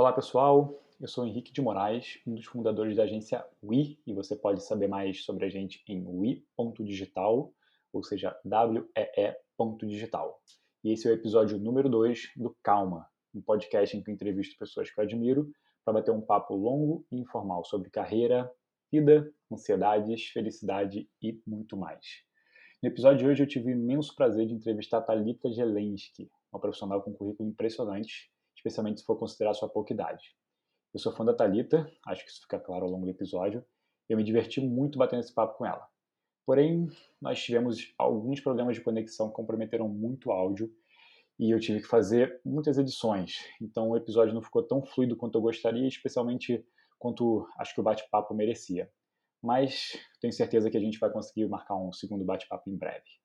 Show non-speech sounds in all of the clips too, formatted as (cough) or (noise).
Olá pessoal, eu sou Henrique de Moraes, um dos fundadores da agência We, e você pode saber mais sobre a gente em we.digital, ou seja, W-E-E.digital. E esse é o episódio número 2 do Calma, um podcast em que eu entrevisto pessoas que eu admiro para bater um papo longo e informal sobre carreira, vida, ansiedades, felicidade e muito mais. No episódio de hoje eu tive imenso prazer de entrevistar a Thalita Gelensky, uma profissional com um currículo impressionante, especialmente se for considerar sua pouca idade. Eu sou fã da Talita, acho que isso fica claro ao longo do episódio. Eu me diverti muito batendo esse papo com ela. Porém, nós tivemos alguns problemas de conexão que comprometeram muito o áudio e eu tive que fazer muitas edições. Então o episódio não ficou tão fluido quanto eu gostaria, especialmente quanto acho que o bate-papo merecia. Mas tenho certeza que a gente vai conseguir marcar um segundo bate-papo em breve.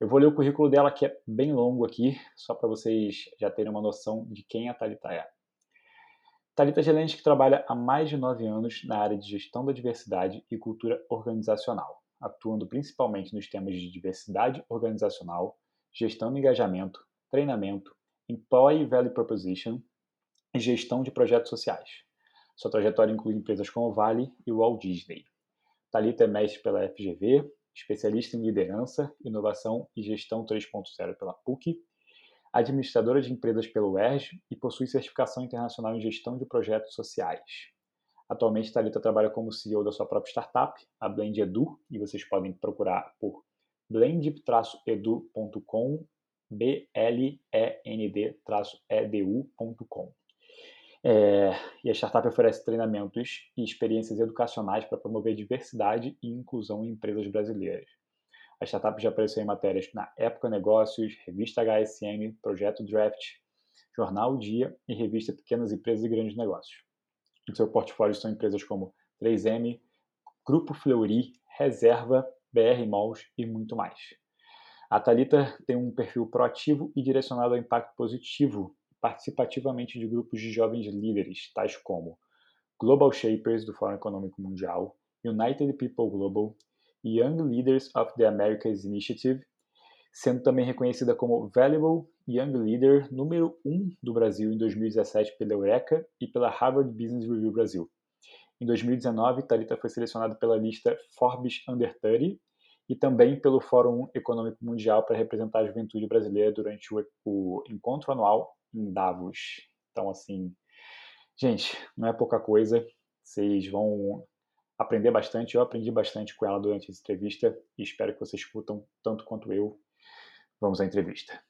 Eu vou ler o currículo dela, que é bem longo aqui, só para vocês já terem uma noção de quem a Thalita é. Talita Gelensky trabalha há mais de nove anos na área de gestão da diversidade e cultura organizacional, atuando principalmente nos temas de diversidade organizacional, gestão de engajamento, treinamento, employee value proposition e gestão de projetos sociais. Sua trajetória inclui empresas como Vale e Walt Disney. Talita é mestre pela FGV, especialista em liderança, inovação e gestão 3.0 pela PUC administradora de empresas pelo ERJ e possui certificação internacional em gestão de projetos sociais. Atualmente, Thalita trabalha como CEO da sua própria startup, a Blend Edu, e vocês podem procurar por blend-edu.com, B-L-E-N-D-edu.com. É, e a startup oferece treinamentos e experiências educacionais para promover diversidade e inclusão em empresas brasileiras. A startup já apareceu em matérias na Época Negócios, Revista HSM, Projeto Draft, Jornal Dia e Revista Pequenas Empresas e Grandes Negócios. Em seu portfólio são empresas como 3M, Grupo Fleury, Reserva, BR Malls e muito mais. A Talita tem um perfil proativo e direcionado ao impacto positivo participativamente de grupos de jovens líderes, tais como Global Shapers do Fórum Econômico Mundial, United People Global, Young Leaders of the Americas Initiative, sendo também reconhecida como Valuable Young Leader número 1 do Brasil em 2017 pela Eureka e pela Harvard Business Review Brasil. Em 2019, Talita foi selecionada pela lista Forbes Under 30 e também pelo Fórum Econômico Mundial para representar a juventude brasileira durante o, o encontro anual em Davos. Então, assim, gente, não é pouca coisa. Vocês vão aprender bastante. Eu aprendi bastante com ela durante essa entrevista e espero que vocês escutam tanto quanto eu. Vamos à entrevista.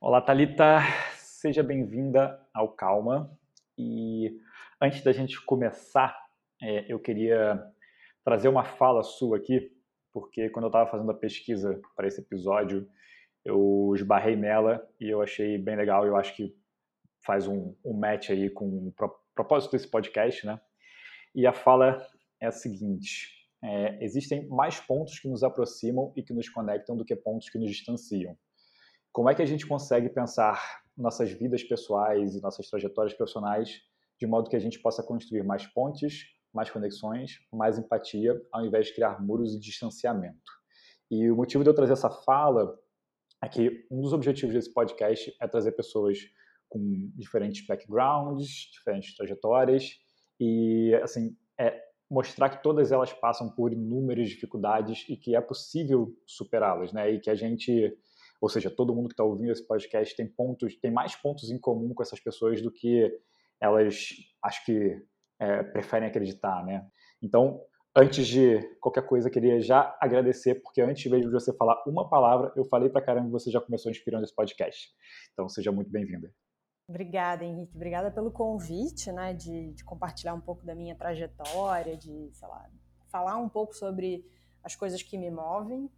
Olá, Talita, seja bem-vinda ao Calma. E antes da gente começar, é, eu queria trazer uma fala sua aqui, porque quando eu estava fazendo a pesquisa para esse episódio, eu esbarrei nela e eu achei bem legal. Eu acho que faz um, um match aí com o propósito desse podcast, né? E a fala é a seguinte: é, existem mais pontos que nos aproximam e que nos conectam do que pontos que nos distanciam. Como é que a gente consegue pensar nossas vidas pessoais e nossas trajetórias profissionais de modo que a gente possa construir mais pontes, mais conexões, mais empatia, ao invés de criar muros e distanciamento? E o motivo de eu trazer essa fala é que um dos objetivos desse podcast é trazer pessoas com diferentes backgrounds, diferentes trajetórias e assim é mostrar que todas elas passam por inúmeras dificuldades e que é possível superá-las, né? E que a gente, ou seja, todo mundo que está ouvindo esse podcast tem pontos, tem mais pontos em comum com essas pessoas do que elas acho que é, preferem acreditar, né? Então Antes de qualquer coisa, queria já agradecer, porque antes de você falar uma palavra, eu falei pra caramba e você já começou inspirando esse podcast. Então, seja muito bem-vinda. Obrigada, Henrique. Obrigada pelo convite, né, de, de, compartilhar um pouco da minha trajetória, de, sei lá, falar um pouco sobre as coisas que me movem.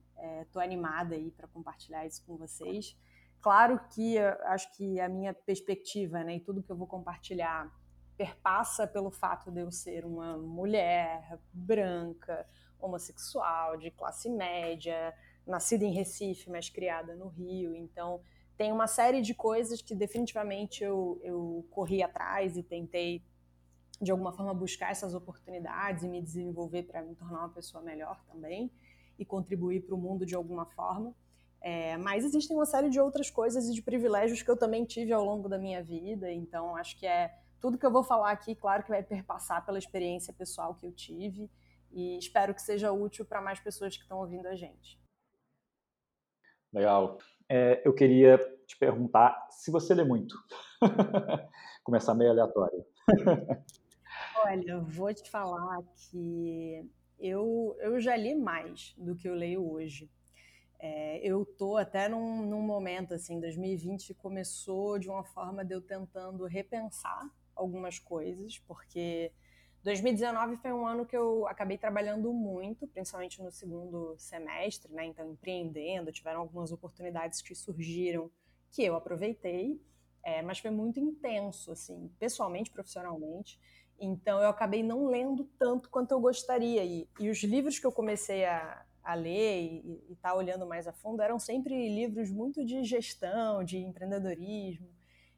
Estou é, animada aí para compartilhar isso com vocês. Claro que acho que a minha perspectiva, né, e tudo que eu vou compartilhar perpassa pelo fato de eu ser uma mulher branca, homossexual, de classe média, nascida em Recife, mas criada no Rio. Então, tem uma série de coisas que definitivamente eu, eu corri atrás e tentei, de alguma forma, buscar essas oportunidades e me desenvolver para me tornar uma pessoa melhor também. e contribuir para o mundo de alguma forma. É, mas existem uma série de outras coisas e de privilégios que eu também tive ao longo da minha vida, então acho que é tudo que eu vou falar aqui, claro que vai perpassar pela experiência pessoal que eu tive e espero que seja útil para mais pessoas que estão ouvindo a gente. Legal. É, eu queria te perguntar se você lê muito. (laughs) Começar meio aleatório. Olha, vou te falar que eu, eu já li mais do que eu leio hoje. É, eu tô até num, num momento assim, 2020 começou de uma forma de eu tentando repensar algumas coisas, porque 2019 foi um ano que eu acabei trabalhando muito, principalmente no segundo semestre, né? Então, empreendendo, tiveram algumas oportunidades que surgiram que eu aproveitei, é, mas foi muito intenso, assim, pessoalmente, profissionalmente. Então, eu acabei não lendo tanto quanto eu gostaria. E, e os livros que eu comecei a, a ler e estar tá olhando mais a fundo eram sempre livros muito de gestão, de empreendedorismo.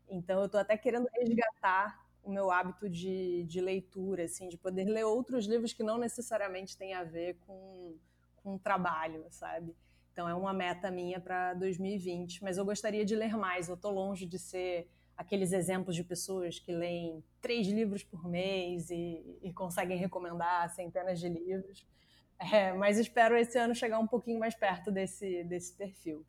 Então, eu estou até querendo resgatar o meu hábito de, de leitura, assim, de poder ler outros livros que não necessariamente têm a ver com, com trabalho, sabe? Então é uma meta minha para 2020, mas eu gostaria de ler mais. Eu estou longe de ser aqueles exemplos de pessoas que leem três livros por mês e, e conseguem recomendar centenas de livros. É, mas espero esse ano chegar um pouquinho mais perto desse, desse perfil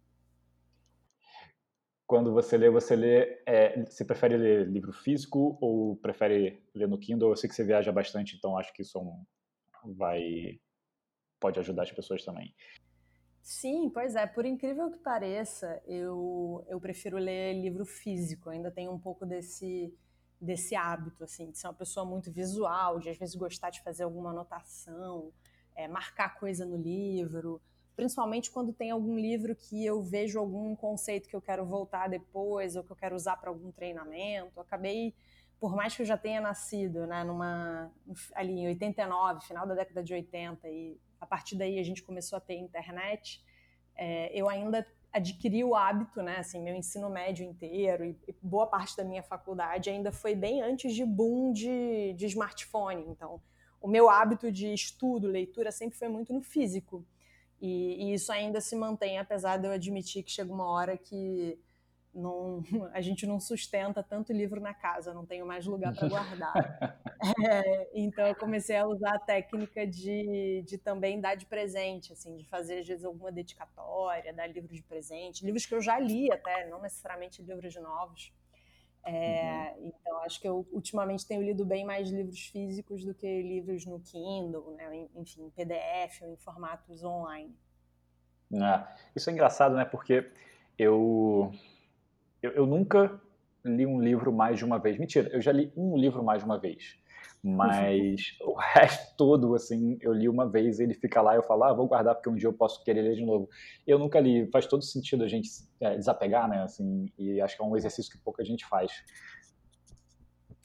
quando você lê, você lê, é, você prefere ler livro físico ou prefere ler no Kindle? Eu sei que você viaja bastante, então acho que isso é vai pode ajudar as pessoas também. Sim, pois é. Por incrível que pareça, eu, eu prefiro ler livro físico. ainda tenho um pouco desse desse hábito, assim, de ser uma pessoa muito visual, de às vezes gostar de fazer alguma anotação, é, marcar coisa no livro principalmente quando tem algum livro que eu vejo algum conceito que eu quero voltar depois ou que eu quero usar para algum treinamento. acabei, por mais que eu já tenha nascido, né, numa ali em 89, final da década de 80 e a partir daí a gente começou a ter internet, é, eu ainda adquiri o hábito, né, assim, meu ensino médio inteiro e, e, boa parte da minha faculdade ainda foi bem antes de boom de, de smartphone. Então, o meu hábito de estudo, leitura sempre foi muito no físico. E, e, isso ainda se mantém, apesar de eu admitir que chega uma hora que não, (laughs) a gente não sustenta tanto livro na casa, não tenho mais lugar para guardar. (laughs) É, então eu comecei a usar a técnica de, de também dar de presente, assim, de fazer às vezes alguma dedicatória, dar livro de presente, livros que eu já li até, não necessariamente livros novos. É, uhum. Então, acho que eu ultimamente tenho lido bem mais livros físicos do que livros no Kindle, né? enfim, em PDF ou em formatos online. Ah, isso é engraçado, né? Porque eu, eu, eu nunca li um livro mais de uma vez. Mentira, eu já li um livro mais de uma vez. Mas (laughs) o resto todo, assim, eu li uma vez, ele fica lá, eu falo, ah, vou guardar porque um dia eu posso querer ler de novo. Eu nunca li, faz todo sentido a gente é, desapegar, né, assim, e acho que é um exercício que pouca gente faz.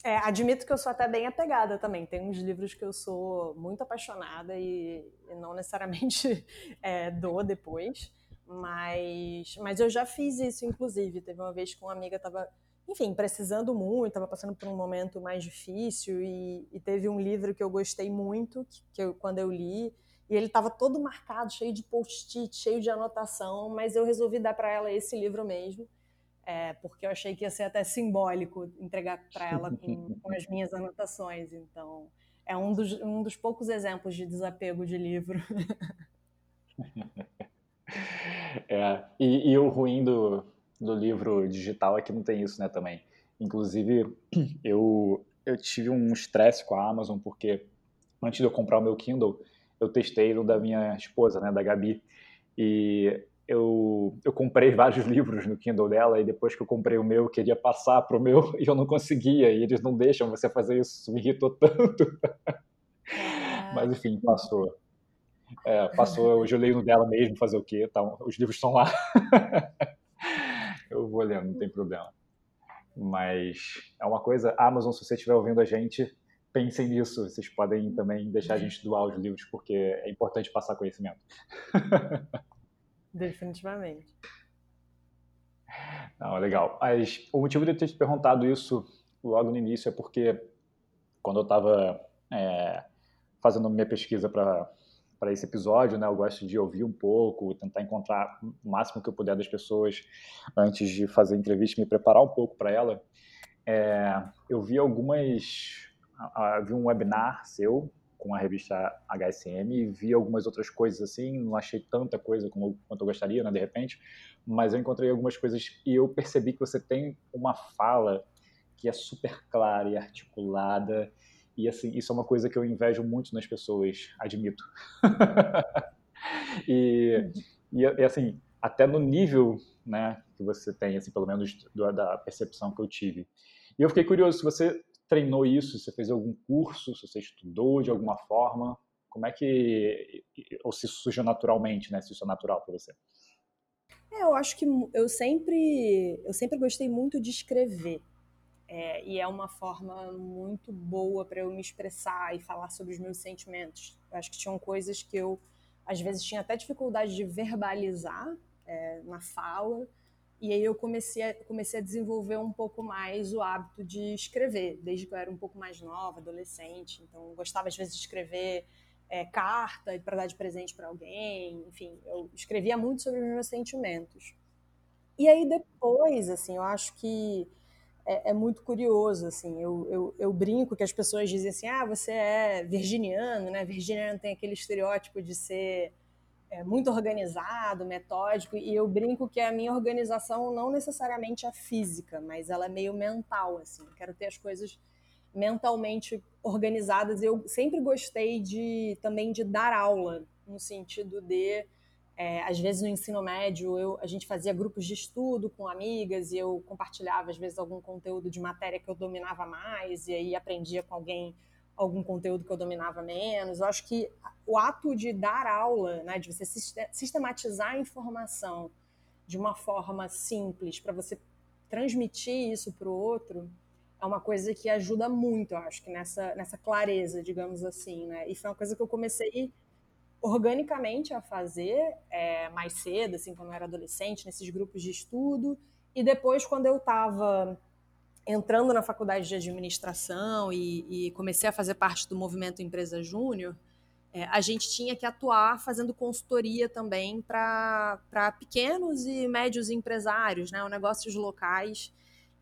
É, admito que eu sou até bem apegada também. Tem uns livros que eu sou muito apaixonada e, e não necessariamente (laughs) é, dou depois. Mas, mas eu já fiz isso, inclusive. Teve uma vez que uma amiga estava enfim, precisando muito, estava passando por um momento mais difícil e, e, teve um livro que eu gostei muito, que, que eu, quando eu li, e ele estava todo marcado, cheio de post-it, cheio de anotação, mas eu resolvi dar para ela esse livro mesmo, é, porque eu achei que ia ser até simbólico entregar para ela com, com, as minhas anotações. Então, é um dos, um dos poucos exemplos de desapego de livro. (laughs) (laughs) É, e, e o ruim do, do livro digital é que não tem isso, né, também. Inclusive, (clears throat) eu, eu tive um estresse com a Amazon, porque antes de eu comprar o meu Kindle, eu testei o da minha esposa, né, da Gabi, e eu, eu comprei (laughs) vários livros no Kindle dela, e depois que eu comprei o meu, eu queria passar para o meu, (laughs) e eu não conseguia, e eles não deixam você fazer isso, isso me irritou (laughs) tanto. Mas, enfim, passou. É, passou, hoje eu leio no dela mesmo, fazer o quê? Tá, os livros estão lá. Eu vou lendo, não tem problema. Mas é uma coisa, Amazon, se você estiver ouvindo a gente, pensem nisso. Vocês podem também deixar a gente doar os livros, porque é importante passar conhecimento. (laughs) Definitivamente. Não, legal. Mas o motivo de eu ter te perguntado isso logo no início é porque quando eu estava é, fazendo minha pesquisa para para esse episódio, né? Eu gosto de ouvir um pouco, tentar encontrar o máximo que eu puder das pessoas antes de fazer a entrevista, me preparar um pouco para ela. É, eu vi algumas, vi um webinar seu com a revista HSM e vi algumas outras coisas assim, não achei tanta coisa como quanto eu gostaria, né, de repente, mas eu encontrei algumas coisas e eu percebi que você tem uma fala que é super clara e articulada e assim, isso é uma coisa que eu invejo muito nas pessoas, admito. (laughs) e, e, assim, até no nível, né, que você tem, assim, pelo menos da percepção que eu tive. E eu fiquei curioso se você treinou isso? Você fez algum curso? Se você estudou de alguma forma? Como é que. Ou se surgiu naturalmente, né? Se isso é natural para você? É, eu acho que eu sempre, eu sempre gostei muito de escrever. É, e é uma forma muito boa para eu me expressar e falar sobre os meus sentimentos. Eu acho que tinham coisas que eu, às vezes, tinha até dificuldade de verbalizar é, na fala, e aí eu comecei a, comecei a desenvolver um pouco mais o hábito de escrever, desde que eu era um pouco mais nova, adolescente. Então, gostava às vezes de escrever é, carta para dar de presente para alguém. Enfim, eu escrevia muito sobre os meus sentimentos. E aí depois, assim, eu acho que é, é muito curioso, assim. Eu, eu, eu, brinco que as pessoas dizem assim, ah, você é virginiano, né? Virginiano tem aquele estereótipo de ser é, muito organizado, metódico, e eu brinco que a minha organização não necessariamente é física, mas ela é meio mental, assim. Eu quero ter as coisas mentalmente organizadas. Eu sempre gostei de também de dar aula, no sentido de é, às vezes no ensino médio eu, a gente fazia grupos de estudo com amigas e eu compartilhava às vezes algum conteúdo de matéria que eu dominava mais e aí aprendia com alguém algum conteúdo que eu dominava menos. Eu acho que o ato de dar aula, né, de você sistematizar a informação de uma forma simples para você transmitir isso para o outro é uma coisa que ajuda muito, eu acho que nessa nessa clareza, digamos assim, né? E foi uma coisa que eu comecei organicamente a fazer é, mais cedo, assim, quando eu era adolescente, nesses grupos de estudo. E depois, quando eu estava entrando na faculdade de administração e, e, comecei a fazer parte do movimento Empresa Júnior, é, a gente tinha que atuar fazendo consultoria também para pequenos e médios empresários, né, negócios locais.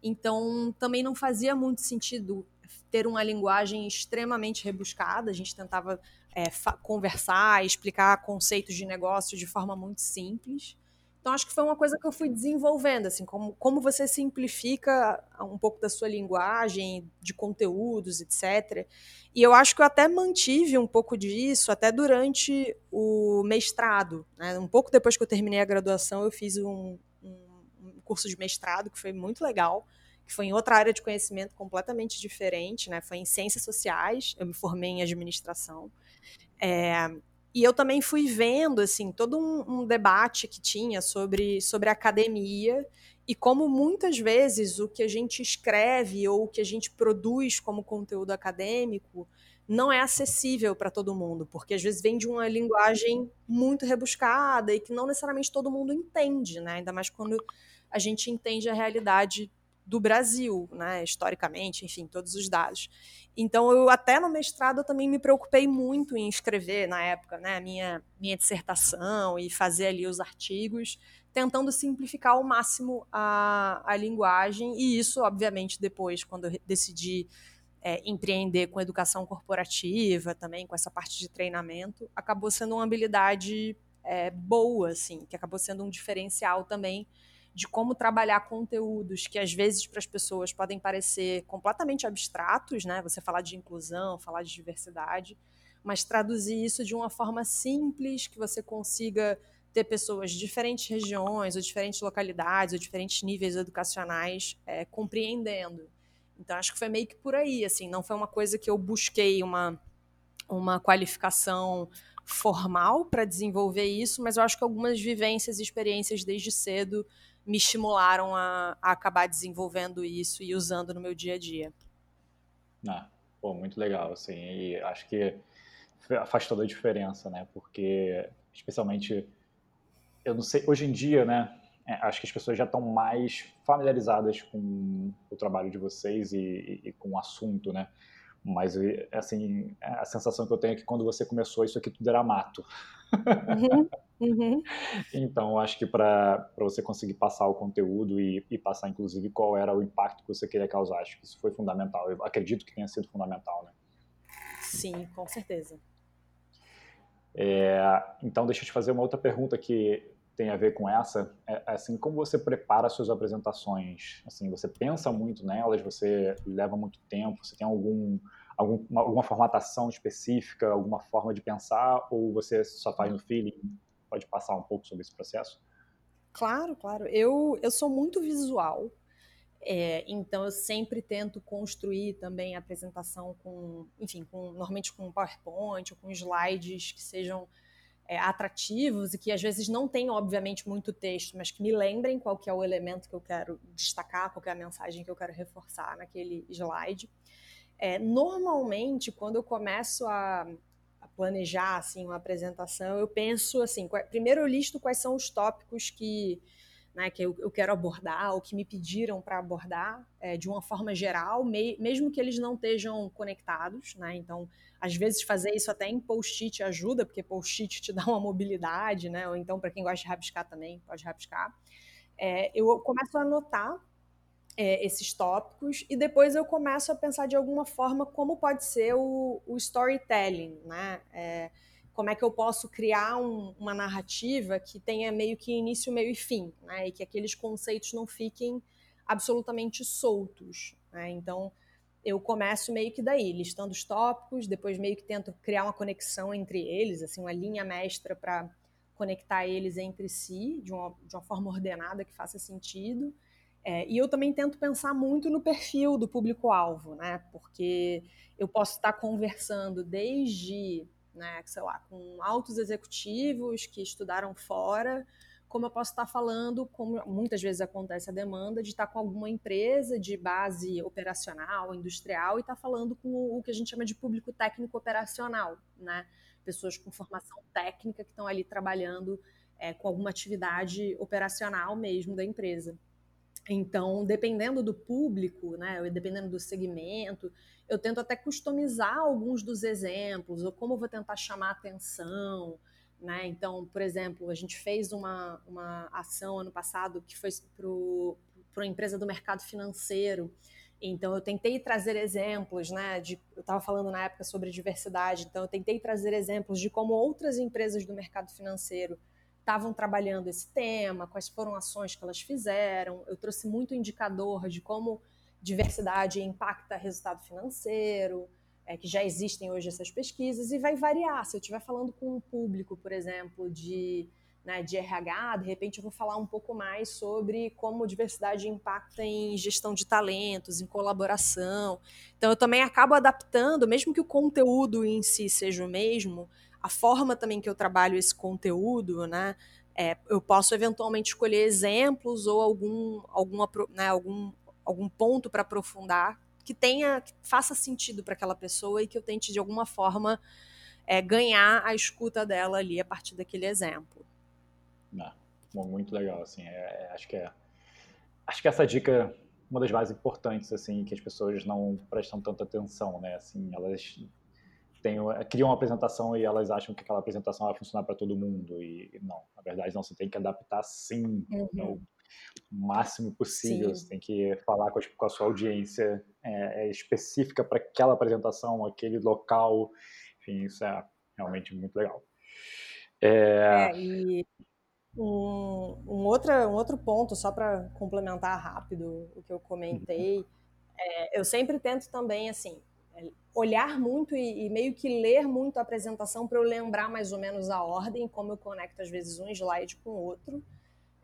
Então, também não fazia muito sentido ter uma linguagem extremamente rebuscada. A gente tentava é, conversar, explicar conceitos de negócio de forma muito simples. Então, acho que foi uma coisa que eu fui desenvolvendo, assim, como, como você simplifica um pouco da sua linguagem, de conteúdos, etc. E eu acho que eu até mantive um pouco disso até durante o mestrado. Né? Um pouco depois que eu terminei a graduação, eu fiz um, um, curso de mestrado que foi muito legal, que foi em outra área de conhecimento completamente diferente, né? Foi em ciências sociais, eu me formei em administração. É, e eu também fui vendo assim todo um, um, debate que tinha sobre, sobre academia e como muitas vezes o que a gente escreve ou o que a gente produz como conteúdo acadêmico não é acessível para todo mundo, porque às vezes vem de uma linguagem muito rebuscada e que não necessariamente todo mundo entende, né? Ainda mais quando a gente entende a realidade do Brasil, né, historicamente, enfim, todos os dados. Então, eu até no mestrado eu também me preocupei muito em escrever na época, né, minha minha dissertação e fazer ali os artigos, tentando simplificar ao máximo a, a linguagem e isso, obviamente, depois quando eu decidi é, empreender com educação corporativa, também com essa parte de treinamento, acabou sendo uma habilidade é, boa, assim, que acabou sendo um diferencial também de como trabalhar conteúdos que às vezes para as pessoas podem parecer completamente abstratos, né? Você falar de inclusão, falar de diversidade, mas traduzir isso de uma forma simples que você consiga ter pessoas de diferentes regiões, ou diferentes localidades, ou diferentes níveis educacionais é, compreendendo. Então acho que foi meio que por aí, assim, não foi uma coisa que eu busquei uma uma qualificação formal para desenvolver isso, mas eu acho que algumas vivências e experiências desde cedo me estimularam a, a acabar desenvolvendo isso e usando no meu dia a dia. Ah, pô, muito legal, assim, e acho que faz toda a diferença, né? Porque, especialmente, eu não sei, hoje em dia, né? É, acho que as pessoas já estão mais familiarizadas com o trabalho de vocês e, e, e com o assunto, né? Mas, assim, a sensação que eu tenho é que quando você começou, isso aqui tudo era mato. Uhum, uhum. (laughs) então, acho que para você conseguir passar o conteúdo e, e, passar, inclusive, qual era o impacto que você queria causar, acho que isso foi fundamental. Eu acredito que tenha sido fundamental, né? Sim, com certeza. É, então, deixa eu te fazer uma outra pergunta que tem a ver com essa. É, assim, como você prepara suas apresentações? Assim, você pensa muito nelas? Você leva muito tempo? Você tem algum, algum alguma formatação específica, alguma forma de pensar? Ou você só faz no feeling? Pode passar um pouco sobre esse processo? Claro, claro. Eu, eu sou muito visual. É, então eu sempre tento construir também a apresentação com, enfim, com, normalmente com PowerPoint ou com slides que sejam é, atrativos e que às vezes não tem, obviamente, muito texto, mas que me lembrem qual que é o elemento que eu quero destacar, qual que é a mensagem que eu quero reforçar naquele slide. É, normalmente, quando eu começo a, a, planejar assim uma apresentação, eu penso assim, primeiro eu listo quais são os tópicos que né, que eu, eu, quero abordar ou que me pediram para abordar é, de uma forma geral, me, mesmo que eles não estejam conectados. Né, então, às vezes, fazer isso até em post-it ajuda, porque post-it te (laughs) dá uma mobilidade, né, ou então, para quem gosta de rabiscar também, pode rabiscar. É, eu começo a anotar é, esses tópicos e depois eu começo a pensar de alguma forma como pode ser o, o storytelling, né? Como é que eu posso criar um, uma narrativa que tenha meio que início, meio e fim, né? E que aqueles conceitos não fiquem absolutamente soltos. Né? Então, eu começo meio que daí, listando os tópicos, depois meio que tento criar uma conexão entre eles, assim, uma linha mestra para conectar eles entre si de uma, de uma forma ordenada que faça sentido. É, e eu também tento pensar muito no perfil do público-alvo, né? Porque eu posso estar conversando desde né, sei lá, com altos executivos que estudaram fora, como eu posso estar falando, como muitas vezes acontece a demanda, de estar com alguma empresa de base operacional, industrial, e estar falando com o que a gente chama de público técnico operacional, né? Pessoas com formação técnica que estão ali trabalhando é, com alguma atividade operacional mesmo da empresa. Então, dependendo do público, né, dependendo do segmento, eu tento até customizar alguns dos exemplos, ou como eu vou tentar chamar atenção. Né? Então, por exemplo, a gente fez uma, uma ação ano passado que foi para uma empresa do mercado financeiro. Então, eu tentei trazer exemplos, né? De, eu estava falando na época sobre diversidade, então, eu tentei trazer exemplos de como outras empresas do mercado financeiro estavam trabalhando esse tema, quais foram ações que elas fizeram. Eu trouxe muito indicador de como diversidade impacta resultado financeiro, é, que já existem hoje essas pesquisas, e vai variar. Se eu estiver falando com um público, por exemplo, de, né, de RH, de repente eu vou falar um pouco mais sobre como diversidade impacta em gestão de talentos, em colaboração. Então eu também acabo adaptando, mesmo que o conteúdo em si seja o mesmo, a forma também que eu trabalho esse conteúdo, né? É, eu posso eventualmente escolher exemplos ou algum, alguma, né, algum, algum ponto para aprofundar que tenha, que faça sentido para aquela pessoa e que eu tente de alguma forma é, ganhar a escuta dela ali a partir daquele exemplo. Ah, muito legal, assim, é, é, acho que é, acho que essa dica é uma das mais importantes, assim, que as pessoas não prestam tanta atenção, né, assim, elas tem, criam uma apresentação e elas acham que aquela apresentação vai funcionar para todo mundo. E não, na verdade não, você tem que adaptar sim, uhum. o máximo possível. Sim. Você tem que falar com a, com a sua audiência é, é específica para aquela apresentação, aquele local. Enfim, isso é realmente muito legal. É, é e um, um, outra, um outro ponto, só para complementar rápido o que eu comentei, uhum. é, eu sempre tento também, assim, olhar muito e, e, meio que ler muito a apresentação para eu lembrar mais ou menos a ordem, como eu conecto às vezes um slide com o outro.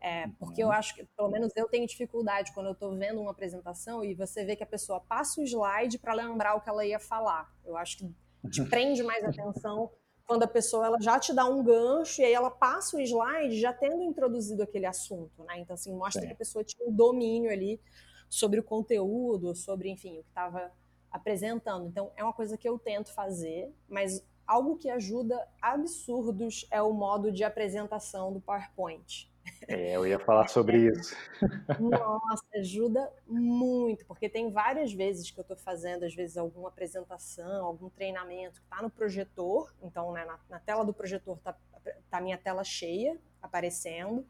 É, porque eu uhum. acho que, pelo menos eu tenho dificuldade quando eu estou vendo uma apresentação e você vê que a pessoa passa o slide para lembrar o que ela ia falar. Eu acho que te (laughs) prende mais atenção quando a pessoa ela já te dá um gancho e aí ela passa o slide já tendo introduzido aquele assunto, né? Então, assim, mostra que a pessoa tinha um domínio ali sobre o conteúdo, sobre, enfim, o que estava apresentando. Então, é uma coisa que eu tento fazer, mas algo que ajuda absurdos é o modo de apresentação do PowerPoint. É, eu ia falar sobre (laughs) isso. Nossa, ajuda muito, porque tem várias vezes que eu estou fazendo, às vezes, alguma apresentação, algum treinamento que está no projetor, então né, na, na, tela do projetor está tá a minha tela cheia aparecendo,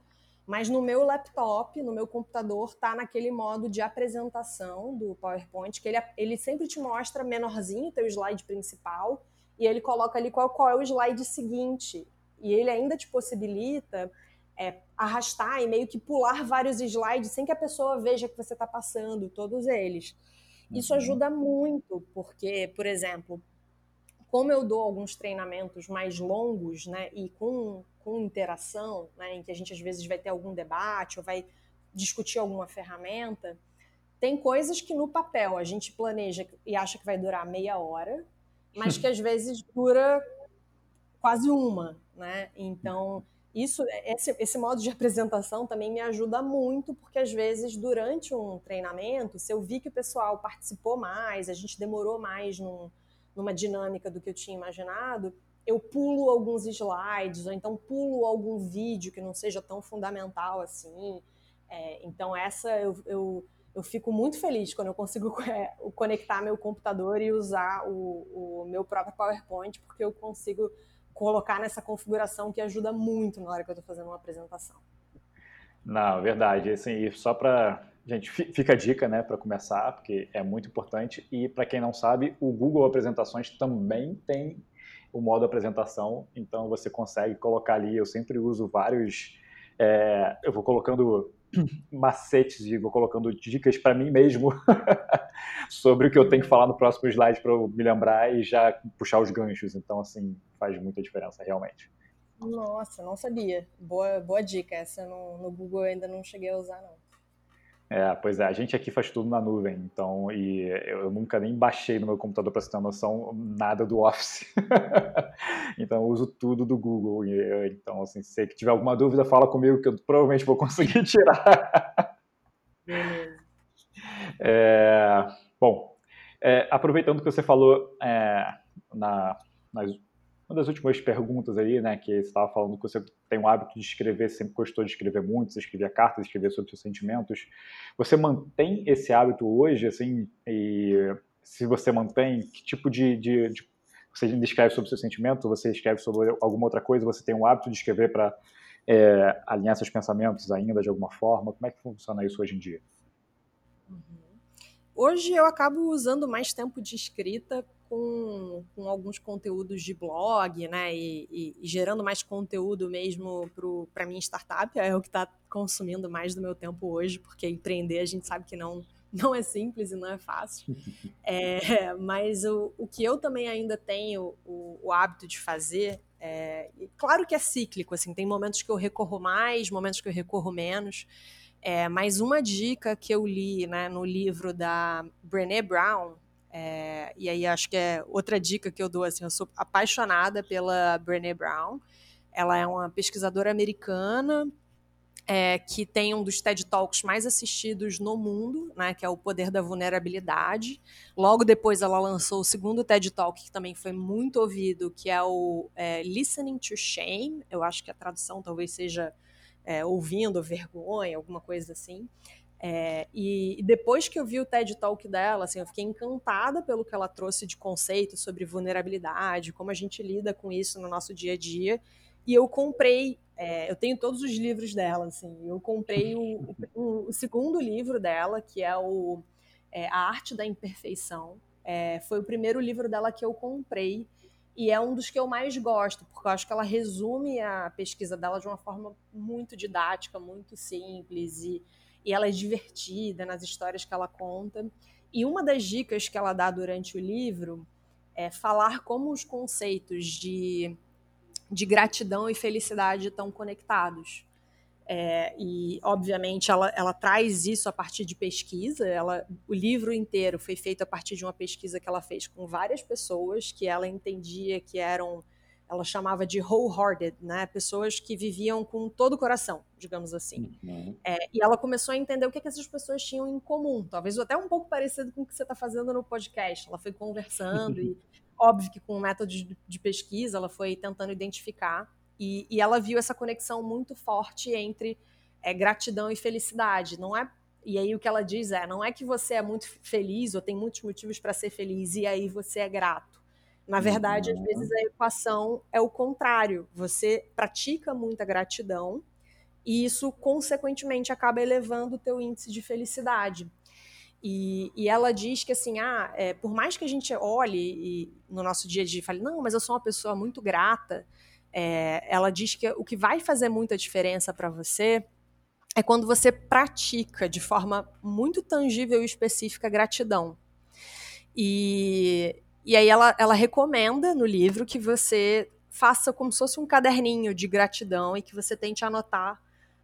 mas no meu laptop, no meu computador, está naquele modo de apresentação do PowerPoint, que ele, ele sempre te mostra menorzinho o teu slide principal, e ele coloca ali qual, qual é o slide seguinte. E ele ainda te possibilita é, arrastar e meio que pular vários slides sem que a pessoa veja que você está passando todos eles. Isso uhum. ajuda muito, porque, por exemplo, como eu dou alguns treinamentos mais longos, né, e com, com interação, né, em que a gente às vezes vai ter algum debate ou vai discutir alguma ferramenta, tem coisas que no papel a gente planeja e acha que vai durar meia hora, mas (laughs) que às vezes dura quase uma, né? Então, isso, esse, esse modo de apresentação também me ajuda muito, porque às vezes durante um treinamento, se eu vi que o pessoal participou mais, a gente demorou mais num, numa dinâmica do que eu tinha imaginado, eu pulo alguns slides, ou então pulo algum vídeo que não seja tão fundamental assim. É, então, essa eu, eu, eu, fico muito feliz quando eu consigo (laughs) é, conectar meu computador e usar o, o meu próprio PowerPoint, porque eu consigo colocar nessa configuração que ajuda muito na hora que eu estou fazendo uma apresentação. Não, verdade. Assim, só para gente fica a dica, né, para começar, porque é muito importante. E para quem não sabe, o Google Apresentações também tem o modo apresentação, então você consegue colocar ali. Eu sempre uso vários. É, eu vou colocando (clears throat) macetes e vou colocando dicas para mim mesmo (laughs) sobre o que eu tenho que falar no próximo slide para eu me lembrar e já puxar os ganchos. Então, assim, faz muita diferença, realmente. Nossa, não sabia. Boa, boa dica. Essa no, no Google eu ainda não cheguei a usar, não. É, pois é, a gente aqui faz tudo na nuvem, então, e eu nunca nem baixei no meu computador para você ter uma noção nada do (laughs) Office. então, eu uso tudo do Google. E, então, assim, se você tiver alguma dúvida, fala comigo que eu provavelmente vou conseguir (laughs) tirar. Beleza. É, bom, é, aproveitando que você falou é, na, nas uma das últimas perguntas aí, né, que você estava falando que você tem o hábito de escrever, sempre gostou de escrever muito, você escrevia cartas, escrevia sobre seus sentimentos. Você mantém esse hábito hoje, assim, e se você mantém, que tipo de, de, de você escreve sobre seu sentimento, você escreve sobre alguma outra coisa, você tem o hábito de escrever para é, alinhar seus pensamentos ainda de alguma forma? Como é que funciona isso hoje em dia? Uhum. Hoje eu acabo usando mais tempo de escrita com, com alguns conteúdos de blog, né? E, e, e gerando mais conteúdo mesmo para minha startup. É o que está consumindo mais do meu tempo hoje, porque empreender a gente sabe que não, (laughs) não é simples e não é fácil. (laughs) É, mas o, o que eu também ainda tenho o, o hábito de fazer, é, claro que é cíclico, assim, tem momentos que eu recorro mais, momentos que eu recorro menos. É, mas uma dica que eu li né, no livro da Brené Brown, é, e aí acho que é outra dica que eu dou, assim, eu sou apaixonada pela Brené Brown. Ela é uma pesquisadora americana é, que tem um dos TED Talks mais assistidos no mundo, né, que é o Poder da Vulnerabilidade. Logo depois ela lançou o segundo TED Talk, que também foi muito ouvido, que é o é, Listening to Shame. Eu acho que a tradução talvez seja é, Ouvindo Vergonha, alguma coisa assim. É, e, e, depois que eu vi o TED Talk dela, assim, eu fiquei encantada pelo que ela trouxe de conceito sobre vulnerabilidade, como a gente lida com isso no nosso dia a dia. E eu comprei, é, eu tenho todos os livros dela, assim, eu comprei o, o, o segundo livro dela, que é o é, A Arte da Imperfeição. É, foi o primeiro livro dela que eu comprei e é um dos que eu mais gosto, porque eu acho que ela resume a pesquisa dela de uma forma muito didática, muito simples e e ela é divertida nas histórias que ela conta. E uma das dicas que ela dá durante o livro é falar como os conceitos de, de gratidão e felicidade estão conectados. É, e, obviamente, ela, ela traz isso a partir de pesquisa. Ela, o livro inteiro foi feito a partir de uma pesquisa que ela fez com várias pessoas que ela entendia que eram ela chamava de wholehearted, né? Pessoas que viviam com todo o coração, digamos assim. Uhum. É, e ela começou a entender o que, que essas pessoas tinham em comum, talvez até um pouco parecido com o que você está fazendo no podcast. Ela foi conversando (laughs) e, óbvio que com o método de, de pesquisa, ela foi tentando identificar E, e ela viu essa conexão muito forte entre é, gratidão e felicidade. Não é e aí o que ela diz é, não é que você é muito feliz ou tem muitos motivos para ser feliz e aí você é grato. Na verdade, uhum. às vezes a equação é o contrário. Você pratica muita gratidão e isso, consequentemente, acaba elevando o teu índice de felicidade. E, e ela diz que, assim, ah, é, por mais que a gente olhe e, no nosso dia a dia e fale, não, mas eu sou uma pessoa muito grata, é, ela diz que o que vai fazer muita diferença para você é quando você pratica de forma muito tangível e específica gratidão. E, e aí ela, ela recomenda no livro que você faça como se fosse um caderninho de gratidão e que você tente anotar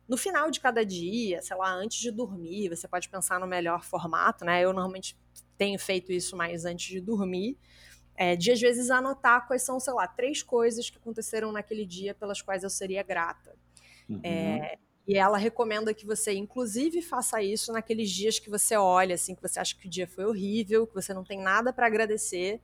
no final de cada dia, sei lá, antes de dormir, você pode pensar no melhor formato, né? Eu normalmente tenho feito isso mais antes de dormir, é, de às vezes anotar quais são, sei lá, três coisas que aconteceram naquele dia pelas quais eu seria grata. Uhum. É, e ela recomenda que você, inclusive, faça isso naqueles dias que você olha, assim, que você acha que o dia foi horrível, que você não tem nada para agradecer.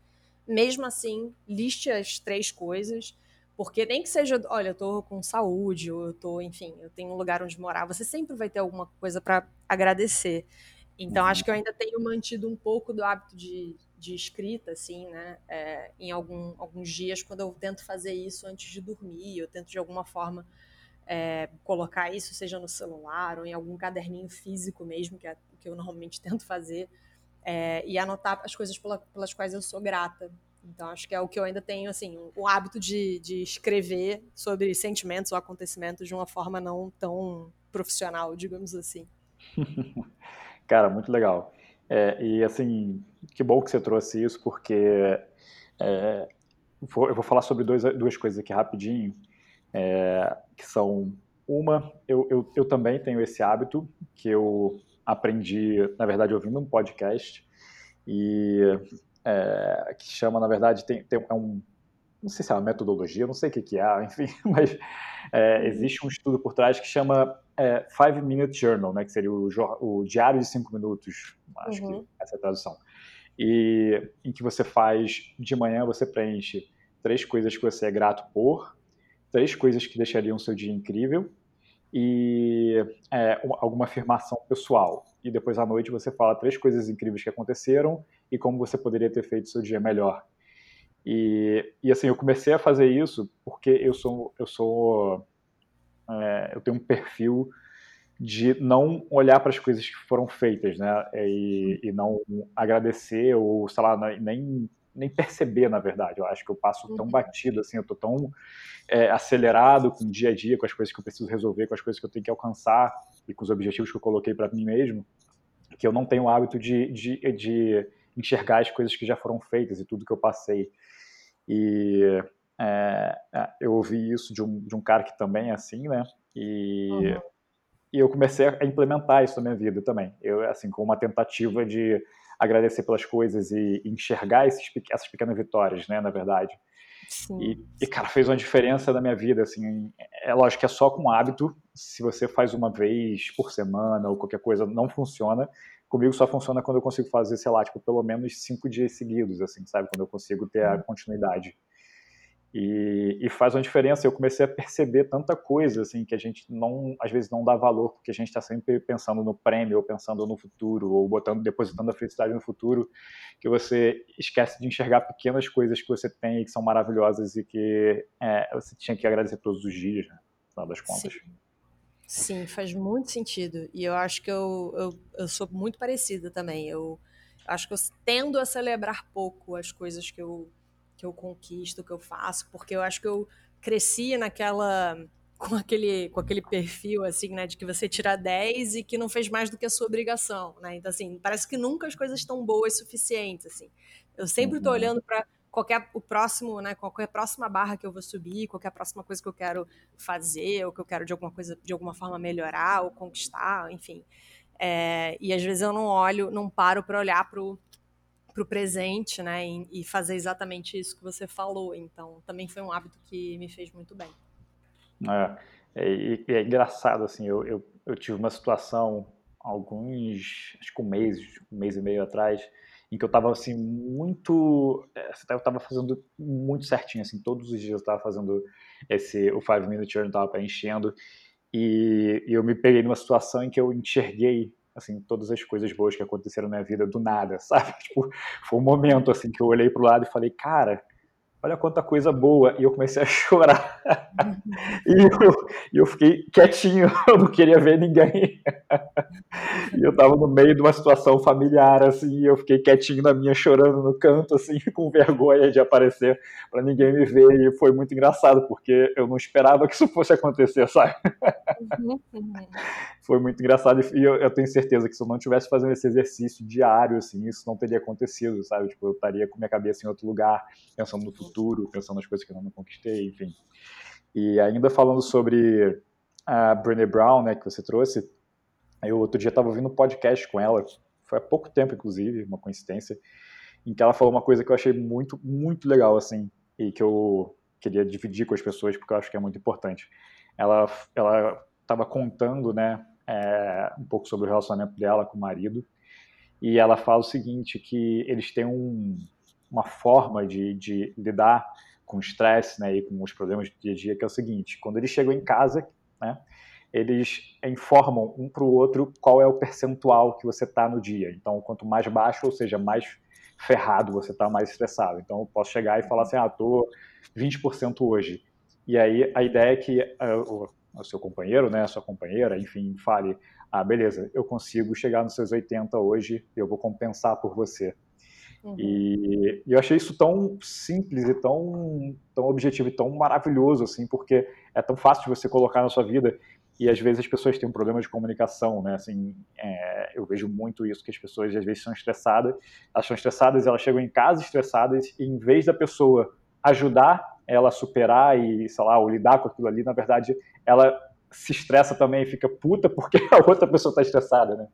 Mesmo assim, liste as três coisas porque nem que seja, olha, eu tô com saúde, ou eu tô, enfim, eu tenho um lugar onde morar, você sempre vai ter alguma coisa para agradecer. Então, uhum. acho que eu ainda tenho mantido um pouco do hábito de, de escrita, assim, né? É, em algum, alguns dias, quando eu tento fazer isso antes de dormir, eu tento de alguma forma é, colocar isso, seja no celular ou em algum caderninho físico mesmo, que é o que eu normalmente tento fazer, é, e anotar as coisas pela, pelas quais eu sou grata. Então, acho que é o que eu ainda tenho, assim, o hábito de, de escrever sobre sentimentos ou acontecimentos de uma forma não tão profissional, digamos assim. (laughs) Cara, muito legal. É, e, assim, que bom que você trouxe isso, porque é, vou, eu vou falar sobre dois, duas coisas aqui rapidinho, é, que são, uma, eu, eu, eu também tenho esse hábito, que eu aprendi, na verdade, ouvindo um podcast, e é, que chama, na verdade, tem, tem é um, não sei se é uma metodologia, não sei o que, que é, (laughs) enfim, mas é, existe um estudo por trás que chama é, Five Minute Journal, né, que seria o, o diário de cinco minutos, acho uhum. que essa é a tradução, e em que você faz, de manhã você preenche três coisas que você é grato por, três coisas que deixariam o seu dia incrível e é, alguma afirmação pessoal. E depois à noite você fala três coisas incríveis que aconteceram e como você poderia ter feito seu dia melhor. E, e assim, eu comecei a fazer isso porque eu sou, eu sou, é, eu tenho um perfil de não olhar para as coisas que foram feitas, né, e, e não agradecer ou, sei lá, nem nem perceber, na verdade. Eu acho que eu passo tão uhum. batido, assim, eu tô tão é, acelerado com o dia a dia, com as coisas que eu preciso resolver, com as coisas que eu tenho que alcançar e com os objetivos que eu coloquei para mim mesmo, que eu não tenho o hábito de, de, de enxergar as coisas que já foram feitas e tudo que eu passei. E é, é, eu ouvi isso de um, de um cara que também é assim, né? E, uhum. e eu comecei a implementar isso na minha vida também. Eu, assim, com uma tentativa de agradecer pelas coisas e enxergar esses, essas pequenas vitórias, né? Na verdade. E, e, cara, fez uma diferença na minha vida, assim, é lógico que é só com hábito, se você faz uma vez por semana ou qualquer coisa, não funciona, comigo só funciona quando eu consigo fazer, sei lá, tipo, pelo menos cinco dias seguidos, assim, sabe? Quando eu consigo ter a continuidade. E, e, faz uma diferença. Eu comecei a perceber tanta coisa, assim, que a gente não, às vezes não dá valor, porque a gente está sempre pensando no prêmio, ou pensando no futuro, ou botando, depositando a felicidade no futuro, que você esquece de enxergar pequenas coisas que você tem e que são maravilhosas e que é, você tinha que agradecer todos os dias, né? No final das contas. Sim. Sim, faz muito sentido. E eu acho que eu, eu, eu sou muito parecida também. Eu acho que eu tendo a celebrar pouco as coisas que eu, que eu conquisto, que eu faço, porque eu acho que eu cresci naquela com aquele, com aquele perfil, assim, né, de que você tira 10 e que não fez mais do que a sua obrigação, né? Então, assim, parece que nunca as coisas estão boas o suficiente, assim. Eu sempre estou uhum. olhando para qualquer o próximo, né, qualquer próxima barra que eu vou subir, qualquer próxima coisa que eu quero fazer, ou que eu quero de alguma coisa, de alguma forma melhorar ou conquistar, enfim. É, e às vezes eu não olho, não paro para olhar pro pro presente, né, e, fazer exatamente isso que você falou. Então, também foi um hábito que me fez muito bem. É, é, é engraçado assim. Eu, eu, eu tive uma situação alguns, acho que um mês, um mês e meio atrás, em que eu estava assim muito, é, eu estava fazendo muito certinho assim, todos os dias eu estava fazendo esse o five minute journal estava preenchendo e, e eu me peguei numa situação em que eu enxerguei assim, todas as coisas boas que aconteceram na minha vida do nada, (laughs) sabe? Tipo, foi um momento assim que eu olhei pro lado e falei, cara, olha quanta coisa boa. E eu comecei a (laughs) chorar. e, eu, eu fiquei quietinho, (laughs) eu não queria ver ninguém. e eu tava no meio de uma situação familiar, assim, eu fiquei quietinho na minha, chorando no canto, assim, com vergonha de aparecer para ninguém me ver. E foi muito engraçado, porque eu não esperava que isso fosse acontecer, sabe? Foi muito engraçado. E eu, eu, tenho certeza que se eu não tivesse fazendo esse exercício diário, assim, isso não teria acontecido, sabe? Tipo, eu estaria com minha cabeça em outro lugar, pensando no futuro, pensando nas coisas que eu não conquistei, enfim. E ainda falando sobre a Brené Brown, né, que você trouxe, eu outro dia estava ouvindo um podcast com ela, foi há pouco tempo, inclusive, uma coincidência, em que ela falou uma coisa que eu achei muito, muito legal, assim, e que eu queria dividir com as pessoas, porque eu acho que é muito importante. Ela ela estava contando, né, é, um pouco sobre o relacionamento dela com o marido, e ela fala o seguinte, que eles têm um, uma forma de, de lidar com o estresse né, e com os problemas do dia a dia, que é o seguinte, quando eles chegam em casa, né, eles informam um para o outro qual é o percentual que você está no dia. Então, quanto mais baixo, ou seja, mais ferrado você está, mais estressado. Então, eu posso chegar e falar assim, ah, estou 20% hoje. E aí, a ideia é que uh, o seu companheiro, né, a sua companheira, enfim, fale, ah, beleza, eu consigo chegar nos seus 80 hoje, eu vou compensar por você. Uhum. E, e, eu achei isso tão simples e tão, tão objetivo e tão maravilhoso, assim, porque é tão fácil de você colocar na sua vida e às vezes as pessoas têm um problema de comunicação, né? Assim, é, eu vejo muito isso que as pessoas às vezes são estressadas, elas são estressadas, elas chegam em casa estressadas e em vez da pessoa ajudar ela superar e, sei lá, ou lidar com aquilo ali, na verdade, ela se estressa também e fica puta porque (laughs) a outra pessoa está estressada, né?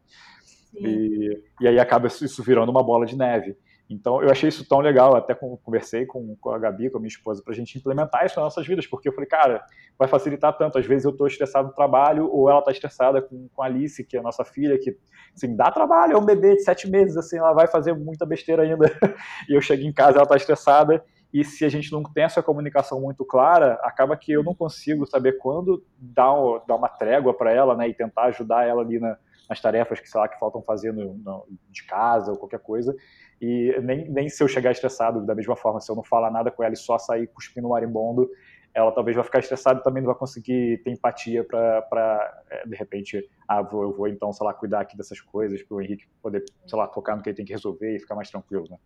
E, e, aí acaba isso virando uma bola de neve. Então eu achei isso tão legal, até conversei com, com a Gabi, com a minha esposa, para a gente implementar isso nas nossas vidas, porque eu falei, cara, vai facilitar tanto. Às vezes eu estou estressado no trabalho, ou ela está estressada com, com a Alice, que é a nossa filha, que assim, dá trabalho, é um bebê de sete meses, assim, ela vai fazer muita besteira ainda. (laughs) e eu chego em casa, ela está estressada, e se a gente não tem essa comunicação muito clara, acaba que eu não consigo saber quando dar, dar uma trégua para ela, né, e tentar ajudar ela ali na, nas tarefas que, sei lá, que faltam fazer no, no, de casa ou qualquer coisa, e nem, nem se eu chegar estressado da mesma forma, se eu não falar nada com ela e só sair cuspindo marimbondo, ela talvez vai ficar estressada e também não vai conseguir ter empatia para, é, de repente, ah, vou, eu vou então, sei lá, cuidar aqui dessas coisas para o Henrique poder, sei lá, focar no que ele tem que resolver e ficar mais tranquilo, né?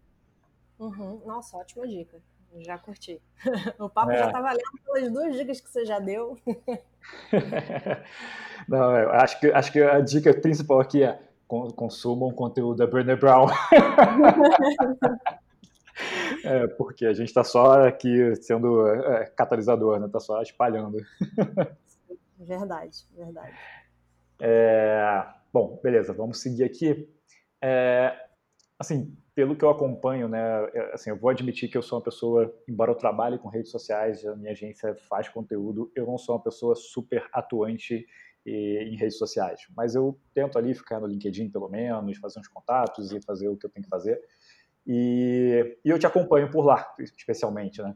Uhum. Nossa, ótima dica. Já curti. (laughs) O papo é. já tá valendo pelas duas dicas que você já deu. (laughs) Não, eu acho que, acho que a dica principal aqui é consumam conteúdo da Brené Brown. (laughs) é, porque a gente está só aqui sendo é, catalisador, né? Está só espalhando. Verdade, verdade. É, bom, beleza, vamos seguir aqui. É, assim, pelo que eu acompanho, né, é, assim, eu vou admitir que eu sou uma pessoa, embora eu trabalhe com redes sociais, a minha agência faz conteúdo, eu não sou uma pessoa super atuante em redes sociais, mas eu tento ali ficar no LinkedIn pelo menos, fazer uns contatos e fazer o que eu tenho que fazer. E, e eu te acompanho por lá, especialmente, né?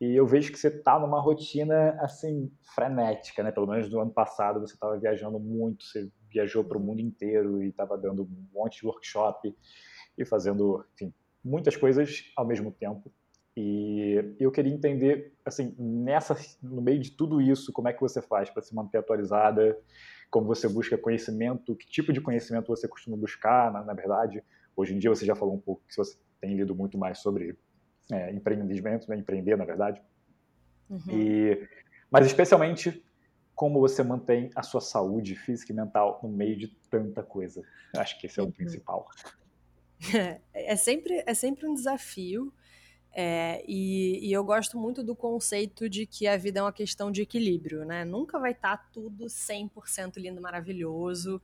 E eu vejo que você está numa rotina assim frenética, né? Pelo menos no ano passado você estava viajando muito, você viajou para o mundo inteiro e estava dando um monte de workshop e fazendo, enfim, muitas coisas ao mesmo tempo. E eu queria entender, assim, nessa, no meio de tudo isso, como é que você faz para se manter atualizada, como você busca conhecimento, que tipo de conhecimento você costuma buscar, na, na verdade. Hoje em dia você já falou um pouco que você tem lido muito mais sobre é, empreendimento, né, empreender, na verdade. Uhum. E, mas especialmente como você mantém a sua saúde física e mental no meio de tanta coisa. Acho que esse é o uhum. principal. (laughs) É, sempre, é sempre um desafio. É, e, e, eu gosto muito do conceito de que a vida é uma questão de equilíbrio, né? Nunca vai estar tá tudo 100% lindo, maravilhoso,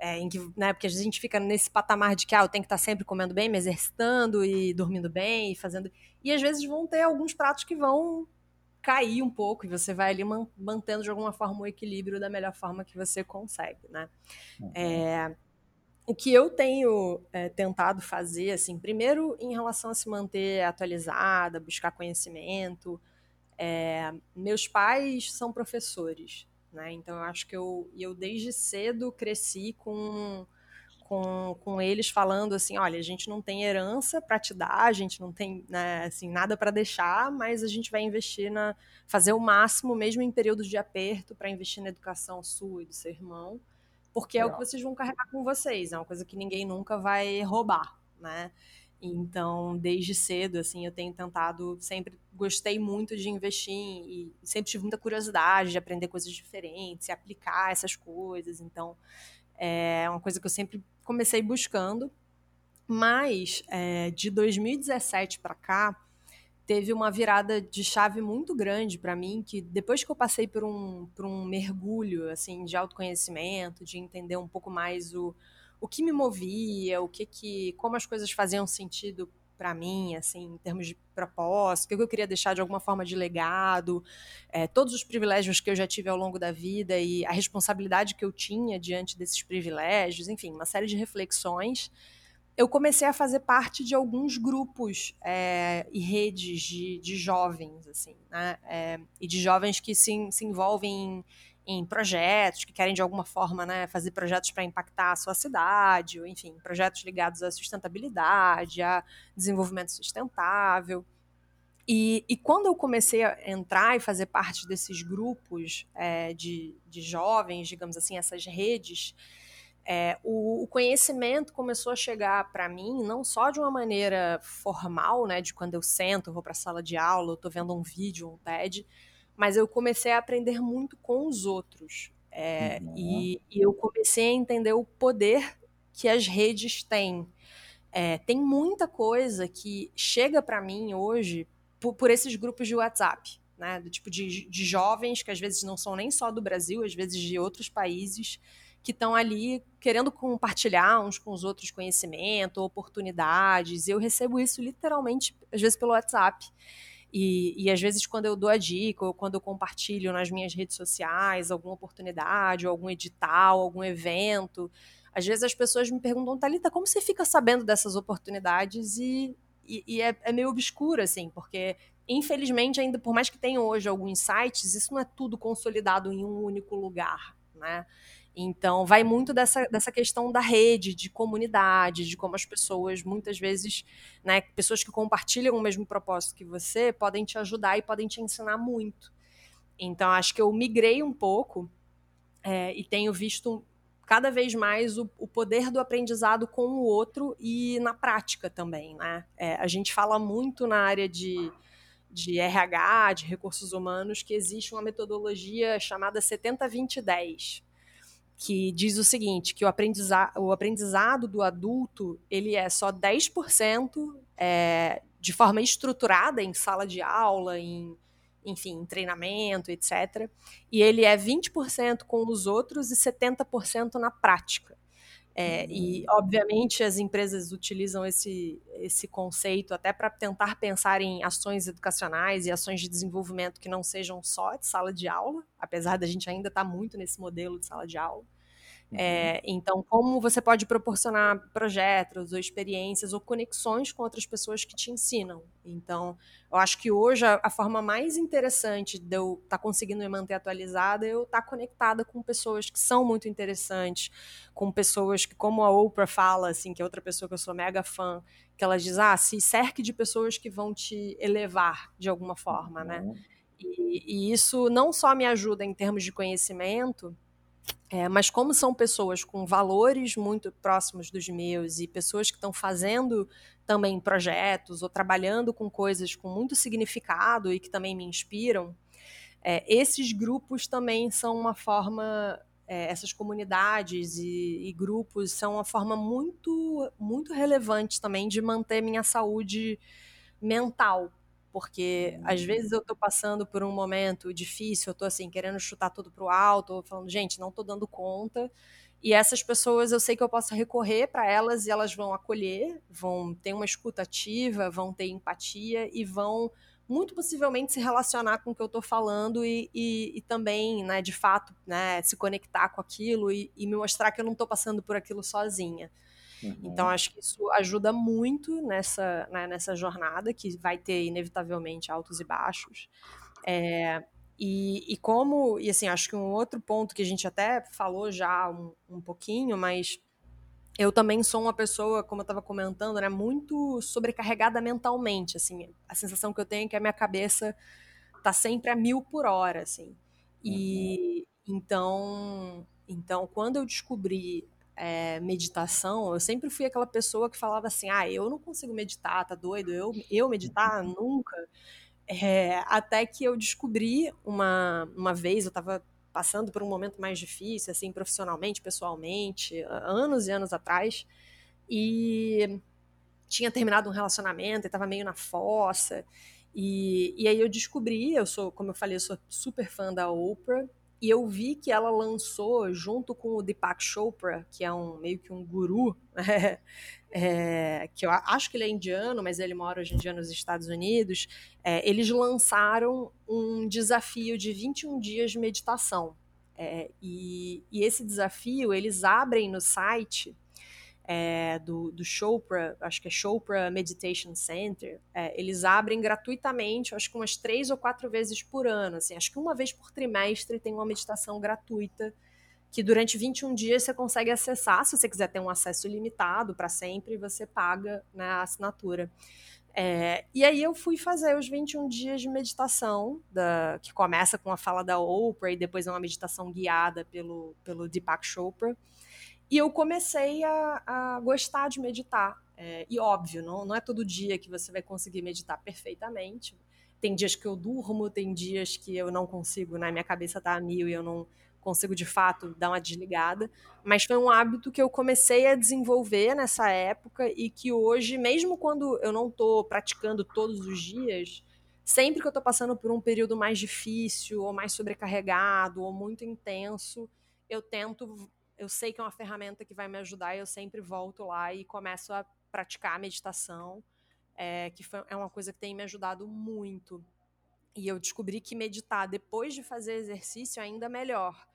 é, em que, né, porque a gente fica nesse patamar de que ah, eu tenho que estar tá sempre comendo bem, me exercitando e dormindo bem, e fazendo... E às vezes vão ter alguns pratos que vão cair um pouco e você vai ali mantendo de alguma forma o equilíbrio da melhor forma que você consegue, né? Uhum. É, o que eu tenho é, tentado fazer, assim, primeiro em relação a se manter atualizada, buscar conhecimento. É, meus pais são professores, né? Então eu acho que eu, eu desde cedo cresci com, com, com eles falando assim, olha, a gente não tem herança para te dar, a gente não tem né, assim, nada para deixar, mas a gente vai investir na fazer o máximo, mesmo em períodos de aperto, para investir na educação sua e do seu irmão porque é o que vocês vão carregar com vocês, é uma coisa que ninguém nunca vai roubar, né? Então, desde cedo, assim, eu tenho tentado, sempre gostei muito de investir e sempre tive muita curiosidade de aprender coisas diferentes, e aplicar essas coisas. Então, é uma coisa que eu sempre comecei buscando. Mas, é, de 2017 para cá, teve uma virada de chave muito grande para mim, que depois que eu passei por um, por um mergulho assim de autoconhecimento, de entender um pouco mais o, o que me movia, o que que como as coisas faziam sentido para mim, assim, em termos de propósito, o que eu queria deixar de alguma forma de legado, é, todos os privilégios que eu já tive ao longo da vida e a responsabilidade que eu tinha diante desses privilégios, enfim, uma série de reflexões eu comecei a fazer parte de alguns grupos é, e redes de, de jovens, assim, né? É, e de jovens que se, se envolvem em, em, projetos, que querem de alguma forma né, fazer projetos para impactar a sua cidade, ou enfim, projetos ligados à sustentabilidade, a desenvolvimento sustentável. E, e, quando eu comecei a entrar e fazer parte desses grupos é, de, de jovens, digamos assim, essas redes, é, o, o, conhecimento começou a chegar para mim não só de uma maneira formal, né, de quando eu sento, vou para a sala de aula, estou vendo um vídeo, um TED, mas eu comecei a aprender muito com os outros. É, uhum. e, e, eu comecei a entender o poder que as redes têm. É, tem muita coisa que chega para mim hoje por, por, esses grupos de WhatsApp, né, do tipo de, de jovens que às vezes não são nem só do Brasil, às vezes de outros países que estão ali querendo compartilhar uns com os outros conhecimento, oportunidades. Eu recebo isso literalmente, às vezes, pelo WhatsApp. E, e, às vezes, quando eu dou a dica ou quando eu compartilho nas minhas redes sociais alguma oportunidade, algum edital, algum evento, às vezes as pessoas me perguntam, Thalita, como você fica sabendo dessas oportunidades? E, e, e é, é, meio obscuro, assim, porque infelizmente, ainda por mais que tenha hoje alguns sites, isso não é tudo consolidado em um único lugar, né? Então, vai muito dessa, dessa questão da rede, de comunidade, de como as pessoas, muitas vezes, né, pessoas que compartilham o mesmo propósito que você, podem te ajudar e podem te ensinar muito. Então, acho que eu migrei um pouco é, e tenho visto cada vez mais o, o, poder do aprendizado com o outro e na prática também. Né? É, a gente fala muito na área de, de RH, de recursos humanos, que existe uma metodologia chamada 70-20-10 que diz o seguinte, que o, aprendiza o aprendizado do adulto ele é só 10% é, de forma estruturada em sala de aula, em, enfim, treinamento, etc. E ele é 20% com os outros e 70% na prática. É, e, uhum. obviamente, as empresas utilizam esse, esse conceito até para tentar pensar em ações educacionais e ações de desenvolvimento que não sejam só de sala de aula, apesar da gente ainda estar tá muito nesse modelo de sala de aula. É, então, como você pode proporcionar projetos ou experiências ou conexões com outras pessoas que te ensinam. Então, eu acho que hoje a, a forma mais interessante de eu estar tá conseguindo me manter atualizada é eu estar tá conectada com pessoas que são muito interessantes, com pessoas que, como a Oprah fala, assim, que é outra pessoa que eu sou mega fã, que ela diz, ah, se cerque de pessoas que vão te elevar de alguma forma, né? uhum. E, e isso não só me ajuda em termos de conhecimento, é, mas como são pessoas com valores muito próximos dos meus e pessoas que estão fazendo também projetos ou trabalhando com coisas com muito significado e que também me inspiram, é, esses grupos também são uma forma, é, essas comunidades e, e, grupos são uma forma muito, muito relevante também de manter minha saúde mental, porque às uhum. vezes eu estou passando por um momento difícil, eu estou assim, querendo chutar tudo para o alto, falando, gente, não estou dando conta. E essas pessoas eu sei que eu posso recorrer para elas e elas vão acolher, vão ter uma escuta ativa, vão ter empatia e vão muito possivelmente se relacionar com o que eu estou falando e, e, e, também, né, de fato, né, se conectar com aquilo e, e me mostrar que eu não estou passando por aquilo sozinha. Uhum. Então, acho que isso ajuda muito nessa, né, nessa jornada, que vai ter, inevitavelmente, altos e baixos. É, e, e, como, e assim, acho que um outro ponto que a gente até falou já um, um pouquinho, mas eu também sou uma pessoa, como eu estava comentando, né, muito sobrecarregada mentalmente, assim, a sensação que eu tenho é que a minha cabeça tá sempre a mil por hora, assim, e uhum. então, então quando eu descobri é, meditação, eu sempre fui aquela pessoa que falava assim, ah, eu não consigo meditar, tá doido, eu, eu meditar? Uhum. nunca, é, até que eu descobri uma, uma vez, eu estava passando por um momento mais difícil, assim, profissionalmente, pessoalmente, anos e anos atrás, e tinha terminado um relacionamento e estava meio na fossa, e, e aí eu descobri, eu sou, como eu falei, eu sou super fã da Oprah, e eu vi que ela lançou, junto com o Deepak Chopra, que é um meio que um guru, (laughs) né, é, que eu acho que ele é indiano, mas ele mora hoje em dia nos Estados Unidos, é, eles lançaram um desafio de 21 dias de meditação. É, e, e, esse desafio eles abrem no site é, do, do Chopra, acho que é Chopra Meditation Center, é, eles abrem gratuitamente, acho que umas três ou quatro vezes por ano, assim, acho que uma vez por trimestre tem uma meditação gratuita que durante 21 dias você consegue acessar, se você quiser ter um acesso ilimitado para sempre, você paga né, a assinatura. É, e aí eu fui fazer os 21 dias de meditação, da, que começa com a fala da Oprah e depois é uma meditação guiada pelo, pelo Deepak Chopra. E eu comecei a, a gostar de meditar. É, e óbvio, não, não é todo dia que você vai conseguir meditar perfeitamente. Tem dias que eu durmo, tem dias que eu não consigo, né? Minha cabeça tá a mil e eu não consigo de fato dar uma desligada. Mas foi um hábito que eu comecei a desenvolver nessa época e que hoje, mesmo quando eu não estou praticando todos os dias, sempre que eu estou passando por um período mais difícil, ou mais sobrecarregado, ou muito intenso, eu tento eu sei que é uma ferramenta que vai me ajudar e eu sempre volto lá e começo a praticar a meditação, é, que foi, é uma coisa que tem me ajudado muito. E eu descobri que meditar depois de fazer exercício é ainda melhor.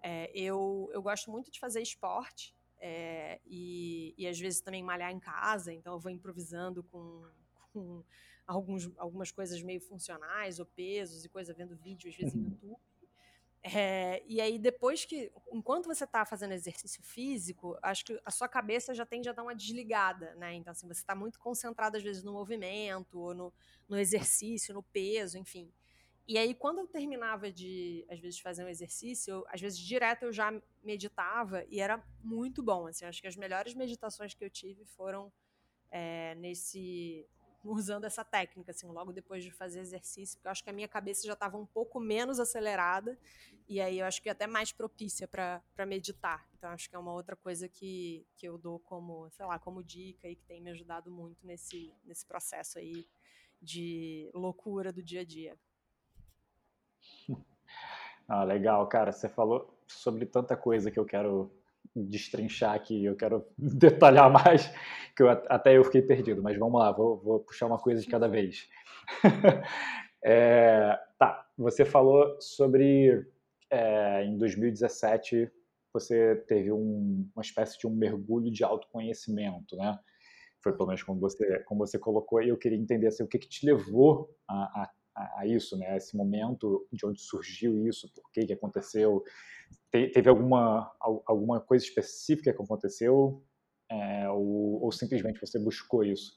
É, eu, eu gosto muito de fazer esporte é, e, e às vezes também malhar em casa, então eu vou improvisando com, com alguns, algumas coisas meio funcionais, ou pesos e coisa, vendo vídeo às vezes no uhum. YouTube. É, e aí, depois que. Enquanto você está fazendo exercício físico, acho que a sua cabeça já tende a dar uma desligada, né? Então, assim, você está muito concentrado, às vezes, no movimento, ou no, no exercício, no peso, enfim. E aí, quando eu terminava de, às vezes, fazer um exercício, eu, às vezes, direto eu já meditava e era muito bom. Assim, acho que as melhores meditações que eu tive foram é, nesse usando essa técnica, assim, logo depois de fazer exercício, porque eu acho que a minha cabeça já estava um pouco menos acelerada, e aí eu acho que até mais propícia para meditar. Então, acho que é uma outra coisa que, que eu dou como, sei lá, como dica e que tem me ajudado muito nesse, nesse processo aí de loucura do dia a dia. (laughs) Ah, legal, cara. Você falou sobre tanta coisa que eu quero destrinchar aqui, eu quero (laughs) detalhar mais, que eu, até eu fiquei perdido, mas vamos lá, vou, vou puxar uma coisa de cada vez. (laughs) é, tá, você falou sobre é, em 2017 você teve um, uma espécie de um mergulho de autoconhecimento, né? Foi pelo menos como você, como você colocou, e eu queria entender assim, o que, que te levou a, a, a isso, né? Esse momento, de onde surgiu isso, por que, que aconteceu, te, teve alguma, alguma coisa específica que aconteceu é, ou, ou simplesmente você buscou isso?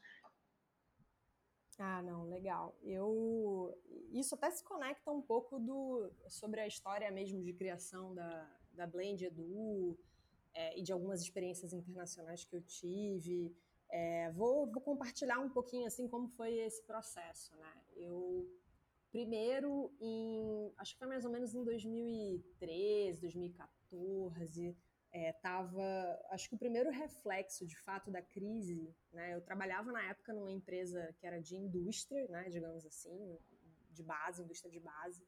Ah, não, legal. Eu isso até se conecta um pouco do sobre a história mesmo de criação da, da Blend Edu é, e de algumas experiências internacionais que eu tive. É, vou, vou compartilhar um pouquinho assim como foi esse processo, né? Eu Primeiro, em, acho que foi mais ou menos em 2013, 2014, é, tava, acho que o primeiro reflexo, de fato, da crise, né? Eu trabalhava na época numa empresa que era de indústria, né? Digamos assim, de base, indústria de base,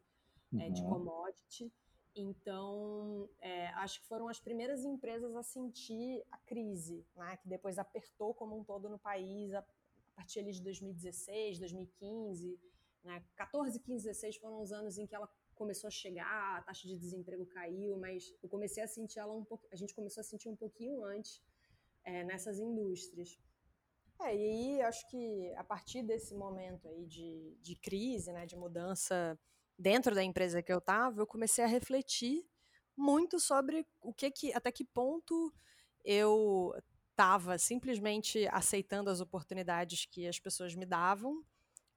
uhum. é, de uhum. commodity. Então, é, acho que foram as primeiras empresas a sentir a crise, né? Que depois apertou como um todo no país a, a partir de 2016, 2015 Né? 14, 15, 16 foram os anos em que ela começou a chegar, a taxa de desemprego caiu, mas eu comecei a sentir ela um pouco, a gente começou a sentir um pouquinho antes é, nessas indústrias. É, e aí acho que a partir desse momento aí de, de crise, né, de mudança dentro da empresa que eu estava, eu comecei a refletir muito sobre o que que, até que ponto eu estava simplesmente aceitando as oportunidades que as pessoas me davam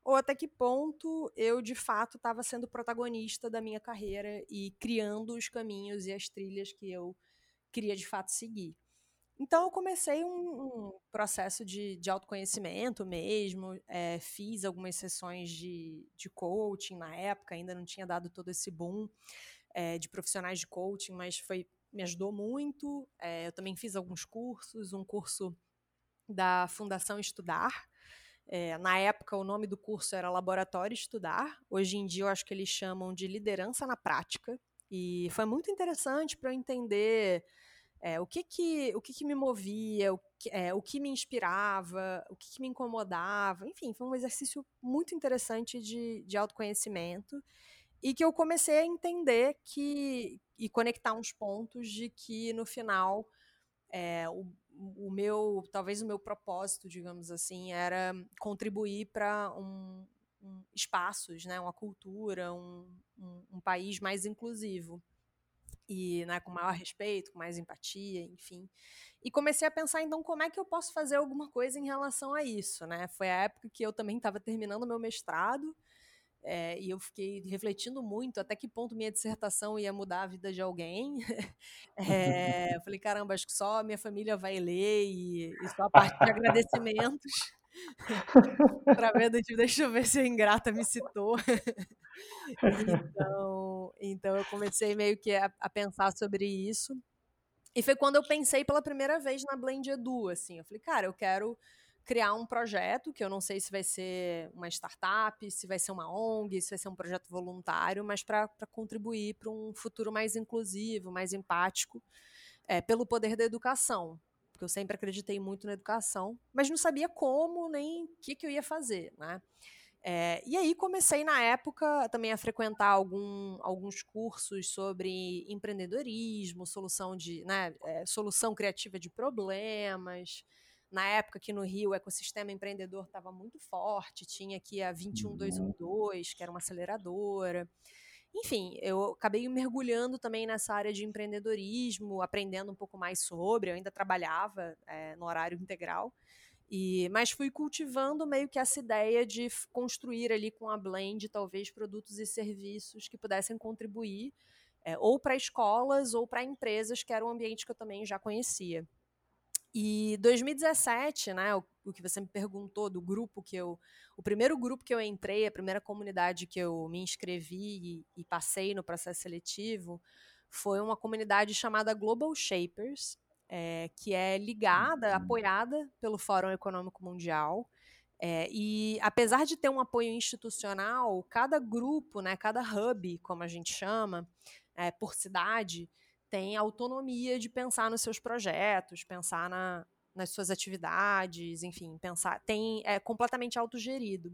ou até que ponto eu de fato estava sendo protagonista da minha carreira e criando os caminhos e as trilhas que eu queria de fato seguir. Então eu comecei um, um processo de, de, autoconhecimento mesmo, é, fiz algumas sessões de, de coaching na época, ainda não tinha dado todo esse boom é, de profissionais de coaching, mas foi me ajudou muito. É, eu também fiz alguns cursos, um curso da Fundação Estudar, é, na época, o nome do curso era Laboratório Estudar. Hoje em dia, eu acho que eles chamam de Liderança na Prática. E foi muito interessante para eu entender é, o, que, que, o que, que me movia, o que, é, o que me inspirava, o que, que, me incomodava. Enfim, foi um exercício muito interessante de, de autoconhecimento e que eu comecei a entender que e conectar uns pontos de que no final é, o, o meu, talvez o meu propósito, digamos assim, era contribuir para um, um, espaços, né, uma cultura, um, um, um país mais inclusivo e né, com maior respeito, com mais empatia, enfim. E comecei a pensar então como é que eu posso fazer alguma coisa em relação a isso, né? Foi a época que eu também estava terminando meu mestrado é, e eu fiquei refletindo muito até que ponto minha dissertação ia mudar a vida de alguém. É, (laughs) eu falei, caramba, acho que só a minha família vai ler e, e só a parte de agradecimentos. (laughs) para ver, deixa eu ver se a ingrata me citou. então, então eu comecei meio que a, a, pensar sobre isso. E foi quando eu pensei pela primeira vez na Blend Edu, assim. Eu falei, cara, eu quero criar um projeto, que eu não sei se vai ser uma startup, se vai ser uma ONG, se vai ser um projeto voluntário, mas para contribuir para um futuro mais inclusivo, mais empático, é, pelo poder da educação. Porque eu sempre acreditei muito na educação, mas não sabia como nem o que, que eu ia fazer, né? É, e aí comecei na época também a frequentar algum, alguns cursos sobre empreendedorismo, solução de né, é, solução criativa de problemas, na época aqui no Rio, o ecossistema empreendedor estava muito forte, tinha aqui a 21212, que era uma aceleradora. Enfim, eu acabei mergulhando também nessa área de empreendedorismo, aprendendo um pouco mais sobre. Eu ainda trabalhava é, no horário integral, e, mas fui cultivando meio que essa ideia de construir ali com a Blend talvez produtos e serviços que pudessem contribuir é, ou para escolas ou para empresas, que era um ambiente que eu também já conhecia. E 2017, né, o, o, que você me perguntou do grupo que eu, o primeiro grupo que eu entrei, a primeira comunidade que eu me inscrevi e, e passei no processo seletivo, foi uma comunidade chamada Global Shapers, é, que é ligada, uhum. apoiada pelo Fórum Econômico Mundial. É, e apesar de ter um apoio institucional, cada grupo, né, cada hub, como a gente chama, é, por cidade, tem autonomia de pensar nos seus projetos, pensar na, nas suas atividades, enfim, pensar, tem é completamente autogerido.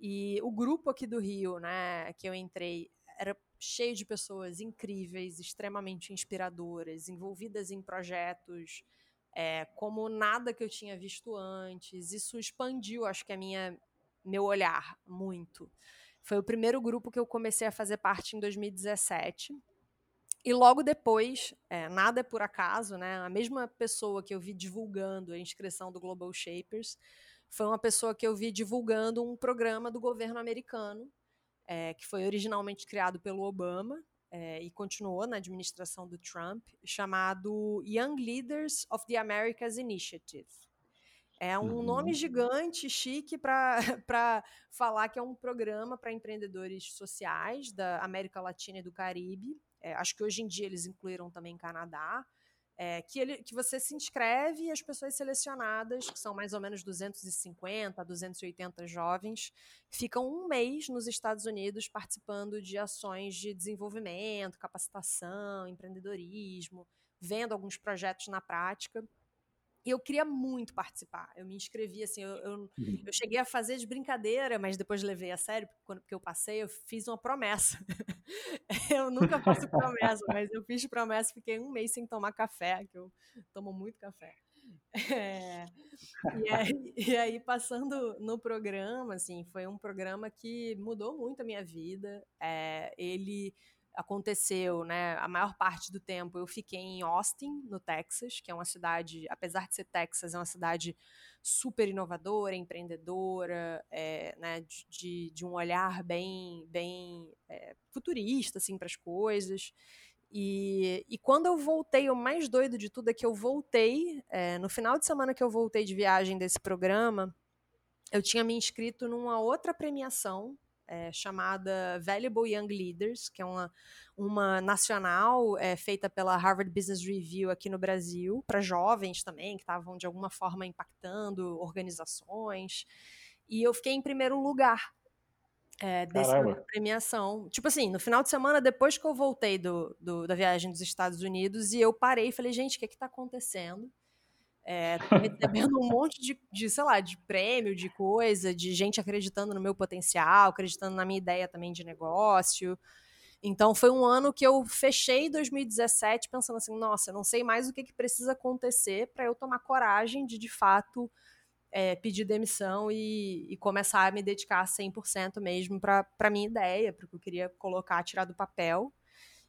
E o grupo aqui do Rio, né, que eu entrei, era cheio de pessoas incríveis, extremamente inspiradoras, envolvidas em projetos é, como nada que eu tinha visto antes. Isso expandiu, acho que a minha meu olhar muito. Foi o primeiro grupo que eu comecei a fazer parte em 2017 e logo depois, é, nada é por acaso, né? A mesma pessoa que eu vi divulgando a inscrição do Global Shapers foi uma pessoa que eu vi divulgando um programa do governo americano, é, que foi originalmente criado pelo Obama é, e continuou na administração do Trump, chamado Young Leaders of the Americas Initiative. É um uhum. nome gigante, chique, para (laughs) falar que é um programa para empreendedores sociais da América Latina e do Caribe, é, acho que hoje em dia eles incluíram também Canadá, é, que, ele, que você se inscreve e as pessoas selecionadas, que são mais ou menos 250 a 280 jovens, ficam um mês nos Estados Unidos participando de ações de desenvolvimento, capacitação, empreendedorismo, vendo alguns projetos na prática. E eu queria muito participar. Eu me inscrevi, assim, eu, eu, uhum. eu, cheguei a fazer de brincadeira, mas depois levei a sério, porque quando porque eu passei, eu fiz uma promessa. (laughs) eu nunca faço promessa, (laughs) mas eu fiz promessa, fiquei um mês sem tomar café, que eu tomo muito café. É, e, aí, (laughs) e, aí, passando no programa, assim, foi um programa que mudou muito a minha vida. É, ele aconteceu, né? A maior parte do tempo eu fiquei em Austin, no Texas, que é uma cidade, apesar de ser Texas, é uma cidade super inovadora, empreendedora, é, né? De, de, um olhar bem, bem é, futurista, assim, para as coisas. E, e, quando eu voltei, o mais doido de tudo é que eu voltei, é, no final de semana que eu voltei de viagem desse programa, eu tinha me inscrito numa outra premiação é, chamada Valuable Young Leaders, que é uma, uma nacional é, feita pela Harvard Business Review aqui no Brasil, para jovens também, que estavam de alguma forma impactando organizações. E eu fiquei em primeiro lugar é, dessa premiação. Tipo assim, no final de semana, depois que eu voltei do, do, da viagem dos Estados Unidos, e eu parei e falei, gente, o que é está acontecendo? É, recebendo um monte de, de, sei lá, de prêmio, de coisa, de gente acreditando no meu potencial, acreditando na minha ideia também de negócio. Então foi um ano que eu fechei 2017 pensando assim, nossa, não sei mais o que, que precisa acontecer para eu tomar coragem de de fato é, pedir demissão e, e, começar a me dedicar 100% mesmo para a minha ideia, para o que eu queria colocar, tirar do papel.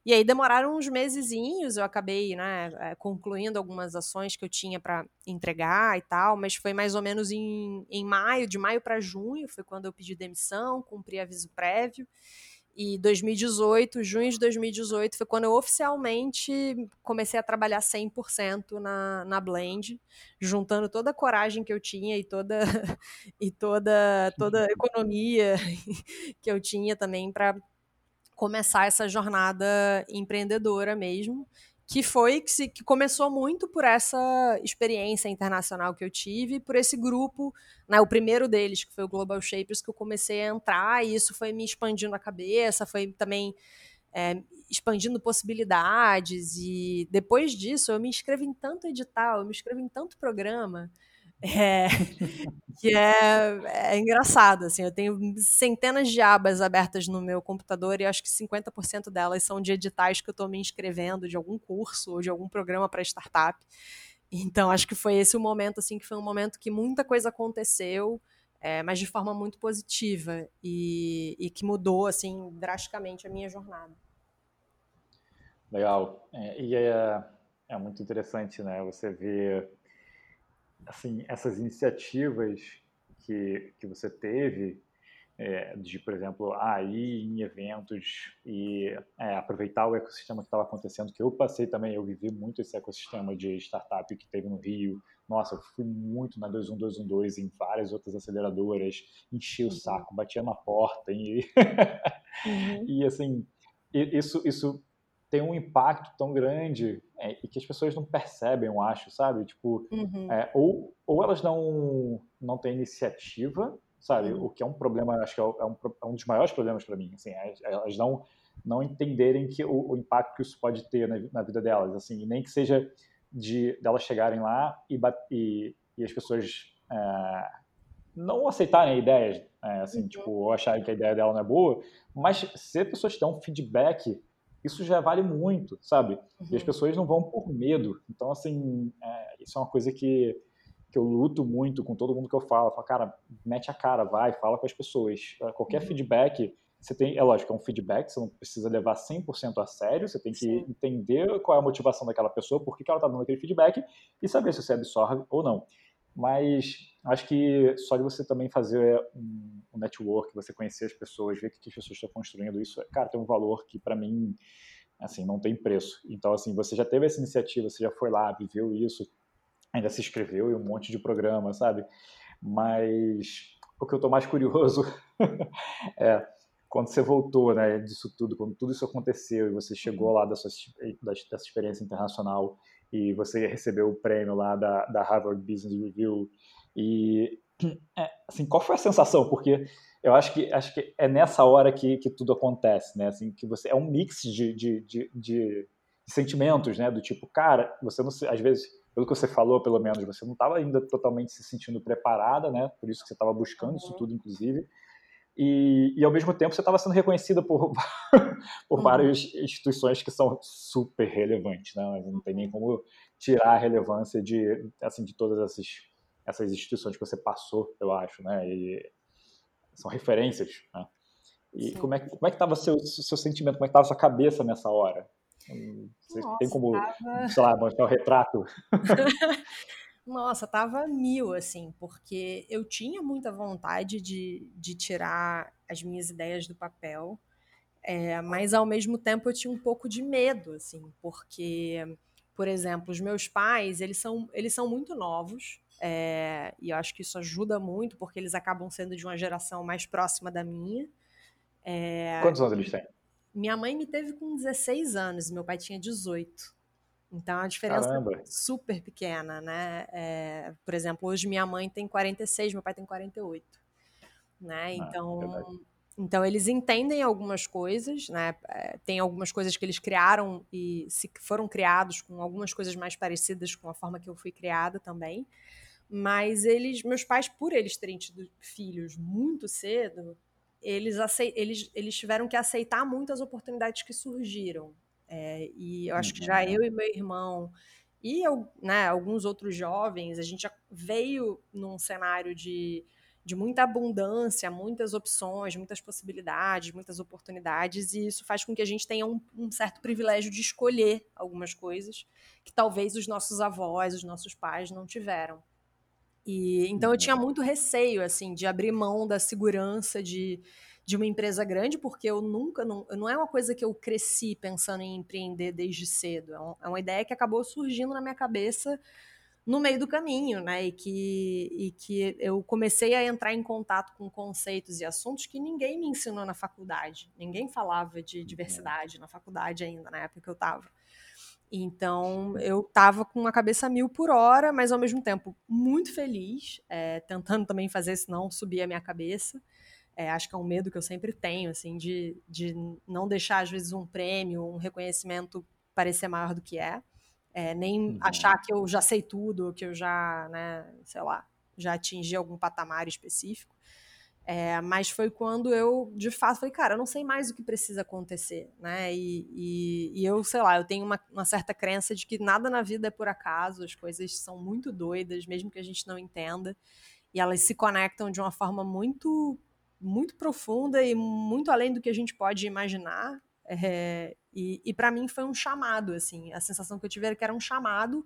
E aí demoraram uns mesezinhos, eu acabei né, eh, concluindo algumas ações que eu tinha para entregar e tal, mas foi mais ou menos em, em maio, de maio para junho, foi quando eu pedi demissão, cumpri aviso prévio. E 2018, junho de 2018, foi quando eu oficialmente comecei a trabalhar 100% na, na Blend, juntando toda a coragem que eu tinha e toda (laughs) e toda toda a economia (laughs) que eu tinha também para começar essa jornada empreendedora mesmo, que foi que, se, que começou muito por essa experiência internacional que eu tive, por esse grupo, né, o primeiro deles, que foi o Global Shapers, que eu comecei a entrar, e isso foi me expandindo a cabeça, foi também é, expandindo possibilidades, e depois disso eu me inscrevi em tanto edital, eu me inscrevi em tanto programa, é, que é, é, engraçado, assim, eu tenho centenas de abas abertas no meu computador e acho que 50% delas são de editais que eu estou me inscrevendo de algum curso ou de algum programa para startup. Então, acho que foi esse o momento, assim, que foi um momento que muita coisa aconteceu, é, mas de forma muito positiva e, e, que mudou, assim, drasticamente a minha jornada. Legal. É, e é, é muito interessante, né, você ver assim, essas iniciativas que, que você teve, é, de, por exemplo, ah, ir em eventos e é, aproveitar o ecossistema que estava acontecendo, que eu passei também, eu vivi muito esse ecossistema de startup que teve no Rio. Nossa, eu fui muito na 21212 em várias outras aceleradoras, enchi uhum. o saco, batia na porta e, uhum. (laughs) e assim, isso, isso tem um impacto tão grande é, e que as pessoas não percebem, eu acho, sabe? Tipo, uhum. é, ou, ou elas não, não têm iniciativa, sabe? Uhum. O que é um problema, acho que é, é um, é um dos maiores problemas para mim. Assim, é, elas não, não entenderem que o, o, impacto que isso pode ter na, na vida delas, assim, nem que seja de delas chegarem lá e, e, e as pessoas é, não aceitarem a ideia, é, assim, uhum. tipo, ou acharem que a ideia dela não é boa, mas se as pessoas dão um feedback isso já vale muito, sabe? Uhum. E as uhum. pessoas não vão por medo. Então, assim, é, isso é uma coisa que, que eu luto muito com todo mundo que eu falo. Eu falo, cara, mete a cara, vai, fala com as pessoas. É, qualquer uhum. feedback, você tem, é lógico, é um feedback, você não precisa levar 100% a sério, você tem que Sim. entender qual é a motivação daquela pessoa, por que, que ela está dando aquele feedback e saber se você absorve ou não. Mas acho que só de você também fazer um, um network, você conhecer as pessoas, ver o que as pessoas estão construindo, isso, cara, tem um valor que para mim, assim, não tem preço. Então, assim, você já teve essa iniciativa, você já foi lá, viveu isso, ainda se inscreveu em um monte de programa, sabe? Mas o que eu estou mais curioso (laughs) é quando você voltou, né, disso tudo, quando tudo isso aconteceu e você chegou lá dessa, dessa experiência internacional e você recebeu o prêmio lá da, da Harvard Business Review. E, (clears throat) é, assim, qual foi a sensação? Porque eu acho que, acho que é nessa hora que, que tudo acontece, né? Assim, que você é um mix de, de, de, de sentimentos, né? Do tipo, cara, você não às vezes pelo que você falou, pelo menos, você não estava ainda totalmente se sentindo preparada, né? Por isso que você estava buscando uhum. isso tudo, inclusive. E, e, ao mesmo tempo você estava sendo reconhecida por, (laughs) por uhum. várias instituições que são super relevantes, né? Mas não tem nem como tirar a relevância de, assim, de todas essas, essas instituições que você passou, eu acho, né? E são referências, né? E como é, como é que estava seu seu sentimento, como é que estava sua cabeça nessa hora? Você Nossa, tem como, tava... sei lá, mostrar o retrato? (laughs) Nossa, tava mil, assim, porque eu tinha muita vontade de, de tirar as minhas ideias do papel, é, mas ao mesmo tempo eu tinha um pouco de medo, assim, porque, por exemplo, os meus pais, eles são, eles são muito novos, é, e eu acho que isso ajuda muito, porque eles acabam sendo de uma geração mais próxima da minha. É, Quantos anos eles têm? Minha mãe me teve com 16 anos, meu pai tinha 18. Então a diferença Caramba. é super pequena, né? É, por exemplo, hoje minha mãe tem 46, meu pai tem 48. Né? Ah, então, então eles entendem algumas coisas, né? É, tem algumas coisas que eles criaram e se foram criados com algumas coisas mais parecidas com a forma que eu fui criada também. Mas eles, meus pais, por eles terem tido filhos muito cedo, eles, eles, eles tiveram que aceitar muitas oportunidades que surgiram. É, e eu acho que já uhum. eu e meu irmão e eu, né, alguns outros jovens, a gente já veio num cenário de, de muita abundância, muitas opções, muitas possibilidades, muitas oportunidades, e isso faz com que a gente tenha um, um certo privilégio de escolher algumas coisas que talvez os nossos avós, os nossos pais não tiveram. E então eu tinha uhum. muito receio assim de abrir mão da segurança de, de uma empresa grande, porque eu nunca não, não é uma coisa que eu cresci pensando em empreender desde cedo. É, um, é uma ideia que acabou surgindo na minha cabeça no meio do caminho, né? E que, e que eu comecei a entrar em contato com conceitos e assuntos que ninguém me ensinou na faculdade. Ninguém falava de uhum. diversidade na faculdade ainda, na época que eu estava. Então eu estava com uma cabeça mil por hora, mas ao mesmo tempo muito feliz, é, tentando também fazer isso não subir a minha cabeça. É, acho que é um medo que eu sempre tenho, assim, de, de não deixar às vezes um prêmio, um reconhecimento parecer maior do que é, é nem uhum. achar que eu já sei tudo, que eu já, né, sei lá, já atingi algum patamar específico. É, mas foi quando eu, de fato, falei, cara, eu não sei mais o que precisa acontecer, né? E, e, e eu, sei lá, eu tenho uma, uma, certa crença de que nada na vida é por acaso, as coisas são muito doidas, mesmo que a gente não entenda, e elas se conectam de uma forma muito, muito profunda e muito além do que a gente pode imaginar. É, e, e para mim foi um chamado, assim, a sensação que eu tive era que era um chamado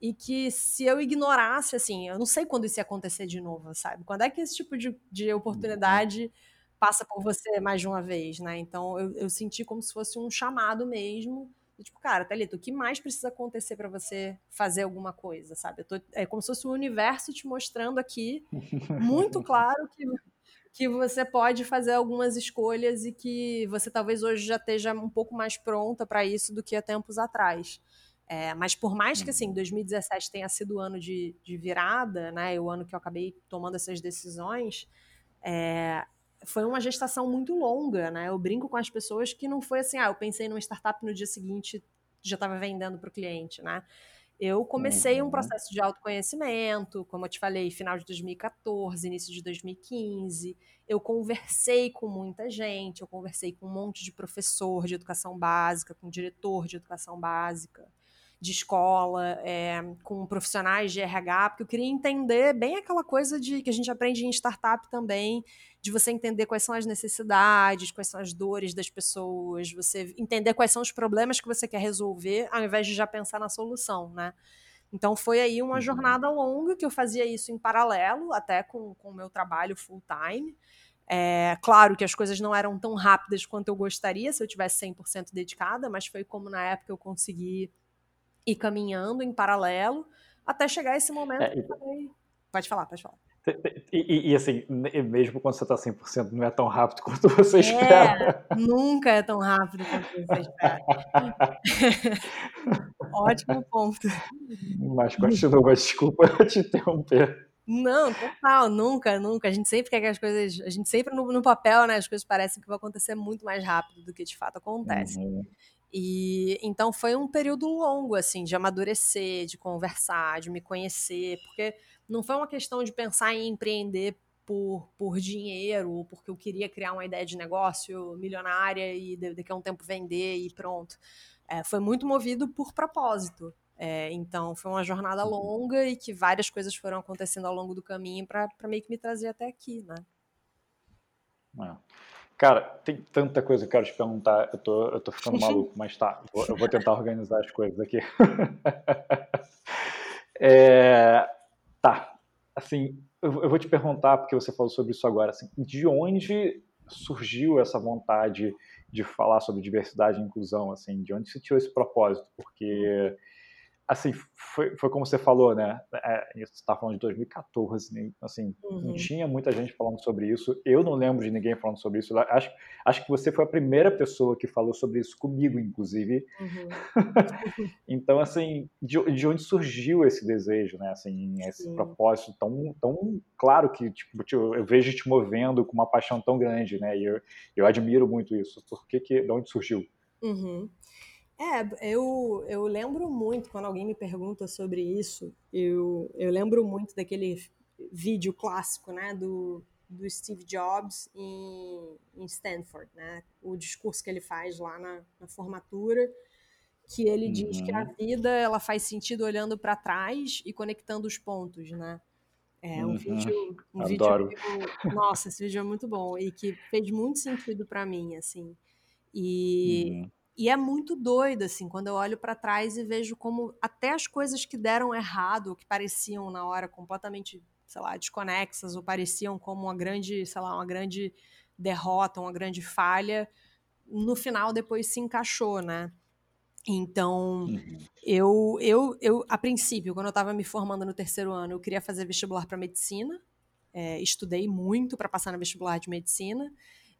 e que se eu ignorasse, assim, eu não sei quando isso ia acontecer de novo, sabe? Quando é que esse tipo de, de oportunidade passa por você mais de uma vez, né? Então eu, eu senti como se fosse um chamado mesmo. Tipo, cara, Thalita, o que mais precisa acontecer para você fazer alguma coisa, sabe? Tô, é como se fosse o universo te mostrando aqui, (laughs) muito claro que, que você pode fazer algumas escolhas e que você talvez hoje já esteja um pouco mais pronta para isso do que há tempos atrás. É, mas por mais que assim 2017 uhum. tenha sido o ano de, de virada, né, o ano que eu acabei tomando essas decisões, é, foi uma gestação muito longa, né? Eu brinco com as pessoas que não foi assim, ah, eu pensei numa startup no dia seguinte já estava vendendo para o cliente, né? Eu comecei um uhum. processo de autoconhecimento, como eu te falei, final de 2014, início de 2015. Eu conversei com muita gente, eu conversei com um monte de professor de educação básica, com diretor de educação básica de escola, é, com profissionais de RH, porque eu queria entender bem aquela coisa de que a gente aprende em startup também, de você entender quais são as necessidades, quais são as dores das pessoas, você entender quais são os problemas que você quer resolver, ao invés de já pensar na solução, né? Então foi aí uma uhum. jornada longa que eu fazia isso em paralelo, até com o meu trabalho full time. É, claro que as coisas não eram tão rápidas quanto eu gostaria se eu tivesse 100% dedicada, mas foi como na época eu consegui ir caminhando em paralelo até chegar esse momento é, e... Pode falar, pode falar. E, e, assim, mesmo quando você está 100%, não é tão rápido (laughs) quanto você é, espera. Nunca é tão rápido quanto você espera. (laughs) Ótimo ponto. Mas continua, desculpa (laughs) te interromper. Não, total, nunca, nunca. A gente sempre quer que as coisas. A gente sempre no, no papel, né? As coisas parecem que vão acontecer muito mais rápido do que de fato acontece. Uhum. E então foi um período longo assim de amadurecer, de conversar, de me conhecer, porque não foi uma questão de pensar em empreender por, por dinheiro, porque eu queria criar uma ideia de negócio milionária e daqui a um tempo vender e pronto. É, foi muito movido por propósito. É, então foi uma jornada uhum. longa e que várias coisas foram acontecendo ao longo do caminho para meio que me trazer até aqui, né? É. Cara, tem tanta coisa que eu quero te perguntar. Eu tô, eu tô ficando (laughs) maluco, mas tá. Eu vou tentar organizar as coisas aqui. (laughs) é, tá. Assim, eu, vou te perguntar, porque você falou sobre isso agora. Assim, de onde surgiu essa vontade de falar sobre diversidade e inclusão? Assim, de onde você tirou esse propósito? Porque assim, foi, foi como você falou, né? É, você está falando de 2014, né? assim, uhum. não tinha muita gente falando sobre isso. Eu não lembro de ninguém falando sobre isso. Acho, acho que você foi a primeira pessoa que falou sobre isso comigo, inclusive. Uhum. (laughs) (laughs) então, assim, de, de, onde surgiu esse desejo, né? Assim, esse Sim. propósito tão, tão claro que tipo, eu vejo te movendo com uma paixão tão grande, né? E eu, eu admiro muito isso. Por que, que de onde surgiu? Uhum. É, eu, eu lembro muito, quando alguém me pergunta sobre isso, eu, eu lembro muito daquele vídeo clássico, né, do, do Steve Jobs em, em Stanford, né, o discurso que ele faz lá na, na formatura, que ele uhum. diz que a uhum. vida ela faz sentido olhando para trás e conectando os pontos, né? É um uhum. vídeo, um Adoro. vídeo, nossa, esse vídeo é muito bom e que fez muito sentido para mim, assim. E uhum. E é muito doido, assim, quando eu olho para trás e vejo como até as coisas que deram errado, que pareciam na hora completamente, sei lá, desconexas, ou pareciam como uma grande, sei lá, uma grande derrota, uma grande falha, no final depois se encaixou, né? Então, uhum. eu, eu, eu, a princípio, quando eu estava me formando no terceiro ano, eu queria fazer vestibular para medicina, é, estudei muito para passar no vestibular de medicina,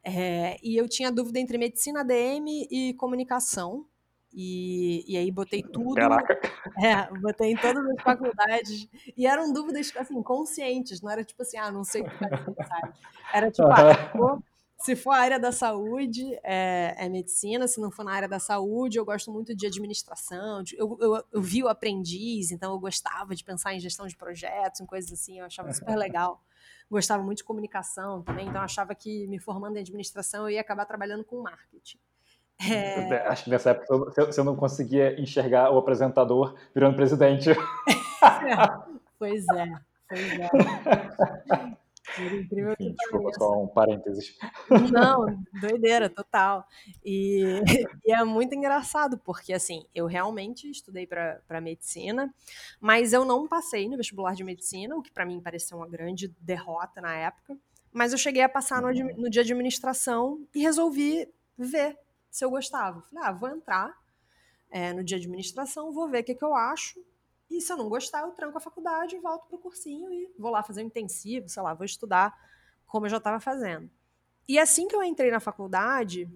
é, e eu tinha dúvida entre medicina, ADM e comunicação. E, e aí botei tudo. Caraca. (laughs) É, botei em todas as faculdades. E eram dúvidas, assim, conscientes. Não era tipo assim, ah, não sei o que fazer, sabe? Era tipo, ah, se for a área da saúde, é, é, medicina. Se não for na área da saúde, eu gosto muito de administração. De, eu, eu, eu vi o aprendiz, então eu gostava de pensar em gestão de projetos, em coisas assim. Eu achava super (laughs) legal gostava muito de comunicação também, então achava que me formando em administração eu ia acabar trabalhando com marketing. É... Acho que nessa época você não conseguia enxergar o apresentador virando presidente. (laughs) pois é, pois é. (laughs) Incrível Enfim, que desculpa, pareça. só um parênteses. Não, (laughs) doideira, total. E, (laughs) e, é muito engraçado, porque assim, eu realmente estudei para medicina, mas eu não passei no vestibular de medicina, o que para mim pareceu uma grande derrota na época. Mas eu cheguei a passar no, uhum. no dia de administração e resolvi ver se eu gostava. Falei, ah, vou entrar é, no dia de administração, vou ver o que, que eu acho e se eu não gostar, eu tranco a faculdade, volto pro cursinho e vou lá fazer um intensivo, sei lá, vou estudar como eu já estava fazendo. E assim que eu entrei na faculdade,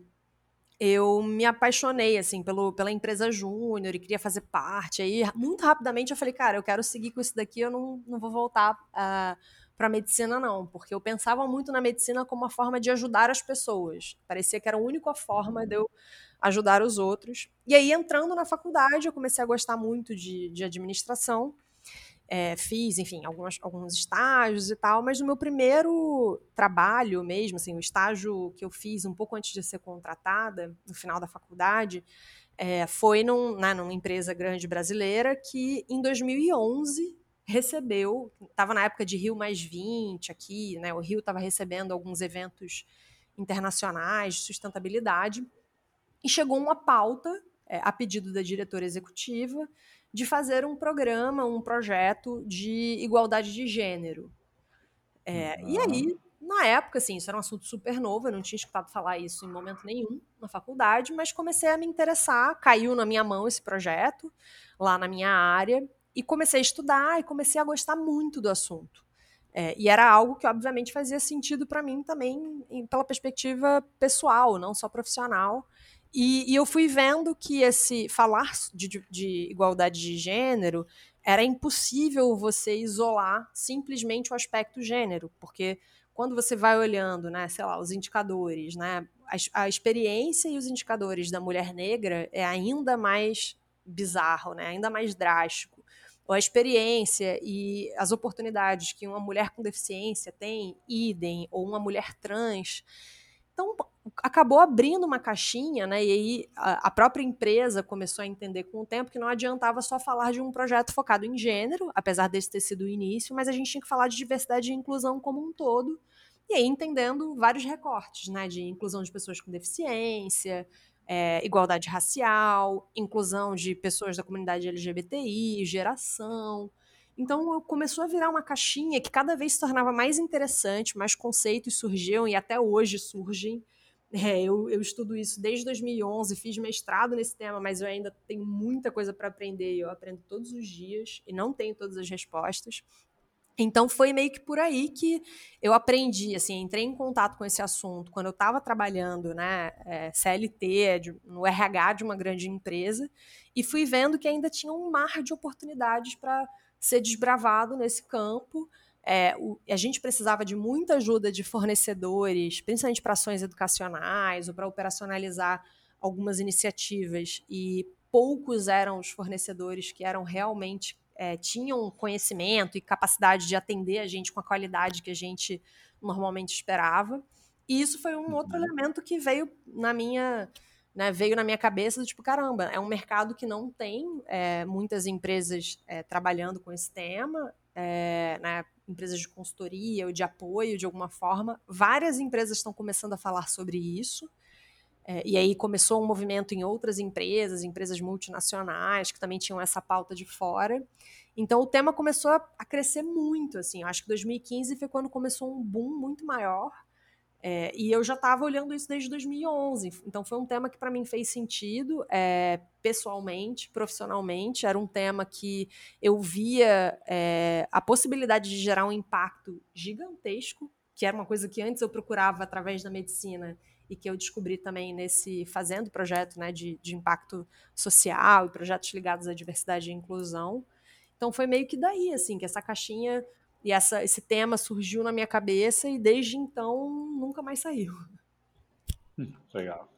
eu me apaixonei assim pelo, pela empresa júnior e queria fazer parte. Aí, muito rapidamente, eu falei, cara, eu quero seguir com isso daqui, eu não, não vou voltar uh, para medicina, não, porque eu pensava muito na medicina como uma forma de ajudar as pessoas. Parecia que era a única forma de eu ajudar os outros. E aí, entrando na faculdade, eu comecei a gostar muito de, de administração. É, fiz, enfim, alguns, alguns estágios e tal, mas no meu primeiro trabalho mesmo, assim, o estágio que eu fiz um pouco antes de ser contratada, no final da faculdade, é, foi num, né, numa empresa grande brasileira que, em 2011, recebeu, estava na época de Rio Mais 20 aqui, né, o Rio estava recebendo alguns eventos internacionais de sustentabilidade, e chegou uma pauta, é, a pedido da diretora executiva, de fazer um programa, um projeto de igualdade de gênero. É, uhum. E aí, na época, assim, isso era um assunto super novo, eu não tinha escutado falar isso em momento nenhum na faculdade, mas comecei a me interessar, caiu na minha mão esse projeto, lá na minha área, e comecei a estudar e comecei a gostar muito do assunto. É, e era algo que, obviamente, fazia sentido para mim também, em, pela perspectiva pessoal, não só profissional. E, e, eu fui vendo que esse falar de, de, igualdade de gênero era impossível você isolar simplesmente o aspecto gênero, porque quando você vai olhando, né, sei lá, os indicadores, né, a, a experiência e os indicadores da mulher negra é ainda mais bizarro, né? ainda mais drástico. Ou a experiência e as oportunidades que uma mulher com deficiência tem, idem, ou uma mulher trans. Então, acabou abrindo uma caixinha, né? E aí a, própria empresa começou a entender com o tempo que não adiantava só falar de um projeto focado em gênero, apesar desse ter sido o início, mas a gente tinha que falar de diversidade e inclusão como um todo. E aí entendendo vários recortes, né? De inclusão de pessoas com deficiência, é, igualdade racial, inclusão de pessoas da comunidade LGBTI, geração. Então começou a virar uma caixinha que cada vez se tornava mais interessante, mais conceitos surgiam e até hoje surgem. É, eu, eu, estudo isso desde 2011, fiz mestrado nesse tema, mas eu ainda tenho muita coisa para aprender eu aprendo todos os dias e não tenho todas as respostas. Então foi meio que por aí que eu aprendi, assim, entrei em contato com esse assunto quando eu estava trabalhando, né, é, CLT, de, no RH de uma grande empresa, e fui vendo que ainda tinha um mar de oportunidades para ser desbravado nesse campo. É, o, a gente precisava de muita ajuda de fornecedores, principalmente para ações educacionais ou para operacionalizar algumas iniciativas, e poucos eram os fornecedores que eram realmente é, tinham conhecimento e capacidade de atender a gente com a qualidade que a gente normalmente esperava. E isso foi um outro uhum. elemento que veio na minha né, veio na minha cabeça do tipo, caramba, é um mercado que não tem é, muitas empresas é, trabalhando com esse tema, é, né, empresas de consultoria ou de apoio de alguma forma. Várias empresas estão começando a falar sobre isso. É, e aí começou um movimento em outras empresas, empresas multinacionais, que também tinham essa pauta de fora. Então o tema começou a, crescer muito, assim. Eu acho que 2015 foi quando começou um boom muito maior. É, e eu já estava olhando isso desde 2011. Então foi um tema que para mim fez sentido, é, pessoalmente, profissionalmente. Era um tema que eu via é, a possibilidade de gerar um impacto gigantesco, que era uma coisa que antes eu procurava através da medicina e que eu descobri também nesse fazendo projeto né, de, de impacto social e projetos ligados à diversidade e inclusão. Então foi meio que daí, assim, que essa caixinha e essa, esse tema surgiu na minha cabeça e desde então nunca mais saiu. (laughs) Legal.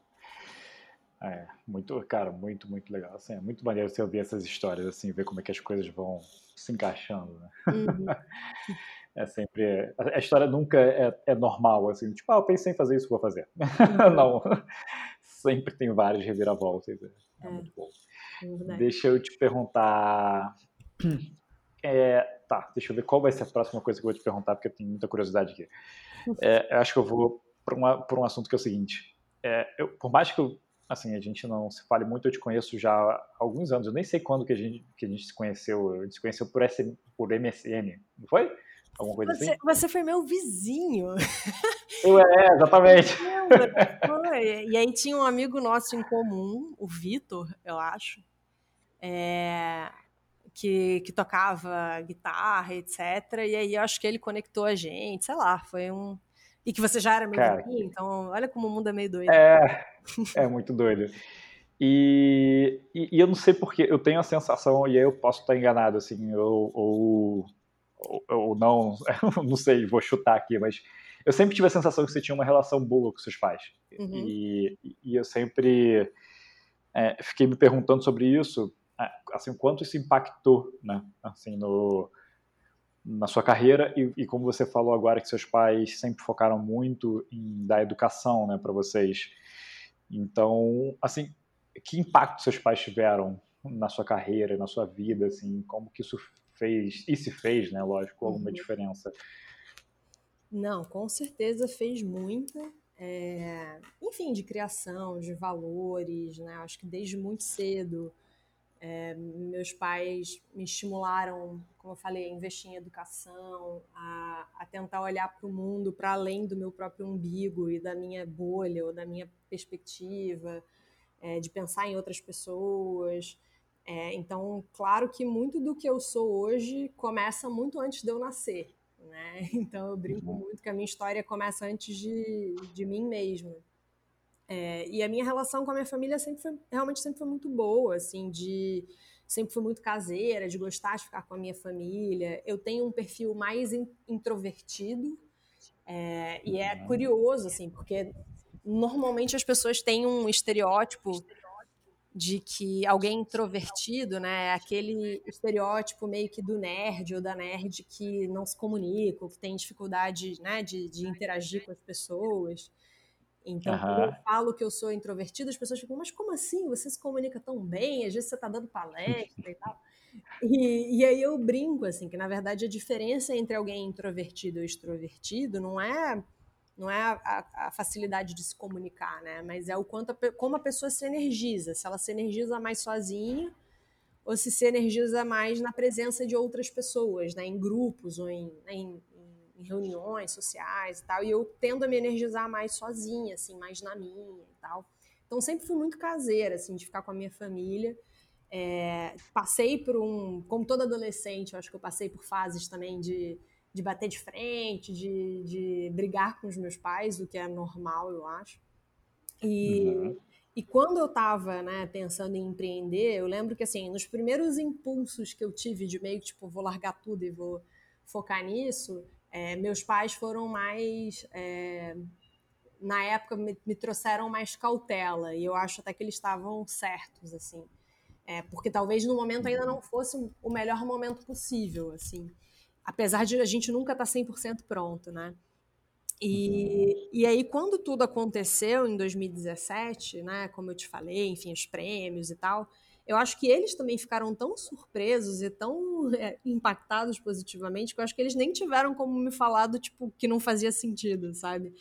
É, muito, cara, muito, muito legal. Assim, é muito maneiro você ouvir essas histórias, assim, ver como é que as coisas vão se encaixando, né? Uhum. (laughs) é sempre. A história nunca é, é, normal, assim, tipo, ah, eu pensei em fazer isso, vou fazer. (laughs) Não. (laughs) Sempre tem várias reviravoltas. É, é muito bom. É Deixa eu te perguntar. (clears throat) É, tá, deixa eu ver qual vai ser a próxima coisa que eu vou te perguntar, porque eu tenho muita curiosidade aqui. (laughs) É, eu acho que eu vou para um assunto que é o seguinte. É, eu, por mais que eu, assim, a gente não se fale muito, eu te conheço já há alguns anos. Eu nem sei quando que a gente, que a gente se conheceu. A gente se conheceu por, SM, por MSN, não foi? Alguma coisa você, assim? Você foi meu vizinho. Eu, é, exatamente. (laughs) Foi. E aí tinha um amigo nosso em comum, o Vitor, eu acho. É, que, que tocava guitarra, etc. E aí eu acho que ele conectou a gente, sei lá, foi um. E que você já era meio Cara, então olha como o mundo é meio doido. É, é muito doido. E, e, e, eu não sei porque, eu tenho a sensação, e aí eu posso estar enganado, assim, ou, ou, ou não, (laughs) não sei, vou chutar aqui, mas eu sempre tive a sensação que você tinha uma relação boa com seus pais. Uhum. E, e eu sempre é, fiquei me perguntando sobre isso, assim, quanto isso impactou, né, assim, no, na sua carreira e, e, como você falou agora que seus pais sempre focaram muito em dar educação, né, para vocês. Então, assim, que impacto seus pais tiveram na sua carreira, na sua vida, assim, como que isso fez e se fez, né, lógico, alguma uhum. diferença? Não, com certeza fez muita. É, enfim, de criação, de valores, né? Acho que desde muito cedo é, meus pais me estimularam, como eu falei, a investir em educação, a, a tentar olhar para o mundo para além do meu próprio umbigo e da minha bolha ou da minha perspectiva, é, de pensar em outras pessoas. É, então, claro que muito do que eu sou hoje começa muito antes de eu nascer. Né? (laughs) Então, eu brinco uhum. muito que a minha história começa antes de, de mim mesma. É, e a minha relação com a minha família sempre foi, realmente sempre foi muito boa, assim, de sempre fui muito caseira, de gostar de ficar com a minha família. Eu tenho um perfil mais in, introvertido é, e é uhum. curioso, assim, porque normalmente as pessoas têm um estereótipo de que alguém introvertido, né, é aquele estereótipo meio que do nerd ou da nerd que não se comunica, ou que tem dificuldade, né, de, de interagir com as pessoas. Então, uhum. quando eu falo que eu sou introvertida, as pessoas ficam, mas como assim? Você se comunica tão bem, às vezes você está dando palestra e tal. E, e, aí eu brinco, assim, que na verdade a diferença entre alguém introvertido e extrovertido não é não é a, a, facilidade de se comunicar, né? Mas é o quanto a, como a pessoa se energiza. Se ela se energiza mais sozinha ou se se energiza mais na presença de outras pessoas, né? Em grupos ou em, né? em, em reuniões sociais e tal. E eu tendo a me energizar mais sozinha, assim, mais na minha e tal. Então sempre fui muito caseira, assim, de ficar com a minha família. É, passei por um, como toda adolescente, eu acho que eu passei por fases também de de bater de frente, de, de brigar com os meus pais, o que é normal, eu acho. E, uhum. e quando eu estava né, pensando em empreender, eu lembro que, assim, nos primeiros impulsos que eu tive de meio tipo, vou largar tudo e vou focar nisso, é, meus pais foram mais. É, na época, me, me, trouxeram mais cautela, e eu acho até que eles estavam certos, assim. É, porque talvez no momento ainda não fosse o melhor momento possível, assim apesar de a gente nunca estar tá 100% pronto, né? E, uhum. e aí, quando tudo aconteceu em 2017, né, como eu te falei, enfim, os prêmios e tal, eu acho que eles também ficaram tão surpresos e tão é, impactados positivamente que eu acho que eles nem tiveram como me falar do tipo que não fazia sentido, sabe?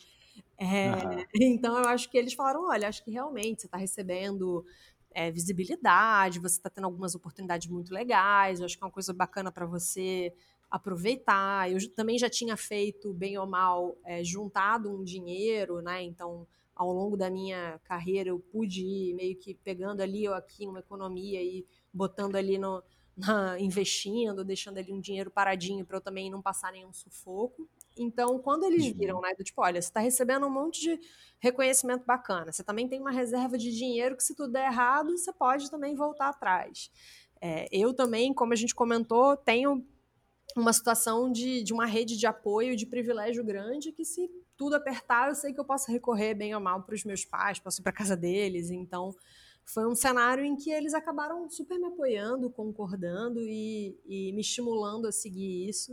É, uhum. (laughs) Então eu acho que eles falaram: olha, acho que realmente você está recebendo é, visibilidade, você está tendo algumas oportunidades muito legais, eu acho que é uma coisa bacana para você aproveitar. Eu também já tinha feito, bem ou mal, é, juntado um dinheiro, né? Então, ao longo da minha carreira, eu pude ir meio que pegando ali ou aqui uma economia e botando ali no. (laughs) Na, investindo, deixando ali um dinheiro paradinho para eu também não passar nenhum sufoco. Então, quando eles uhum. viram, né, do tipo, olha, você está recebendo um monte de reconhecimento bacana, você também tem uma reserva de dinheiro que, se tudo der errado, você pode também voltar atrás. É, eu também, como a gente comentou, tenho uma situação de, de uma rede de apoio, de privilégio grande, que se tudo apertar, eu sei que eu posso recorrer bem ou mal para os meus pais, posso ir para casa deles. Então, foi um cenário em que eles acabaram super me apoiando, concordando e, e me estimulando a seguir isso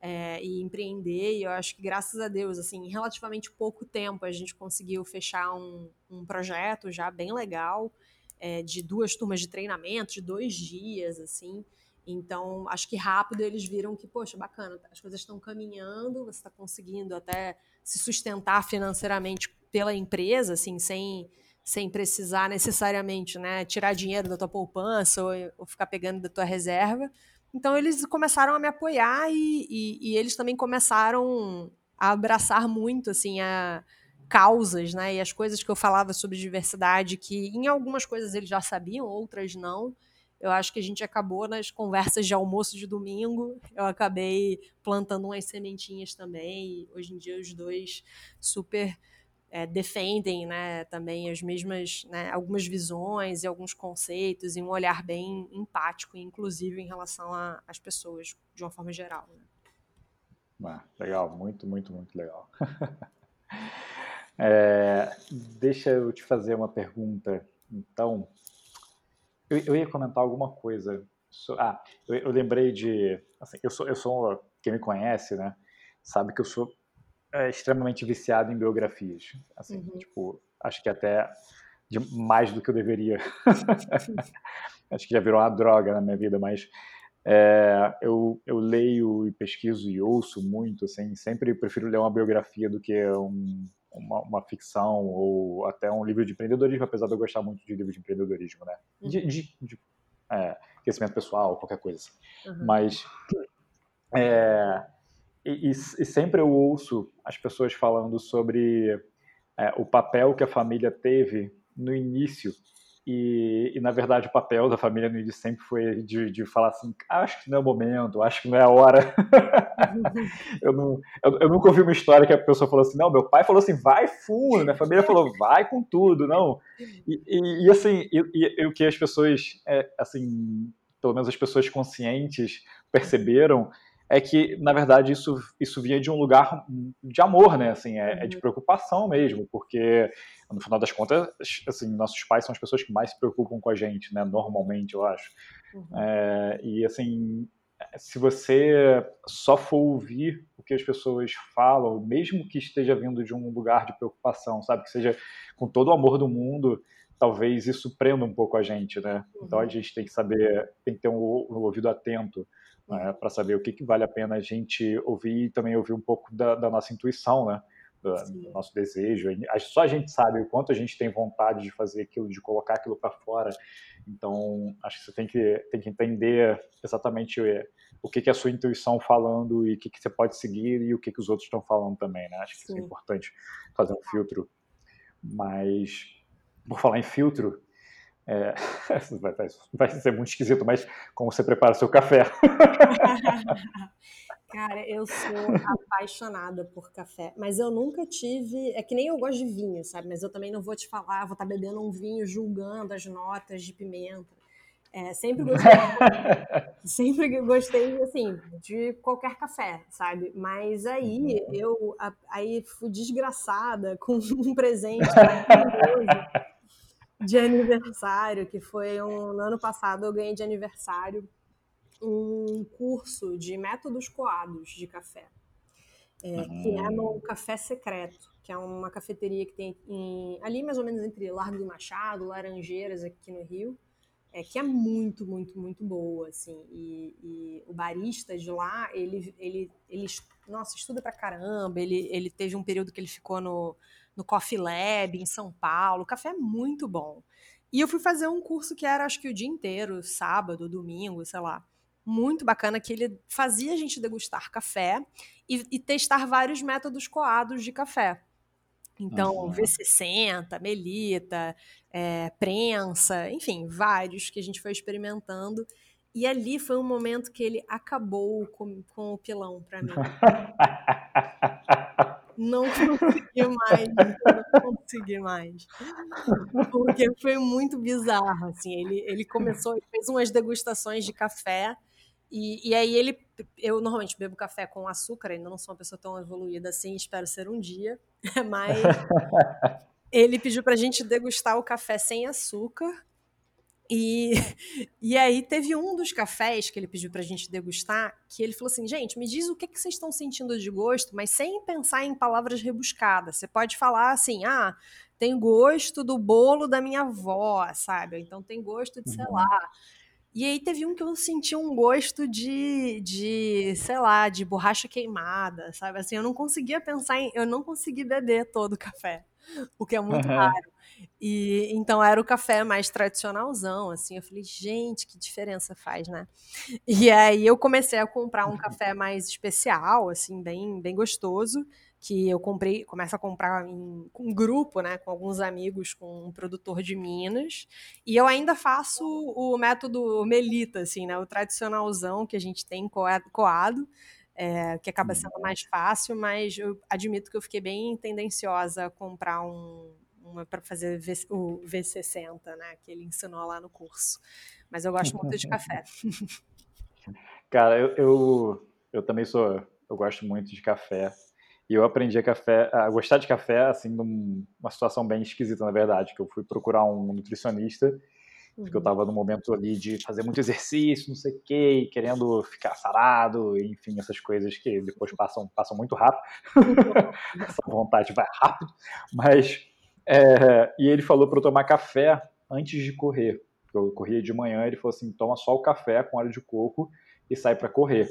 é, e empreender. E eu acho que, graças a Deus, assim, em relativamente pouco tempo, a gente conseguiu fechar um, um projeto já bem legal, é, de duas turmas de treinamento, de dois dias, assim. Então, acho que rápido eles viram que, poxa, bacana, as coisas estão caminhando, você está conseguindo até se sustentar financeiramente pela empresa, assim, sem, sem precisar necessariamente né, tirar dinheiro da tua poupança ou, ou ficar pegando da tua reserva. Então, eles começaram a me apoiar e, e, e eles também começaram a abraçar muito, assim, a causas, né, e as coisas que eu falava sobre diversidade, que em algumas coisas eles já sabiam, outras não, eu acho que a gente acabou nas conversas de almoço de domingo, eu acabei plantando umas sementinhas também, e hoje em dia os dois super é, defendem né, também as mesmas, né, algumas visões e alguns conceitos e um olhar bem empático, inclusive em relação às pessoas de uma forma geral. Né? Ah, legal, muito, muito, muito legal. (laughs) é, deixa eu te fazer uma pergunta, então, eu, eu, ia comentar alguma coisa. ah, eu, eu, lembrei de. Assim, eu sou, eu sou. Quem me conhece, né? Sabe que eu sou é, extremamente viciado em biografias. Assim, uhum. tipo, acho que até de mais do que eu deveria. (laughs) acho que já virou uma droga na minha vida, mas é, eu, eu leio e pesquiso e ouço muito, assim, sempre prefiro ler uma biografia do que um, uma, uma, ficção ou até um livro de empreendedorismo, apesar de eu gostar muito de livro de empreendedorismo, né? Uhum. De, de, de é, crescimento pessoal, qualquer coisa assim. Uhum. Mas é, e, e, sempre eu ouço as pessoas falando sobre é, o papel que a família teve no início e, e, na verdade, o papel da família no início sempre foi de, de falar assim: acho que não é o momento, acho que não é a hora. (laughs) eu, não, eu, eu, nunca ouvi uma história que a pessoa falou assim: não, meu pai falou assim, vai fundo, minha família falou, vai com tudo, não. E, e, e assim, e, o que as pessoas, é, assim, pelo menos as pessoas conscientes perceberam é que, na verdade, isso, isso vinha de um lugar de amor, né? Assim, é, é, de uhum. preocupação mesmo, porque, no final das contas, assim, nossos pais são as pessoas que mais se preocupam com a gente, né? Normalmente, eu acho. Uhum. É, e, assim, se você só for ouvir o que as pessoas falam, mesmo que esteja vindo de um lugar de preocupação, sabe? Que seja com todo o amor do mundo, talvez isso prenda um pouco a gente, né? Então a uhum. gente tem que saber, tem que ter um, um ouvido atento né, para saber o que, que, vale a pena a gente ouvir e também ouvir um pouco da, da nossa intuição, né? Do, do, nosso desejo. Só a gente sabe o quanto a gente tem vontade de fazer aquilo, de colocar aquilo para fora. Então, acho que você tem que, tem que entender exatamente o que, que é a sua intuição falando e o que, que você pode seguir e o que, que os outros estão falando também, né? Acho que Sim. isso é importante, fazer um filtro. Mas, por falar em filtro, é, (laughs) vai, vai, ser muito esquisito, mas como você prepara seu café? (laughs) Cara, eu sou apaixonada por café, mas eu nunca tive. É que nem eu gosto de vinho, sabe? Mas eu também não vou te falar, vou estar bebendo um vinho julgando as notas de pimenta. É, sempre gostei, (laughs) sempre gostei assim de qualquer café, sabe? Mas aí uhum. eu aí fui desgraçada com (laughs) um presente de aniversário, que foi um, no ano passado eu ganhei de aniversário um curso de métodos coados de café, é, que é no Café Secreto, que é uma cafeteria que tem em, ali mais ou menos entre Largo do Machado, Laranjeiras aqui no Rio, é, que é muito, muito, muito boa, assim, e, e o barista de lá, ele, ele, ele, nossa, estuda pra caramba, ele, ele teve um período que ele ficou no no Coffee Lab, em São Paulo. O café é muito bom. E eu fui fazer um curso que era, acho que o dia inteiro, sábado, domingo, sei lá. Muito bacana, que ele fazia a gente degustar café e, e testar vários métodos coados de café. Então, uhum. V60, melita, é, prensa, enfim, vários que a gente foi experimentando. E ali foi um momento que ele acabou com, com o pilão para mim. (laughs) não consegui mais, não consegui mais. Porque foi muito bizarro, assim, ele, ele começou, ele fez umas degustações de café, e, e aí ele, eu normalmente bebo café com açúcar, ainda não sou uma pessoa tão evoluída assim, espero ser um dia, (laughs) mas (laughs) ele pediu pra gente degustar o café sem açúcar, e, (laughs) e aí teve um dos cafés que ele pediu para a gente degustar, que ele falou assim, gente, me diz o que, que vocês estão sentindo de gosto, mas sem pensar em palavras rebuscadas. Você pode falar assim, ah, tem gosto do bolo da minha avó, sabe? Então tem gosto de, sei uhum. lá. E aí teve um que eu senti um gosto de, de, sei lá, de borracha queimada, sabe? Assim, eu não conseguia pensar em, eu não consegui beber todo o café, o que é muito uhum. raro. E então era o café mais tradicionalzão, assim. Eu falei, gente, que diferença faz, né? E aí eu comecei a comprar um café mais especial, assim, bem, bem gostoso, que eu comprei, começo a comprar em um grupo, né, com alguns amigos, com um produtor de Minas. E eu ainda faço o método Melita, assim, né, o tradicionalzão que a gente tem coado. É, que acaba sendo mais fácil, mas eu admito que eu fiquei bem tendenciosa a comprar um, uma para fazer o V60, né? Que ele ensinou lá no curso. Mas eu gosto muito de café. (laughs) Cara, eu, eu, eu, também sou. Eu gosto muito de café. E eu aprendi a, café, a gostar de café, assim, numa situação bem esquisita, na verdade, que eu fui procurar um nutricionista, porque eu estava uhum. no momento ali de fazer muito exercício, não sei o quê, querendo ficar sarado, enfim, essas coisas que depois passam, passam muito rápido. (laughs) Essa vontade vai rápido. Mas é, e ele falou para eu tomar café antes de correr. Eu corria de manhã, ele falou assim: toma só o café com óleo de coco e sai para correr.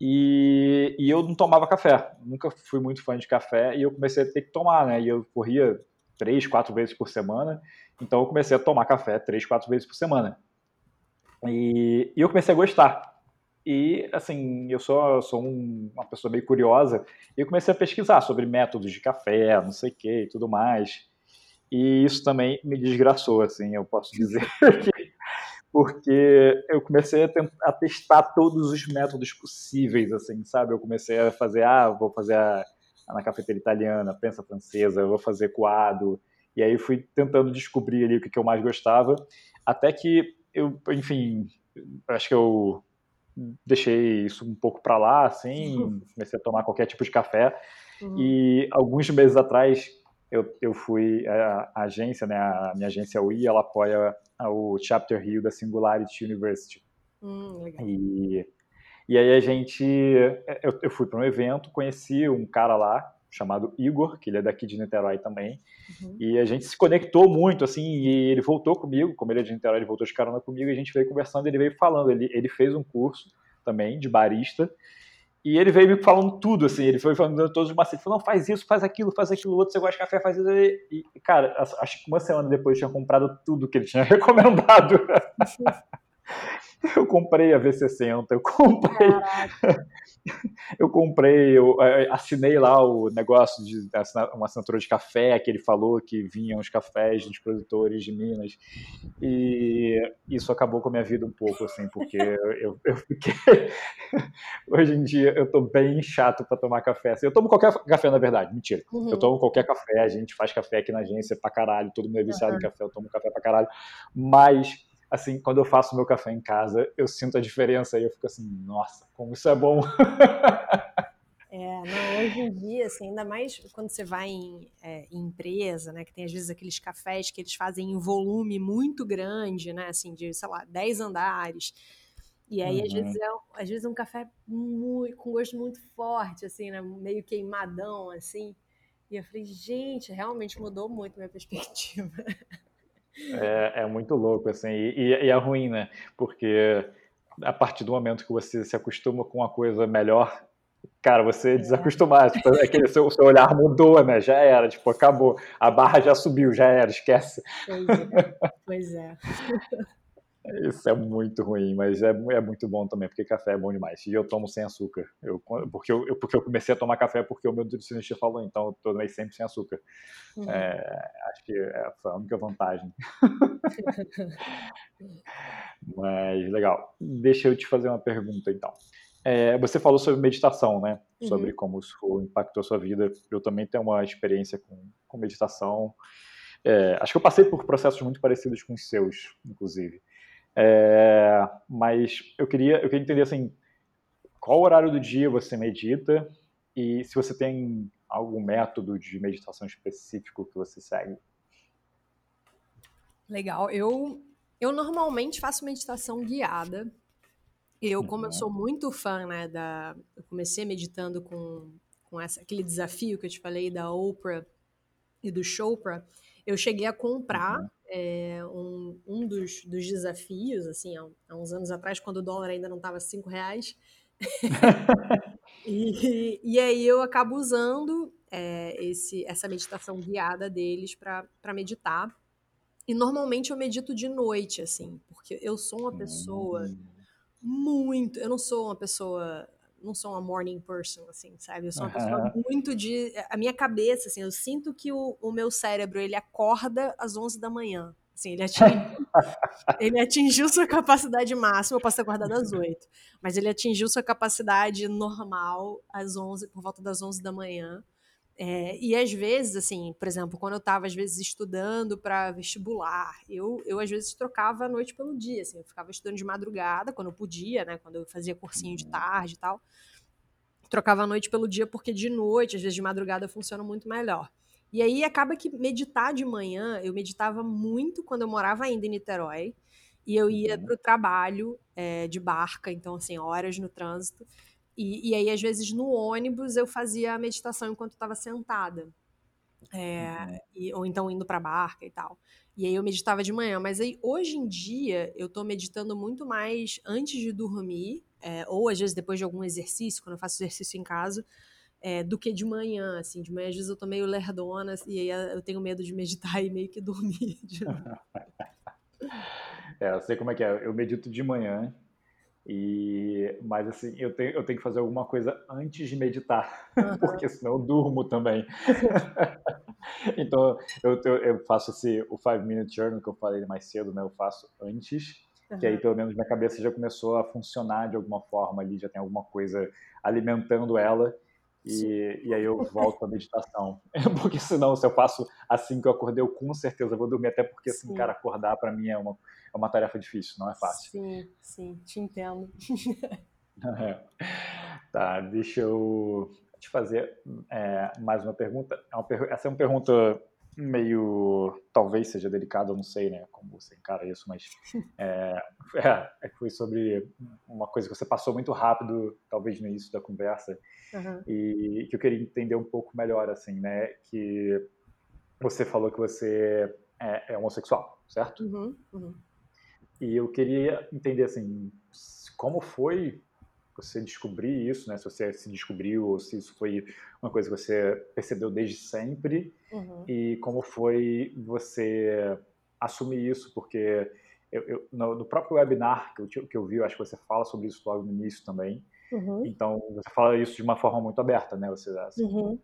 E, e, eu não tomava café, nunca fui muito fã de café e eu comecei a ter que tomar, né? E eu corria três, quatro vezes por semana, então eu comecei a tomar café três, quatro vezes por semana. E, e eu comecei a gostar. E, assim, eu sou, sou um, uma pessoa meio curiosa e eu comecei a pesquisar sobre métodos de café, não sei o que e tudo mais. E isso também me desgraçou, assim, eu posso dizer. (laughs) porque eu comecei a, tentar, a, testar todos os métodos possíveis, assim, sabe? Eu comecei a fazer, ah, vou fazer a, na cafeteira italiana, prensa francesa, vou fazer coado. E aí fui tentando descobrir ali o que, que eu mais gostava, até que eu, enfim, acho que eu deixei isso um pouco para lá, assim, comecei a tomar qualquer tipo de café. Uhum. E alguns meses atrás eu, eu fui a, a agência, né, a minha agência UI, ela apoia o Chapter Rio da Singularity University. Hum, e, e aí a gente, eu, eu fui para um evento, conheci um cara lá chamado Igor, que ele é daqui de Niterói também, uhum. e a gente se conectou muito, assim, e ele voltou comigo, como ele é de Niterói, ele voltou de carona comigo, e a gente veio conversando, ele veio falando, ele, ele fez um curso também de barista, e ele veio me falando tudo, assim, ele foi falando todos os macetes, falou, não, faz isso, faz aquilo, faz aquilo outro, você gosta de café, faz isso. E, cara, acho que uma semana depois eu tinha comprado tudo que ele tinha (laughs) recomendado. Eu comprei a V60, eu comprei. (laughs) eu comprei, eu assinei lá o negócio de uma assinatura de café que ele falou que vinham os cafés dos produtores de Minas. E isso acabou com a minha vida um pouco, assim, porque eu, eu fiquei. (laughs) Hoje em dia eu tô bem chato para tomar café. Assim, eu tomo qualquer café, na verdade, mentira. Uhum. Eu tomo qualquer café, a gente faz café aqui na agência pra caralho, todo mundo é viciado uhum. em café, eu tomo café pra caralho. Mas assim, quando eu faço meu café em casa, eu sinto a diferença e eu fico assim, nossa, como isso é bom. É, não, hoje em dia, assim, ainda mais quando você vai em, é, em, empresa, né, que tem às vezes aqueles cafés que eles fazem em volume muito grande, né, assim, de, sei lá, 10 andares. E aí, uhum. às, vezes, é, às vezes, um café muito, com gosto muito forte, assim, né, meio queimadão, assim. E eu falei, gente, realmente mudou muito minha (laughs) perspectiva. É, é muito louco, assim, e, e, é ruim, né? Porque a partir do momento que você se acostuma com uma coisa melhor, cara, você é. desacostumar, tipo, aquele seu, seu olhar mudou, né? Já era, tipo, acabou. A barra já subiu, já era, esquece. Pois é. Pois é. (laughs) Isso é muito ruim, mas é, é muito bom também, porque café é bom demais. E eu tomo sem açúcar. Eu, porque, eu, porque eu comecei a tomar café porque o meu nutricionista falou, então eu tomei sempre sem açúcar. Uhum. É, acho que é, a única vantagem. (laughs) mas legal. Deixa eu te fazer uma pergunta então. É, você falou sobre meditação, né? Uhum. Sobre como isso impactou a sua vida. Eu também tenho uma experiência com, com meditação. É, acho que eu passei por processos muito parecidos com os seus, inclusive. É, mas eu queria, eu queria entender assim, qual horário do dia você medita e se você tem algum método de meditação específico que você segue. Legal. Eu, eu normalmente faço meditação guiada. Eu, como eu uhum. sou muito fã, né, da... Eu comecei meditando com, com essa, aquele desafio que eu te falei da Oprah e do Chopra, eu cheguei a comprar uhum é, um, um dos, dos, desafios, assim, há, há, uns anos atrás, quando o dólar ainda não estava cinco reais. (laughs) e, e aí eu acabo usando é, esse, essa meditação guiada deles para meditar. E normalmente eu medito de noite, assim, porque eu sou uma pessoa hum. muito. Eu não sou uma pessoa não sou uma morning person, assim, sabe? Eu sou uma uhum. pessoa muito de. A minha cabeça, assim, eu sinto que o, o meu cérebro ele acorda às 11 da manhã. Assim, ele, atingiu, (laughs) ele atingiu sua capacidade máxima, eu posso ter acordado às (laughs) 8, mas ele atingiu sua capacidade normal às 11, por volta das 11 da manhã. É, e às vezes, assim, por exemplo, quando eu estava às vezes estudando para vestibular, eu, eu às vezes trocava a noite pelo dia, assim, eu ficava estudando de madrugada, quando eu podia, né, quando eu fazia cursinho de uhum. tarde e tal, trocava a noite pelo dia porque de noite, às vezes de madrugada, funciona muito melhor. E aí acaba que meditar de manhã, eu meditava muito quando eu morava ainda em Niterói, e eu ia uhum. para o trabalho é, de barca, então, assim, horas no trânsito, e, e, aí, às vezes, no ônibus, eu fazia a meditação enquanto estava sentada. É, uhum. e, ou então indo para a barca e tal. E aí eu meditava de manhã. Mas aí, hoje em dia, eu estou meditando muito mais antes de dormir, é, ou às vezes depois de algum exercício, quando eu faço exercício em casa, é, do que de manhã, assim. De manhã, às vezes, eu tô meio lerdona, e aí eu tenho medo de meditar (laughs) e meio que dormir. (laughs) é, eu sei como é que é. Eu medito de manhã, e, mas assim, eu tenho, eu tenho que fazer alguma coisa antes de meditar, (laughs) uhum. porque senão eu durmo também. (laughs) então eu, eu, faço esse, o Five Minute Journal que eu falei mais cedo, né? Eu faço antes, uhum. que aí pelo menos minha cabeça já começou a funcionar de alguma forma ali, já tem alguma coisa alimentando ela. E, e, aí eu volto à meditação. (laughs) Porque senão, se eu faço assim que eu acordei, eu com certeza vou dormir, até porque, assim, cara, acordar para mim é uma, é uma tarefa difícil, não é fácil. Sim, sim, te entendo. (laughs) É. Tá, deixa eu te fazer é, mais uma pergunta. É uma, essa é uma pergunta meio talvez seja delicado, eu não sei, né, como você encara isso, mas (laughs) é, é, é foi sobre uma coisa que você passou muito rápido, talvez no início da conversa, uhum. e que eu queria entender um pouco melhor, assim, né, que você falou que você é, é homossexual, certo? Uhum, uhum. E eu queria entender, assim, como foi você descobrir isso, né? Se você se descobriu ou se isso foi uma coisa que você percebeu desde sempre uhum. e como foi você assumir isso, porque eu, eu, no, no, próprio webinar que eu, que eu vi, eu acho que você fala sobre isso logo no início também. Uhum. Então você fala isso de uma forma muito aberta, né? Você assim, uhum. não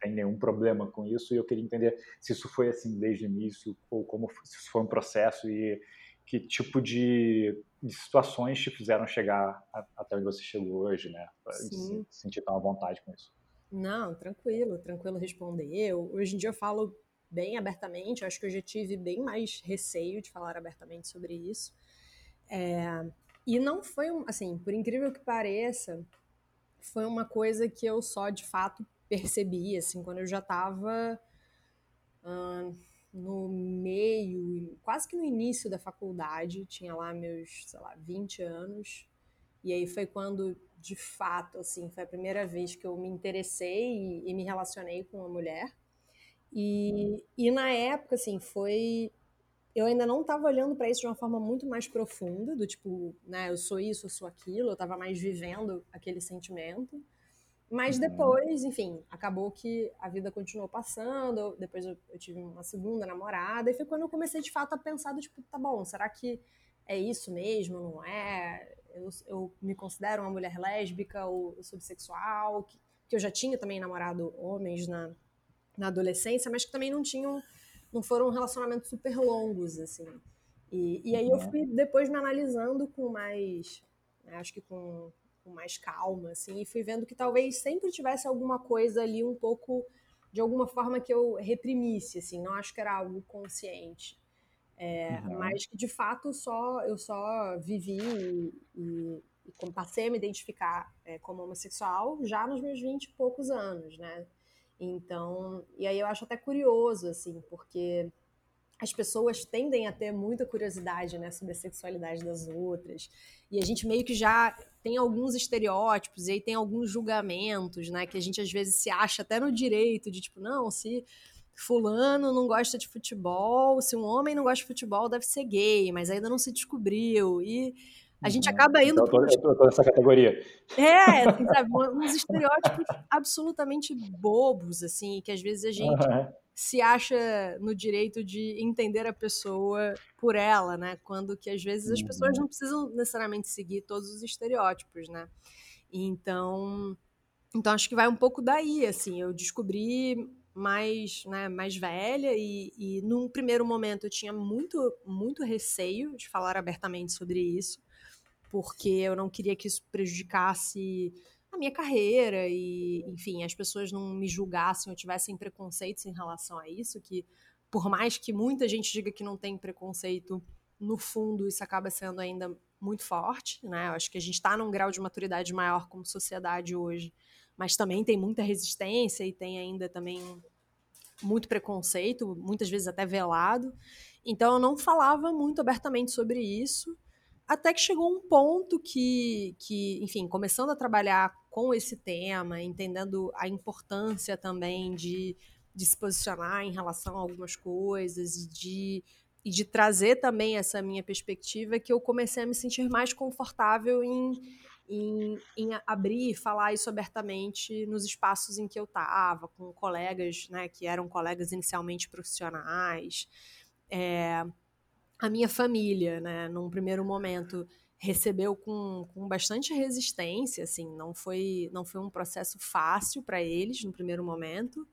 tem nenhum problema com isso e eu queria entender se isso foi assim desde o início ou como se isso foi um processo e que tipo de, de, situações te fizeram chegar até onde você chegou hoje, né? Se sentir tão à vontade com isso. Não, tranquilo, tranquilo responder. Eu, hoje em dia eu falo bem abertamente, acho que eu já tive bem mais receio de falar abertamente sobre isso. É, e não foi, um, assim, por incrível que pareça, foi uma coisa que eu só de fato percebi, assim, quando eu já estava no meio, quase que no início da faculdade, tinha lá meus, sei lá, 20 anos. E aí foi quando, de fato, assim, foi a primeira vez que eu me interessei e, e me relacionei com uma mulher. E, e na época, assim, foi. Eu ainda não estava olhando para isso de uma forma muito mais profunda, do tipo, né, eu sou isso, eu sou aquilo, eu estava mais vivendo aquele sentimento. Mas uhum. depois, enfim, acabou que a vida continuou passando. Depois eu, eu, tive uma segunda namorada. E foi quando eu comecei de fato a pensar: do, tipo, tá bom, será que é isso mesmo? Não é? Eu, eu me considero uma mulher lésbica ou bissexual? Que, que eu já tinha também namorado homens na, na adolescência, mas que também não tinham. Não foram relacionamentos super longos, assim. E, e aí eu uhum. fui depois me analisando com mais. Né, acho que com com mais calma, assim, e fui vendo que talvez sempre tivesse alguma coisa ali um pouco, de alguma forma que eu reprimisse, assim, não acho que era algo consciente. É, uhum. Mas que de fato só eu só vivi e, e, e passei a me identificar é, como homossexual já nos meus 20 e poucos anos, né? Então, e aí eu acho até curioso, assim, porque as pessoas tendem a ter muita curiosidade né, sobre a sexualidade das outras. E a gente meio que já tem alguns estereótipos e aí tem alguns julgamentos, né? Que a gente às vezes se acha até no direito de tipo, não, se fulano não gosta de futebol, se um homem não gosta de futebol, deve ser gay, mas ainda não se descobriu. E a gente uhum. acaba indo. Então, eu tô, eu tô nessa categoria. É, (laughs) assim, sabe, uns estereótipos absolutamente bobos, assim, que às vezes a gente. Uhum se acha no direito de entender a pessoa por ela, né? Quando que às vezes as pessoas uhum. não precisam necessariamente seguir todos os estereótipos, né? Então, então acho que vai um pouco daí, assim, eu descobri mais, né, mais velha e, e num primeiro momento eu tinha muito, muito receio de falar abertamente sobre isso, porque eu não queria que isso prejudicasse a minha carreira e, enfim, as pessoas não me julgassem ou tivessem preconceitos em relação a isso, que por mais que muita gente diga que não tem preconceito, no fundo isso acaba sendo ainda muito forte, né? Eu acho que a gente está num grau de maturidade maior como sociedade hoje, mas também tem muita resistência e tem ainda também muito preconceito, muitas vezes até velado. Então eu não falava muito abertamente sobre isso, até que chegou um ponto que, que, enfim, começando a trabalhar com esse tema, entendendo a importância também de, de se posicionar em relação a algumas coisas e de, e de trazer também essa minha perspectiva, que eu comecei a me sentir mais confortável em, em, em abrir e falar isso abertamente nos espaços em que eu estava, com colegas né, que eram colegas inicialmente profissionais. É, a minha família, né, num primeiro momento, recebeu com, com bastante resistência, assim, não foi, não foi um processo fácil para eles no primeiro momento,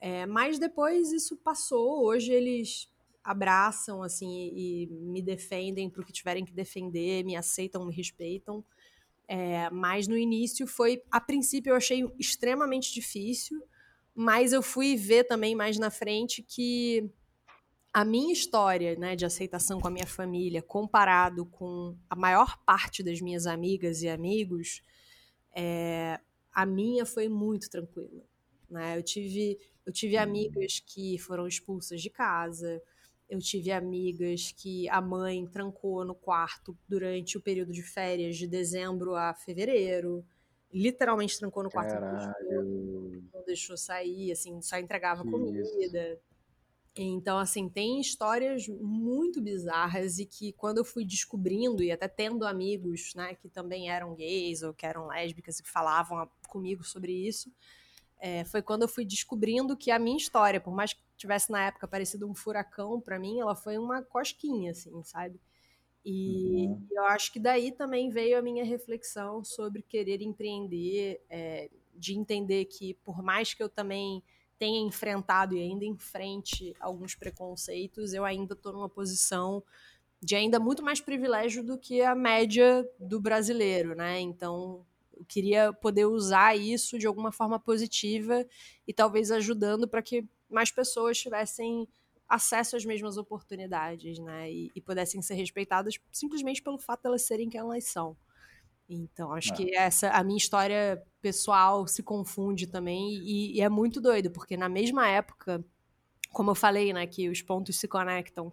é, mas depois isso passou, hoje eles abraçam, assim, e me defendem para o que tiverem que defender, me aceitam, me respeitam, É, mas no início foi, a princípio eu achei extremamente difícil, mas eu fui ver também mais na frente que a minha história né, de aceitação com a minha família, comparado com a maior parte das minhas amigas e amigos, é, a minha foi muito tranquila. Né? Eu tive, eu tive amigas que foram expulsas de casa, eu tive amigas que a mãe trancou no quarto durante o período de férias de dezembro a fevereiro. Literalmente trancou no quarto Caralho. não deixou sair, assim, só entregava que comida. Isso. Então, assim, tem histórias muito bizarras e que quando eu fui descobrindo e até tendo amigos, né, que também eram gays ou que eram lésbicas e que falavam comigo sobre isso, é, foi quando eu fui descobrindo que a minha história, por mais que tivesse na época parecido um furacão para mim, ela foi uma cosquinha, assim, sabe? E uhum. eu acho que daí também veio a minha reflexão sobre querer empreender, é, de entender que por mais que eu também tenha enfrentado e ainda enfrente alguns preconceitos, eu ainda estou numa posição de ainda muito mais privilégio do que a média do brasileiro, né? Então, eu queria poder usar isso de alguma forma positiva e talvez ajudando para que mais pessoas tivessem acesso às mesmas oportunidades, né? E, e, pudessem ser respeitadas simplesmente pelo fato de elas serem quem elas são. Então, acho é. que essa a minha história pessoal se confunde também e, e, é muito doido, porque na mesma época, como eu falei, né, que os pontos se conectam,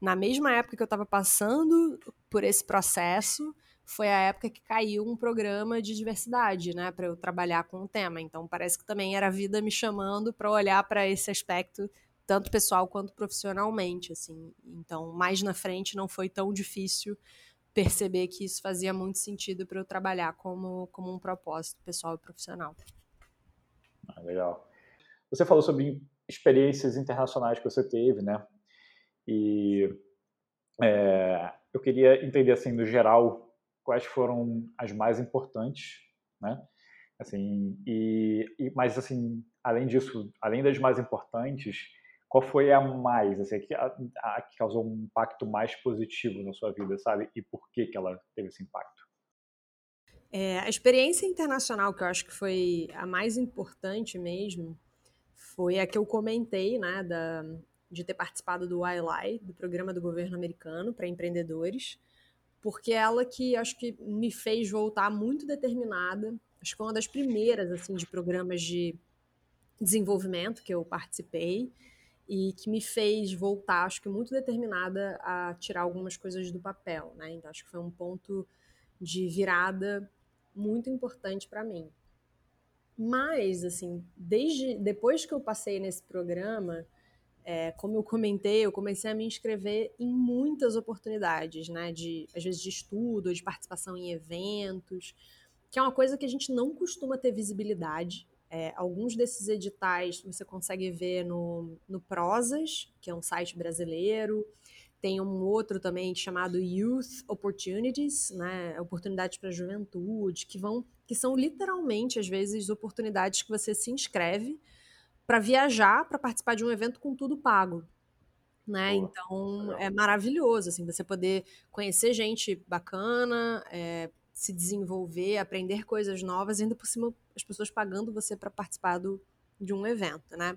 na mesma época que eu estava passando por esse processo, foi a época que caiu um programa de diversidade, né, para eu trabalhar com o tema. Então, parece que também era a vida me chamando para olhar para esse aspecto tanto pessoal quanto profissionalmente, assim. Então, mais na frente não foi tão difícil perceber que isso fazia muito sentido para eu trabalhar como, como um propósito pessoal e profissional. Ah, legal. Você falou sobre experiências internacionais que você teve, né? E é, eu queria entender, assim, no geral, quais foram as mais importantes, né? Assim, e, e mas assim, além disso, além das mais importantes, qual foi a mais, assim, que, a, a, que causou um impacto mais positivo na sua vida, sabe? E por que, que ela teve esse impacto? É, a experiência internacional que eu acho que foi a mais importante mesmo foi a que eu comentei, né, da, de ter participado do YLI, do programa do governo americano para empreendedores, porque ela que acho que me fez voltar muito determinada. Acho que foi uma das primeiras assim de programas de desenvolvimento que eu participei e que me fez voltar, acho que muito determinada a tirar algumas coisas do papel, né? Então acho que foi um ponto de virada muito importante para mim. Mas, assim, desde depois que eu passei nesse programa, é, como eu comentei, eu comecei a me inscrever em muitas oportunidades, né? De às vezes de estudo, de participação em eventos, que é uma coisa que a gente não costuma ter visibilidade é, alguns desses editais você consegue ver no, no Prosas, que é um site brasileiro. Tem um outro também chamado Youth Opportunities, né? Oportunidades para a juventude, que vão, que são literalmente, às vezes, oportunidades que você se inscreve para viajar, para participar de um evento com tudo pago. Né? então é maravilhoso assim você poder conhecer gente bacana, é, se desenvolver, aprender coisas novas, ainda por cima as pessoas pagando você para participar do, de um evento, né?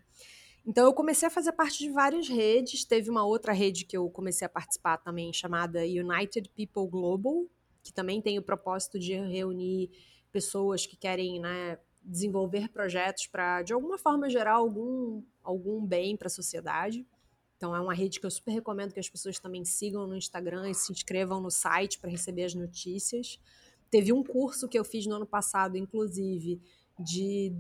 Então eu comecei a fazer parte de várias redes. Teve uma outra rede que eu comecei a participar também, chamada United People Global, que também tem o propósito de reunir pessoas que querem né, desenvolver projetos para, de alguma forma, gerar algum, algum bem para a sociedade. Então é uma rede que eu super recomendo que as pessoas também sigam no Instagram e se inscrevam no site para receber as notícias. Teve um curso que eu fiz no ano passado, inclusive, de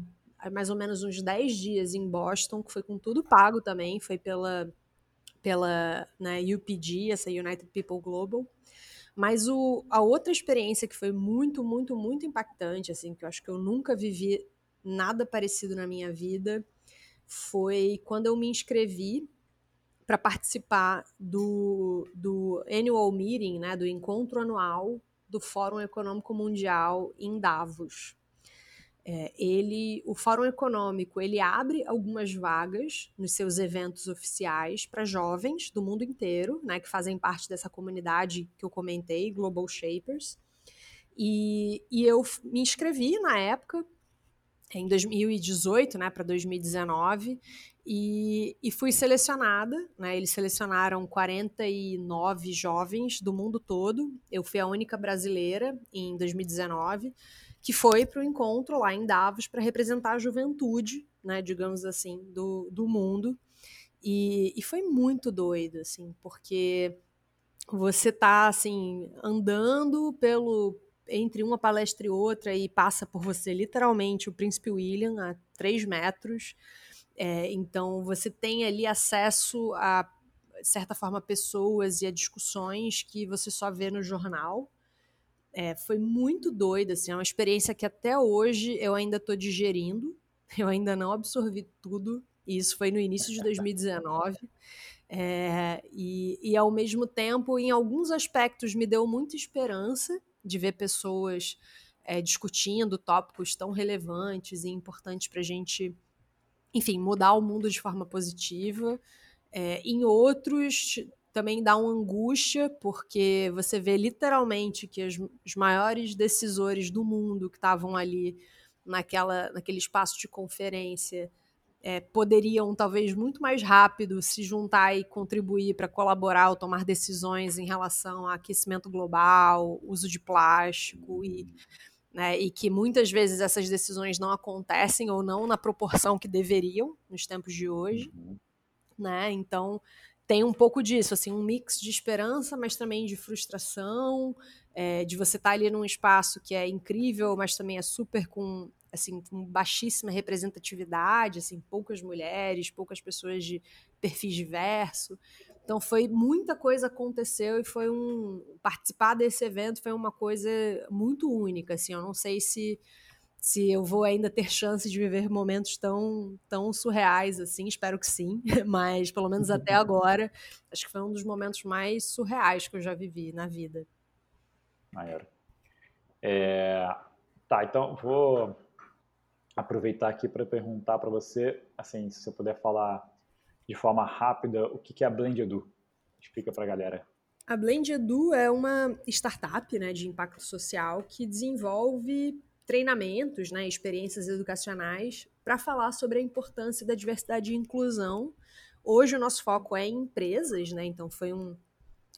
mais ou menos uns 10 dias em Boston, que foi com tudo pago também, foi pela, pela né, UPG, essa United People Global. Mas o, a outra experiência que foi muito, muito, muito impactante, assim, que eu acho que eu nunca vivi nada parecido na minha vida, foi quando eu me inscrevi para participar do, do annual meeting, né, do encontro anual do Fórum Econômico Mundial em Davos. É, ele, o Fórum Econômico, ele abre algumas vagas nos seus eventos oficiais para jovens do mundo inteiro, né, que fazem parte dessa comunidade que eu comentei, Global Shapers. E, e eu me inscrevi na época, em 2018, né, para 2019, e, e, fui selecionada. Né, eles selecionaram 49 jovens do mundo todo. Eu fui a única brasileira em 2019 que foi para o encontro lá em Davos para representar a juventude, né, digamos assim, do, do mundo. E, e foi muito doido, assim, porque você tá assim andando pelo entre uma palestra e outra e passa por você literalmente o Príncipe William a três metros. É, então você tem ali acesso a de certa forma pessoas e a discussões que você só vê no jornal. É, foi muito doido, assim, é uma experiência que até hoje eu ainda estou digerindo. (laughs) Eu ainda não absorvi tudo. E isso foi no início de 2019. É, e, e, ao mesmo tempo, em alguns aspectos, me deu muita esperança de ver pessoas é, discutindo tópicos tão relevantes e importantes para a gente, enfim, mudar o mundo de forma positiva. É, em outros, também dá uma angústia, porque você vê literalmente que as, os maiores decisores do mundo que estavam ali naquela, naquele espaço de conferência é, poderiam talvez muito mais rápido se juntar e contribuir para colaborar ou tomar decisões em relação a aquecimento global, uso de plástico e, né, e que muitas vezes essas decisões não acontecem ou não na proporção que deveriam nos tempos de hoje, uhum. né? Então tem um pouco disso, assim, um mix de esperança, mas também de frustração, é, de você estar tá ali num espaço que é incrível, mas também é super com assim, com baixíssima representatividade, assim, poucas mulheres, poucas pessoas de perfis diversos. Então foi muita coisa aconteceu e foi um participar desse evento foi uma coisa muito única, assim, eu não sei se se eu vou ainda ter chance de viver momentos tão tão surreais assim, espero que sim, (laughs) mas pelo menos até (laughs) agora, acho que foi um dos momentos mais surreais que eu já vivi na vida. Maior. É... Tá, então vou aproveitar aqui para perguntar para você, assim, se você puder falar de forma rápida o que é a Blend Edu. Explica para a galera. A Blend Edu é uma startup né, de impacto social que desenvolve treinamentos, né, experiências educacionais para falar sobre a importância da diversidade e inclusão. Hoje o nosso foco é em empresas, né, então foi um,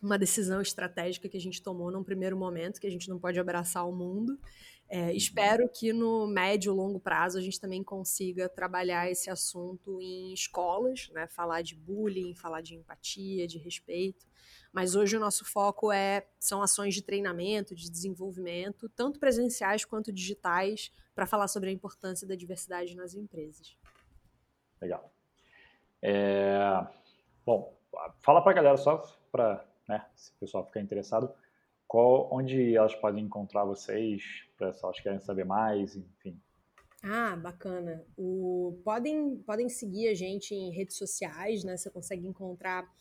uma decisão estratégica que a gente tomou num primeiro momento, que a gente não pode abraçar o mundo. É, espero que no médio e longo prazo a gente também consiga trabalhar esse assunto em escolas, né? falar de bullying, falar de empatia, de respeito. Mas hoje o nosso foco é são ações de treinamento, de desenvolvimento, tanto presenciais quanto digitais, para falar sobre a importância da diversidade nas empresas. Legal. É... Bom, fala para a galera só para né, se o pessoal ficar interessado, qual, onde elas podem encontrar vocês, para se elas querem saber mais, enfim. Ah, bacana. O, podem, podem seguir a gente em redes sociais, né? Você consegue encontrar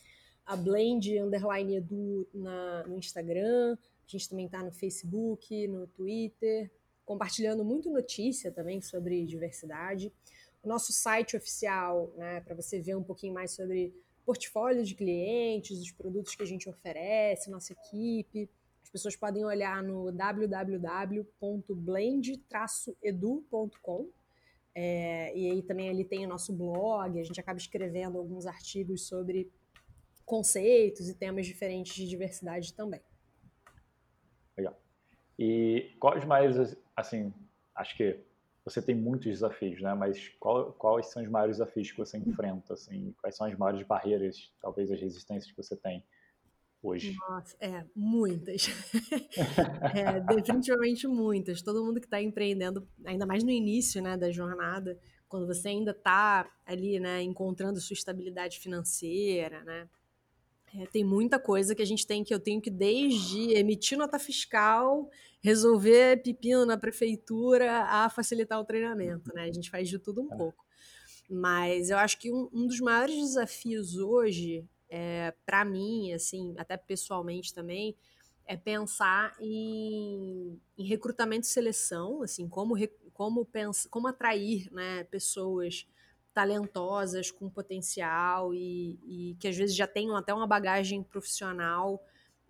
a Blend Underline Edu na, no Instagram. A gente também está no Facebook, no Twitter, compartilhando muito notícia também sobre diversidade. O nosso site oficial, né, para você ver um pouquinho mais sobre portfólio de clientes, os produtos que a gente oferece, nossa equipe pessoas podem olhar no www.blend-edu.com. É, e aí também ali tem o nosso blog, a gente acaba escrevendo alguns artigos sobre conceitos e temas diferentes de diversidade também. Legal. E quais mais, assim, acho que você tem muitos desafios, né? Mas qual, quais são os maiores desafios que você enfrenta, assim? Quais são as maiores barreiras, talvez as resistências que você tem hoje? Nossa, é, muitas. (laughs) é, definitivamente muitas. Todo mundo que está empreendendo, ainda mais no início né, da jornada, quando você ainda está ali, né, encontrando sua estabilidade financeira, né? É, tem muita coisa que a gente tem que eu tenho que desde emitir nota fiscal, resolver pepino na prefeitura, a facilitar o treinamento, né? A gente faz de tudo um é. pouco. Mas eu acho que um, um dos maiores desafios hoje é, para mim, assim, até pessoalmente também, é pensar em, em recrutamento e seleção, assim, como, como, pensa, como atrair né, pessoas talentosas, com potencial e, e, que às vezes já tenham até uma bagagem profissional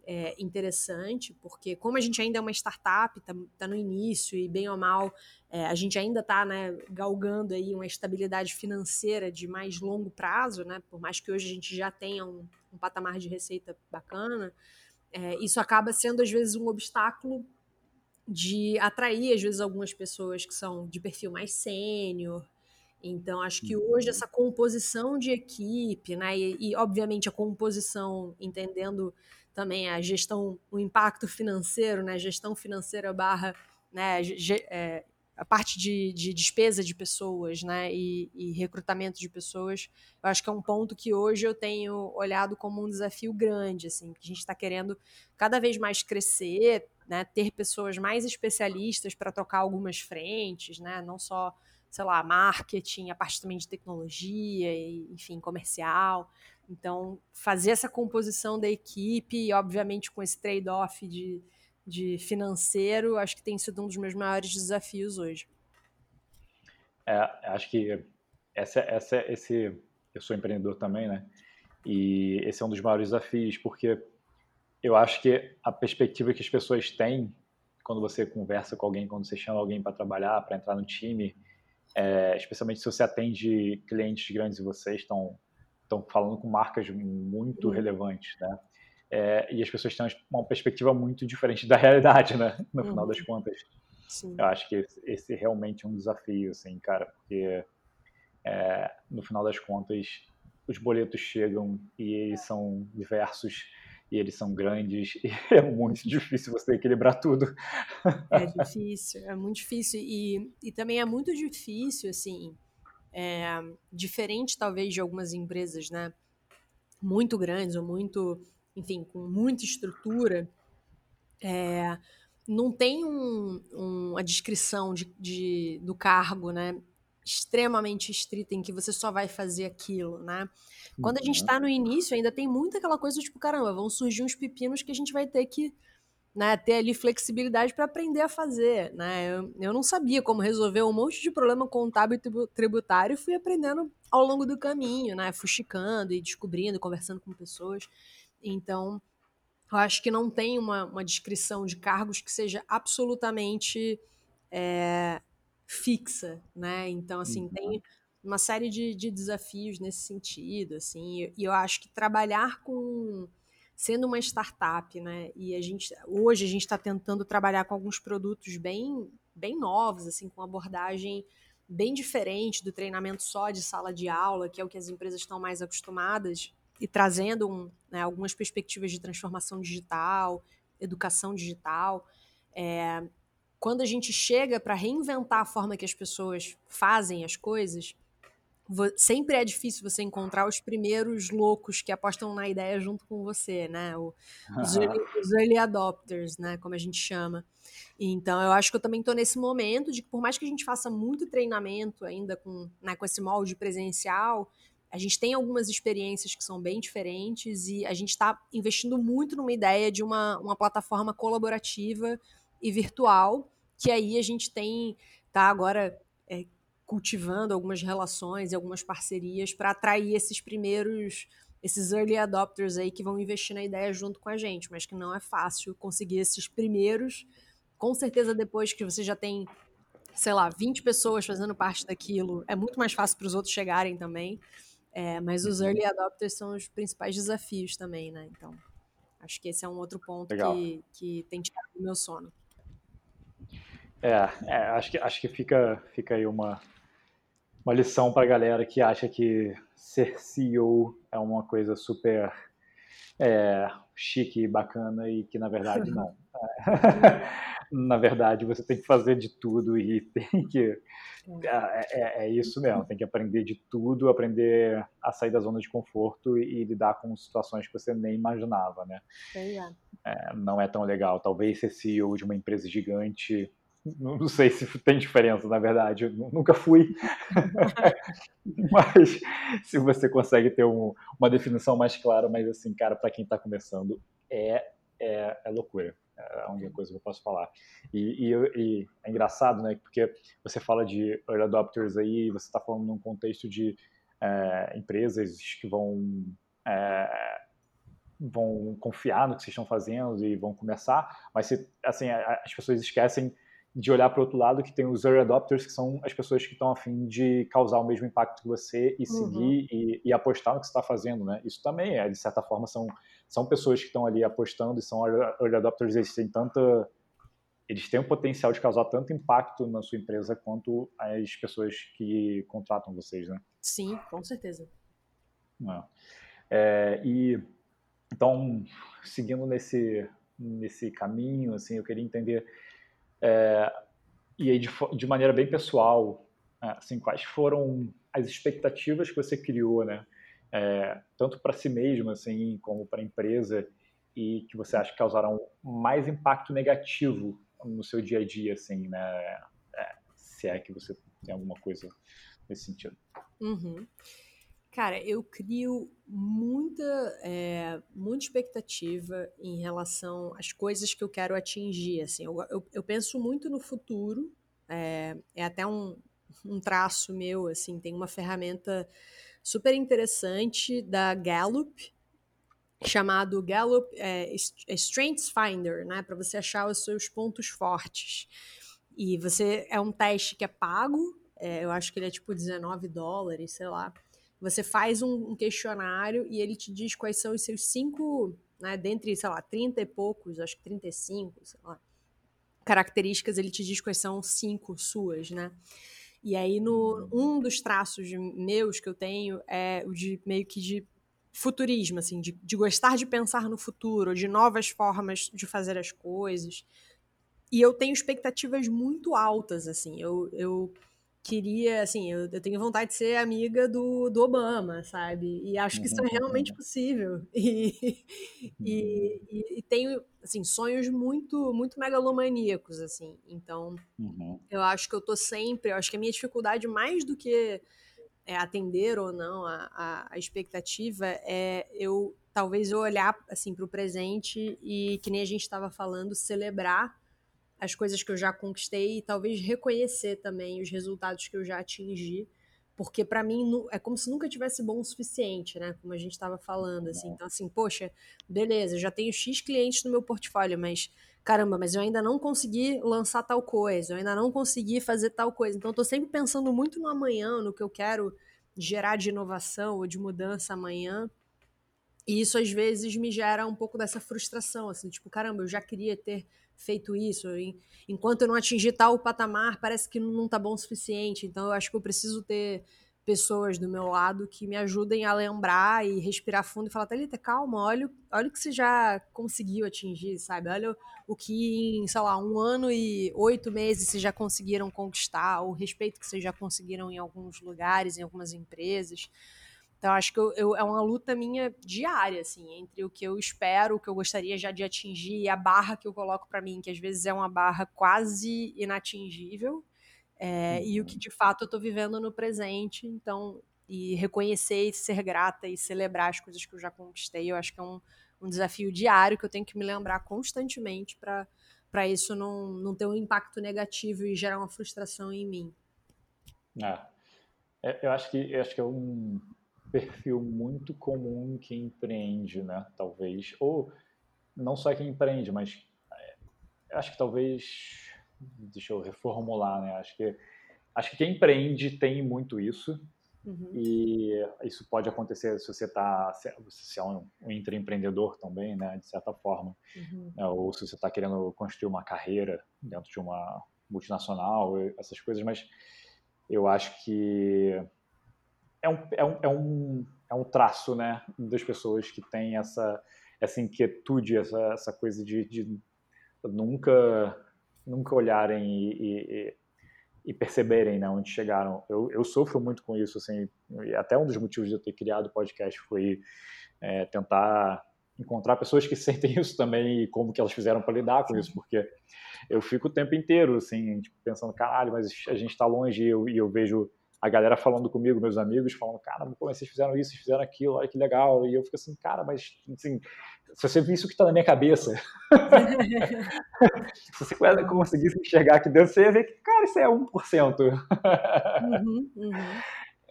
é, interessante, porque como a gente ainda é uma startup, está tá no início e bem ou mal, é, a gente ainda está né, galgando aí uma estabilidade financeira de mais longo prazo, né, por mais que hoje a gente já tenha um, um patamar de receita bacana, é, isso acaba sendo às vezes um obstáculo de atrair às vezes algumas pessoas que são de perfil mais sênior, então, acho que hoje uhum. essa composição de equipe, né, e, e, obviamente a composição, entendendo também a gestão, o impacto financeiro, né, gestão financeira barra né, é, a parte de, de, despesa de pessoas né, e, e, recrutamento de pessoas, eu acho que é um ponto que hoje eu tenho olhado como um desafio grande, assim, que a gente está querendo cada vez mais crescer, né, ter pessoas mais especialistas para tocar algumas frentes, né, não só sei lá, marketing, a parte também de tecnologia, enfim, comercial. Então, fazer essa composição da equipe, e obviamente com esse trade-off de, de financeiro, acho que tem sido um dos meus maiores desafios hoje. É, acho que essa, essa, esse, eu sou empreendedor também, né? E esse é um dos maiores desafios, porque eu acho que a perspectiva que as pessoas têm quando você conversa com alguém, quando você chama alguém para trabalhar, para entrar no time, é, especialmente se você atende clientes grandes e vocês estão estão falando com marcas muito uhum. relevantes, né? É, e as pessoas têm uma perspectiva muito diferente da realidade, né? No final das uhum. contas. Sim. Eu acho que esse, esse, realmente é um desafio, assim, cara, porque é, no final das contas os boletos chegam e eles são diversos e eles são grandes (laughs) e é muito difícil você equilibrar tudo. É difícil, é muito difícil e, e também é muito difícil, assim, é, diferente talvez de algumas empresas, né, muito grandes ou muito, enfim, com muita estrutura, é, não tem um, um, uma descrição de, de, do cargo, né, extremamente estrita em que você só vai fazer aquilo, né? Quando a gente está no início, ainda tem muito aquela coisa tipo, caramba, vão surgir uns pepinos que a gente vai ter que né, ter ali flexibilidade para aprender a fazer. Né? Eu, eu, não sabia como resolver um monte de problema contábil e tributário e fui aprendendo ao longo do caminho, né? fuxicando e descobrindo, conversando com pessoas. Então, eu acho que não tem uma, uma descrição de cargos que seja absolutamente é, fixa, né? Então, assim, uhum. tem uma série de, de desafios nesse sentido, assim, e eu acho que trabalhar com sendo uma startup, né? E a gente hoje a gente está tentando trabalhar com alguns produtos bem bem novos, assim, com abordagem bem diferente do treinamento só de sala de aula, que é o que as empresas estão mais acostumadas, e trazendo um, né, algumas perspectivas de transformação digital, educação digital. É, quando a gente chega para reinventar a forma que as pessoas fazem as coisas, sempre é difícil você encontrar os primeiros loucos que apostam na ideia junto com você, né? O, os, early, os, early, adopters, né? Como a gente chama. Então, eu acho que eu também estou nesse momento de que, por mais que a gente faça muito treinamento ainda com, né, com esse molde presencial, a gente tem algumas experiências que são bem diferentes e a gente está investindo muito numa ideia de uma, uma plataforma colaborativa e virtual, que aí a gente tem, tá agora cultivando algumas relações e algumas parcerias para atrair esses primeiros, esses early adopters aí que vão investir na ideia junto com a gente, mas que não é fácil conseguir esses primeiros. Com certeza, depois que você já tem, sei lá, 20 pessoas fazendo parte daquilo, é muito mais fácil para os outros chegarem também. É, mas os uhum. early adopters são os principais desafios também, né? Então, acho que esse é um outro ponto que, que tem tirado o meu sono. É, é, acho que, acho que fica, fica aí uma, uma lição para a galera que acha que ser CEO é uma coisa super é, chique e bacana e que na verdade não. (laughs) na verdade, você tem que fazer de tudo e tem que. É, é, é, isso mesmo, tem que aprender de tudo, aprender a sair da zona de conforto e, e lidar com situações que você nem imaginava, né? É, não é tão legal. Talvez ser CEO de uma empresa gigante não sei se tem diferença, na verdade. Eu nunca fui. (laughs) mas se você consegue ter um, uma definição mais clara, mas assim, cara, para quem está começando, é, é, é, loucura. É a única coisa que eu posso falar. E, e, e, é engraçado, né? Porque você fala de early adopters aí, você está falando num contexto de é, empresas que vão é, vão confiar no que vocês estão fazendo e vão começar, mas se, assim, as pessoas esquecem de olhar para o outro lado que tem os early adopters, que são as pessoas que estão a fim de causar o mesmo impacto que você e uhum. seguir e, e, apostar no que você está fazendo, né? Isso também é, de certa forma, são, são pessoas que estão ali apostando e são early adopters, eles têm tanta... Eles têm o potencial de causar tanto impacto na sua empresa quanto as pessoas que contratam vocês, né? Sim, com certeza. É. É, e então, seguindo nesse nesse caminho, assim, eu queria entender é, e aí de, de, maneira bem pessoal, é, assim, quais foram as expectativas que você criou, né? É, tanto para si mesmo, assim, como para a empresa, e que você acha que causaram mais impacto negativo no seu dia a dia, assim, né? É, se é que você tem alguma coisa nesse sentido. Uhum. Cara, eu crio muita, é, muita expectativa em relação às coisas que eu quero atingir. Assim, eu, eu, eu penso muito no futuro. É, é até um, um traço meu. Assim, tem uma ferramenta super interessante da Gallup chamado Gallup é, Strengths Finder, né, para você achar os seus pontos fortes. E você é um teste que é pago. É, eu acho que ele é tipo 19 dólares, sei lá você faz um, um, questionário e ele te diz quais são os seus cinco, né, dentre, sei lá, 30 e poucos, acho que 35, sei lá, características, ele te diz quais são cinco suas, né? E aí, no, um dos traços meus que eu tenho é o de meio que de futurismo, assim, de, de gostar de pensar no futuro, de novas formas de fazer as coisas. E eu tenho expectativas muito altas, assim. Eu, eu queria, assim, eu, eu, tenho vontade de ser amiga do, do Obama, sabe? E acho que isso é realmente uhum. possível. (laughs) E, e, e, e, tenho, assim, sonhos muito, muito megalomaníacos, assim. Então, uhum. eu acho que eu tô sempre, eu acho que a minha dificuldade, mais do que é, atender ou não a, a, a, expectativa, é eu, talvez, eu olhar, assim, para o presente e, que nem a gente estava falando, celebrar as coisas que eu já conquistei e talvez reconhecer também os resultados que eu já atingi, porque para mim é como se nunca tivesse bom o suficiente, né? Como a gente estava falando, assim. Então, assim, poxa, beleza, já tenho X clientes no meu portfólio, mas caramba, mas eu ainda não consegui lançar tal coisa, eu ainda não consegui fazer tal coisa. Então, eu tô sempre pensando muito no amanhã, no que eu quero gerar de inovação ou de mudança amanhã. E isso às vezes me gera um pouco dessa frustração, assim, tipo, caramba, eu já queria ter feito isso. Enquanto eu não atingir tal patamar, parece que não está bom o suficiente. Então eu acho que eu preciso ter pessoas do meu lado que me ajudem a lembrar e respirar fundo e falar, Thalita, calma, olha, olha o que você já conseguiu atingir, sabe? Olha o que em, sei lá, um ano e oito meses vocês já conseguiram conquistar, o respeito que vocês já conseguiram em alguns lugares, em algumas empresas. Então, acho que eu, eu, é uma luta minha diária, assim, entre o que eu espero, o que eu gostaria já de atingir e a barra que eu coloco para mim, que às vezes é uma barra quase inatingível, é, uhum. e o que uhum. de fato eu estou vivendo no presente. Então, e reconhecer e ser grata e celebrar as coisas que eu já conquistei, eu acho que é um, um desafio diário que eu tenho que me lembrar constantemente para isso não, não ter um impacto negativo e gerar uma frustração em mim. É eu acho que eu acho que é um perfil muito comum em quem empreende, né? Talvez. Ou não só quem empreende, mas é, acho que talvez. Deixa eu reformular, né? Acho que, acho que quem empreende tem muito isso. Uhum. E isso pode acontecer se você está se é um, um intraempreendedor também, né, de certa forma, uhum. né, ou se você está querendo construir uma carreira dentro de uma multinacional, essas coisas, mas eu acho que é um, é um, é um, é um traço né, das pessoas que têm essa, essa inquietude, essa, essa coisa de, de nunca, nunca olharem e, e, e, perceberem né, onde chegaram. Eu, eu sofro muito com isso, assim, até um dos motivos de eu ter criado o podcast foi é, tentar encontrar pessoas que (laughs) sentem isso também e como que elas fizeram para lidar com isso, porque eu fico o tempo inteiro assim, tipo, pensando, caralho, mas a gente está longe e eu, e eu vejo a galera falando comigo, meus amigos, falando, cara, como vocês fizeram isso, vocês fizeram aquilo, olha que legal. E eu fico assim, cara, mas assim, se você visse o que está na minha cabeça, (laughs) se você conseguisse enxergar aqui dentro, você ia ver que, cara, isso é 1%. uhum, uhum.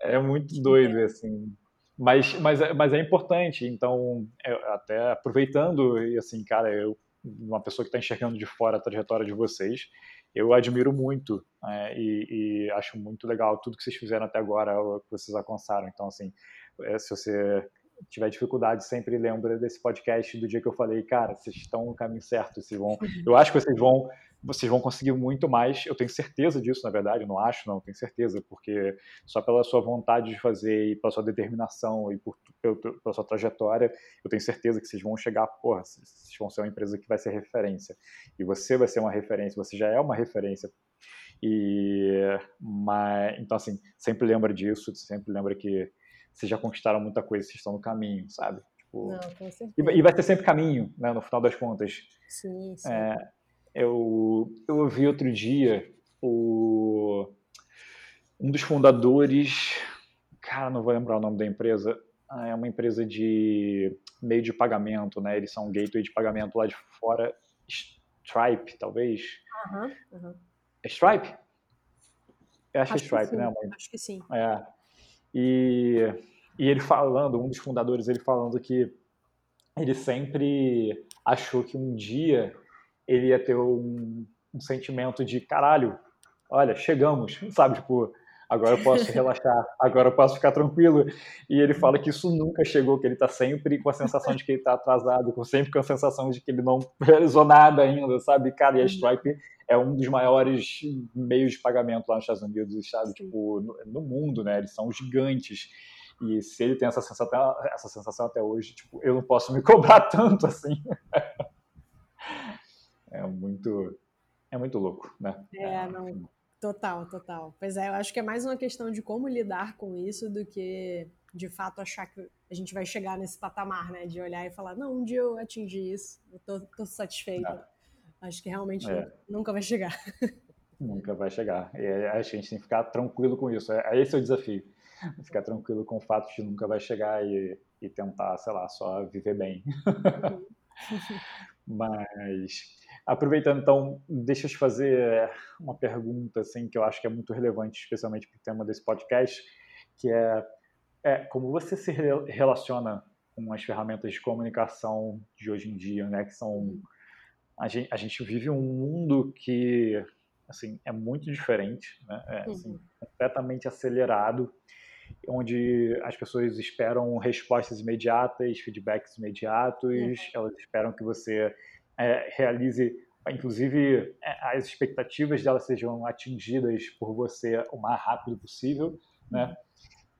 É muito doido, assim. mas, mas, é, mas é importante. Então, até aproveitando, e assim, cara, eu, uma pessoa que está enxergando de fora a trajetória de vocês, eu admiro muito é, e, e, acho muito legal tudo que vocês fizeram até agora, o que vocês alcançaram. Então, assim, é, se você tiver dificuldade, sempre lembra desse podcast do dia que eu falei, cara, vocês estão no caminho certo, vocês vão, eu acho que vocês vão vocês vão conseguir muito mais. Eu tenho certeza disso, na verdade, eu não acho, não, tenho certeza, porque só pela sua vontade de fazer e pela sua determinação e por, pela, sua trajetória, eu tenho certeza que vocês vão chegar, porra, vocês vão ser uma empresa que vai ser referência. E você vai ser uma referência, você já é uma referência. E, mas, então, assim, sempre lembra disso, sempre lembra que vocês já conquistaram muita coisa, vocês estão no caminho, sabe? Tipo, não, com certeza. E, vai ter sempre caminho, né, no final das contas. Sim, sim. É, eu, eu ouvi outro dia o, um dos fundadores, cara, não vou lembrar o nome da empresa, ah, é uma empresa de meio de pagamento, né? Eles são um gateway de pagamento lá de fora, Stripe, talvez. Uhum, uhum. É Stripe? Eu acho, acho que é Stripe, né, amor? Acho que sim. É. E, e ele falando, um dos fundadores, ele falando que ele sempre achou que um dia ele ia ter um, um sentimento de caralho, olha, chegamos, sabe? Tipo, agora eu posso (laughs) relaxar, agora eu posso ficar tranquilo. E ele fala que isso nunca chegou, que ele está sempre com a sensação de que ele está atrasado, sempre com a sensação de que ele não (laughs) realizou nada ainda, sabe? Cara, e a Stripe é um dos maiores meios de pagamento lá nos Estados Unidos, sabe? Tipo, no, no mundo, né? Eles são gigantes. E se ele tem essa sensação, essa sensação até hoje, tipo, eu não posso me (laughs) cobrar tanto assim é muito é muito louco, né? É, não, total, total. Pois é, eu acho que é mais uma questão de como lidar com isso do que de fato achar que a gente vai chegar nesse patamar, né? De olhar e falar, não, um dia eu atingi isso, eu tô, tô satisfeita. É. Acho que realmente é. nunca vai chegar. (laughs) Nunca vai chegar. E acho que a gente tem que ficar tranquilo com isso. É, esse é o desafio. Ficar tranquilo com o fato de nunca vai chegar e, e tentar, sei lá, só viver bem. Uhum. (laughs) Mas Aproveitando, então, deixa eu te fazer eh, uma pergunta assim, que eu acho que é muito relevante, especialmente para o tema desse podcast, que é, é como você se relaciona com as ferramentas de comunicação de hoje em dia, né? Que são a gente, a gente vive um mundo que assim é muito diferente, né? É, assim, uhum. completamente acelerado, onde as pessoas esperam respostas imediatas, feedbacks imediatos, uhum. elas esperam que você é, realize, inclusive, é, as expectativas delas sejam atingidas por você o mais rápido possível, né? Uhum.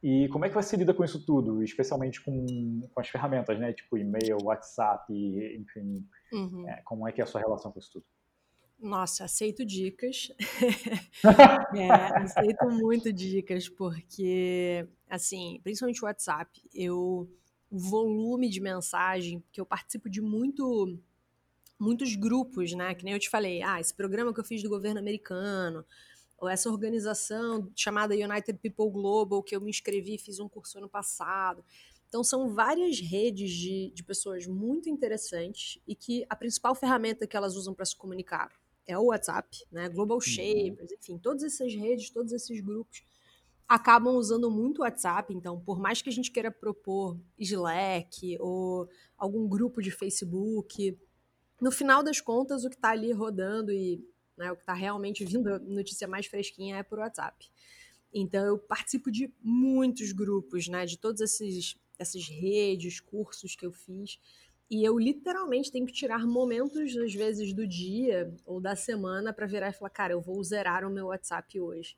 E como é que você lida com isso tudo, especialmente com, com as ferramentas, né? Tipo e-mail, WhatsApp, enfim. Uhum. É, como é que é a sua relação com isso tudo? Nossa, aceito dicas. (laughs) (laughs) é, aceito muito dicas, porque, assim, principalmente o WhatsApp, eu, o volume de mensagem, que eu participo de muito muitos grupos, né? Que nem eu te falei, ah, esse programa que eu fiz do governo americano, ou essa organização chamada United People Global, que eu me inscrevi, fiz um curso ano passado. Então, são várias redes de, de pessoas muito interessantes e que a principal ferramenta que elas usam para se comunicar é o WhatsApp, né? Global uhum. Shapers, enfim, todas essas redes, todos esses grupos acabam usando muito o WhatsApp. Então, por mais que a gente queira propor Slack ou algum grupo de Facebook, no final das contas, o que está ali rodando e né, o que está realmente vindo, notícia mais fresquinha é por WhatsApp. Então, eu participo de muitos grupos, né, de todas esses, essas redes, cursos que eu fiz. E eu literalmente tenho que tirar momentos, às vezes, do dia ou da semana para virar e falar: cara, eu vou zerar o meu WhatsApp hoje.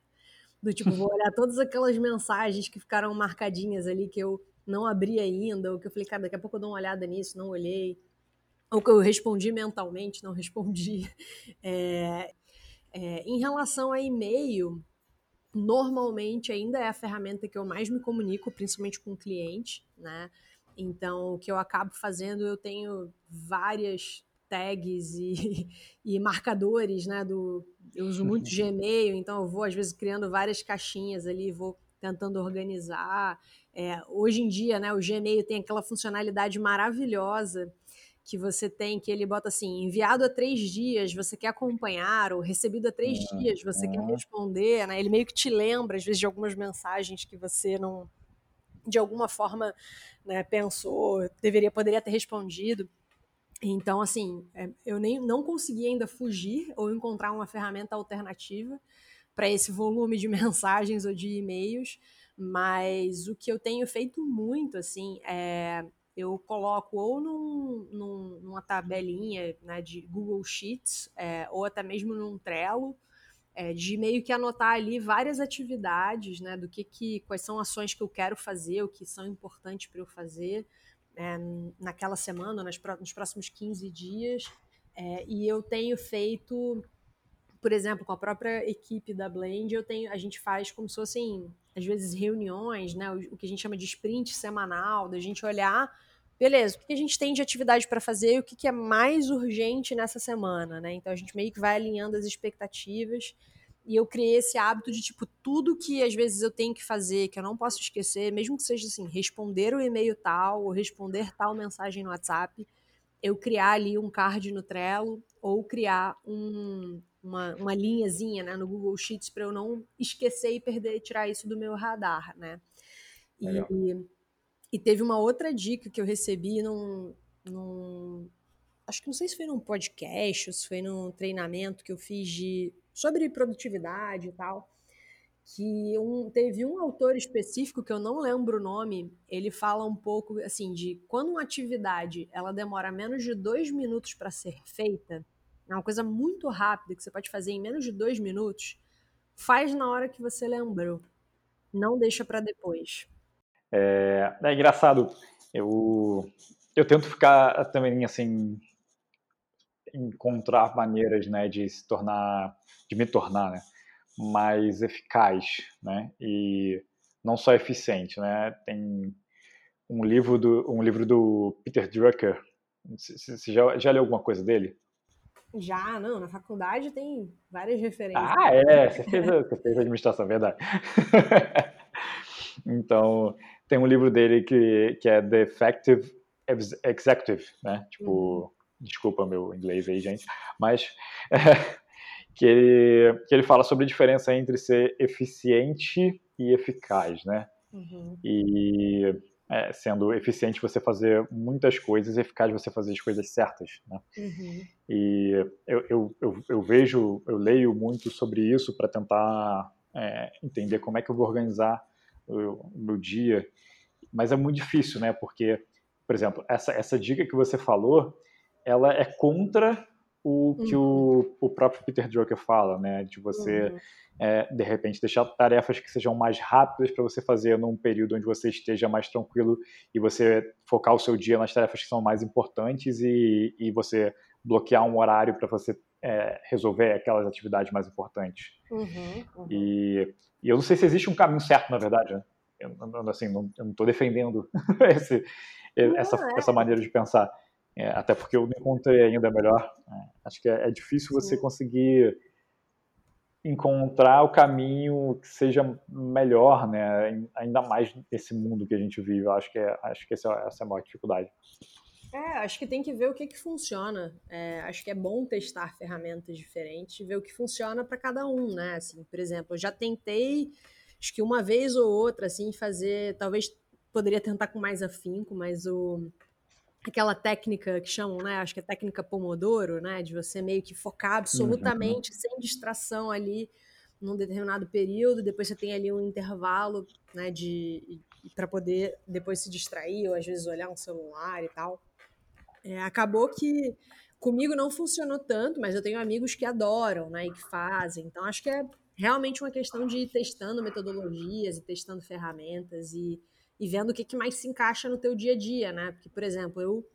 Do tipo, vou olhar (laughs) todas aquelas mensagens que ficaram marcadinhas ali que eu não abri ainda, ou que eu falei, cara, daqui a pouco eu dou uma olhada nisso, não olhei ou que eu respondi mentalmente, não respondi. (laughs) É, é, em relação a e-mail, normalmente ainda é a ferramenta que eu mais me comunico, principalmente com o cliente, né? Então, o que eu acabo fazendo, eu tenho várias tags e, (laughs) e marcadores, né? Do, eu uso muito Gmail, então eu vou às vezes criando várias caixinhas ali, vou tentando organizar. É, hoje em dia, né? O Gmail tem aquela funcionalidade maravilhosa que você tem, que ele bota assim, enviado há três dias, você quer acompanhar, ou recebido há três uhum. dias, você quer responder, né? Ele meio que te lembra, às vezes, de algumas mensagens que você não, de alguma forma né, pensou, deveria, poderia ter respondido. Então, assim, é, eu nem não consegui ainda fugir ou encontrar uma ferramenta alternativa para esse volume de (laughs) mensagens ou de e-mails, mas o que eu tenho feito muito, assim, é eu coloco ou num, num, numa tabelinha né, de Google Sheets, é, ou até mesmo num Trello, é, de meio que anotar ali várias atividades, né, do que, que quais são ações que eu quero fazer, o que são importantes para eu fazer é, naquela semana, nas, nos próximos 15 dias. É, e eu tenho feito, por exemplo, com a própria equipe da Blend, eu tenho, a gente faz como se fossem, às vezes, reuniões, né, o, o que a gente chama de sprint semanal, da gente olhar beleza, o que a gente tem de atividade para fazer e o que é mais urgente nessa semana, né? Então a gente meio que vai alinhando as expectativas e eu criei esse hábito de, tipo, tudo que às vezes eu tenho que fazer, que eu não posso esquecer, mesmo que seja assim, responder o e-mail tal ou responder tal mensagem no WhatsApp, eu criar ali um card no Trello ou criar um, uma, uma linhazinha né, no Google Sheets para eu não esquecer e perder, tirar isso do meu radar, né? E, e teve uma outra dica que eu recebi num, num. Acho que não sei se foi num podcast ou se foi num treinamento que eu fiz de, sobre produtividade e tal. Que um, teve um autor específico que eu não lembro o nome, ele fala um pouco assim de quando uma atividade ela demora menos de dois minutos para ser feita, é uma coisa muito rápida que você pode fazer em menos de dois minutos, faz na hora que você lembrou. Não deixa para depois. É, é engraçado, eu, eu tento ficar também assim, encontrar maneiras né, de se tornar, de me tornar né, mais eficaz, né, e não só eficiente, né, tem um livro do, um livro do Peter Drucker, você já, já leu alguma coisa dele? Já, não, na faculdade tem várias referências. Ah, é, você fez, você fez administração, verdade. (laughs) então, tem um livro dele que, que é The Effective Executive, né? Tipo, uhum. desculpa meu inglês aí, gente, mas é, (laughs) que, ele, que ele fala sobre a diferença entre ser eficiente e eficaz, né? Uhum. E é, sendo eficiente você fazer muitas coisas, eficaz você fazer as coisas certas, né? Uhum. E eu, eu, eu, eu, vejo, eu leio muito sobre isso para tentar é, entender como é que eu vou organizar o meu dia, mas é muito difícil, né? Porque, por exemplo, essa, essa dica que você falou, ela é contra o que uhum. o, o próprio Peter Drucker fala, né? De você, uhum. é, de repente, deixar tarefas que sejam mais rápidas para você fazer num período onde você esteja mais tranquilo e você focar o seu dia nas tarefas que são mais importantes e, e você bloquear um horário para você é, resolver aquelas atividades mais importantes. Uhum, uhum. E, e, eu não sei se existe um caminho certo, na verdade. Né? Eu, assim, não, eu não estou defendendo (laughs) esse, essa, é. essa maneira de pensar. É, até porque eu não encontrei ainda melhor. É, acho que é, é difícil você conseguir encontrar o caminho que seja melhor, né? Ainda mais nesse mundo que a gente vive. Eu acho que, é, acho que essa, essa é a maior dificuldade. É, acho que tem que ver o que, que funciona. É, acho que é bom testar ferramentas diferentes e ver o que funciona para cada um, né? Assim, por exemplo, eu já tentei, acho que uma vez ou outra, assim, fazer, talvez poderia tentar com mais afinco, mas o aquela técnica que chamam, né? Acho que é técnica Pomodoro, né? De você meio que focar absolutamente, uhum. sem distração ali num determinado período, depois você tem ali um intervalo, né? De para poder depois se distrair ou às vezes olhar um celular e tal. É, acabou que comigo não funcionou tanto, mas eu tenho amigos que adoram, né, e que fazem. Então acho que é realmente uma questão de ir testando metodologias e testando ferramentas e, e vendo o que, que mais se encaixa no teu dia a dia, né? Porque, por exemplo, eu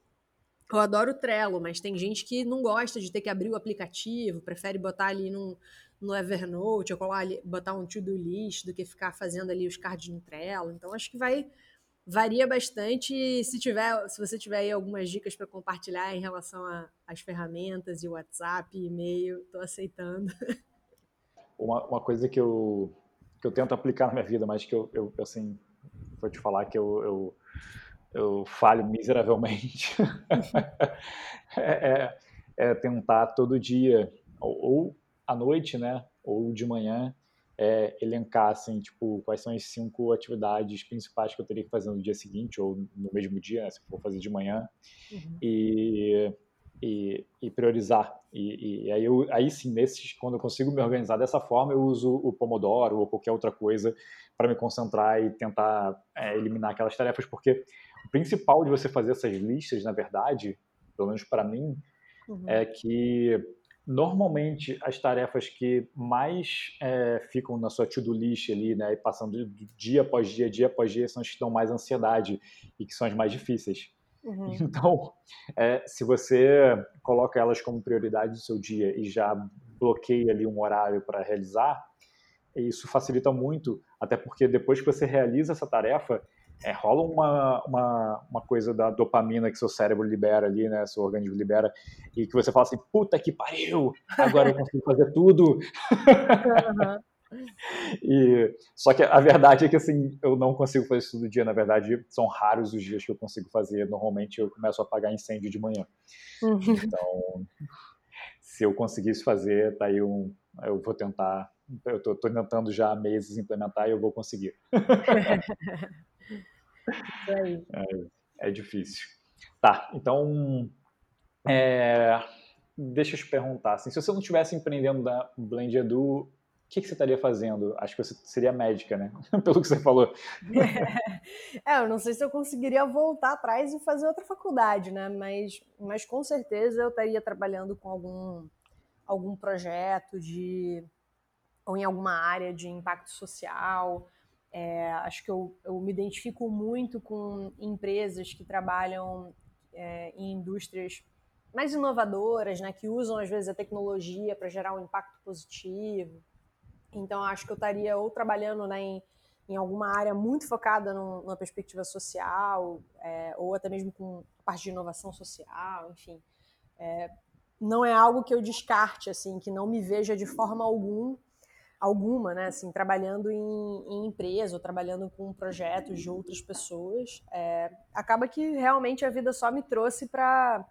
eu adoro o Trello, mas tem gente que não gosta de ter que abrir o aplicativo, prefere botar ali no, no Evernote, ou colar ali, botar um to-do list do que ficar fazendo ali os cards no Trello. Então, acho que vai varia bastante. Se tiver, se você tiver aí algumas dicas para compartilhar em relação às ferramentas e WhatsApp, e-mail, estou aceitando. (laughs) Uma, uma, coisa que eu, que eu tento aplicar na minha vida, mas que eu, eu assim, vou te falar que eu, eu, eu falho miseravelmente, (laughs) é, é, é, tentar todo dia, ou, ou à noite, né, ou de manhã, é, elencar, assim, tipo, quais são as cinco atividades principais que eu teria que fazer no dia seguinte ou no mesmo dia, né, se for fazer de manhã, uhum. e, e, e, priorizar. E, e, aí, eu, aí sim, nesses, quando eu consigo me organizar dessa forma, eu uso o Pomodoro ou qualquer outra coisa para me concentrar e tentar é, eliminar aquelas tarefas, porque o principal de você fazer essas listas, na verdade, pelo menos para mim, uhum. é que normalmente as tarefas que mais é, ficam na sua to-do list ali, né, e passando dia após dia, dia após dia, são as que dão mais ansiedade e que são as mais difíceis. Uhum. (laughs) Então, é, se você coloca elas como prioridade do seu dia e já bloqueia ali um horário para realizar, isso facilita muito, até porque depois que você realiza essa tarefa, é, rola uma, uma, uma coisa da dopamina que seu cérebro libera ali, né? Seu organismo libera, e que você fala assim, puta que pariu, agora eu consigo fazer tudo. Uhum. (laughs) e, só que a verdade é que assim, eu não consigo fazer isso todo dia, na verdade, são raros os dias que eu consigo fazer. Normalmente eu começo a apagar incêndio de manhã. Uhum. Então, se eu conseguisse fazer, tá aí um. Eu vou tentar. Eu tô, tô tentando já há meses implementar e eu vou conseguir. É, é difícil. Tá, então é, deixa eu te perguntar, assim, se você não estivesse empreendendo da Blend Edu, o que, que, você estaria fazendo? Acho que você seria médica, né? (laughs) Pelo que você falou. É, eu não sei se eu conseguiria voltar atrás e fazer outra faculdade, né? Mas, mas com certeza eu estaria trabalhando com algum, algum projeto de ou em alguma área de impacto social, é, acho que eu, eu, me identifico muito com empresas que trabalham é, em indústrias mais inovadoras, né, que usam às vezes a tecnologia para gerar um impacto positivo. Então, acho que eu estaria ou trabalhando né, em, em alguma área muito focada no, numa perspectiva social, é, ou até mesmo com parte de inovação social, enfim. É, não é algo que eu descarte, assim, que não me veja de forma alguma alguma, né, assim, trabalhando em, em empresa ou trabalhando com projetos de outras pessoas, é, acaba que realmente a vida só me trouxe para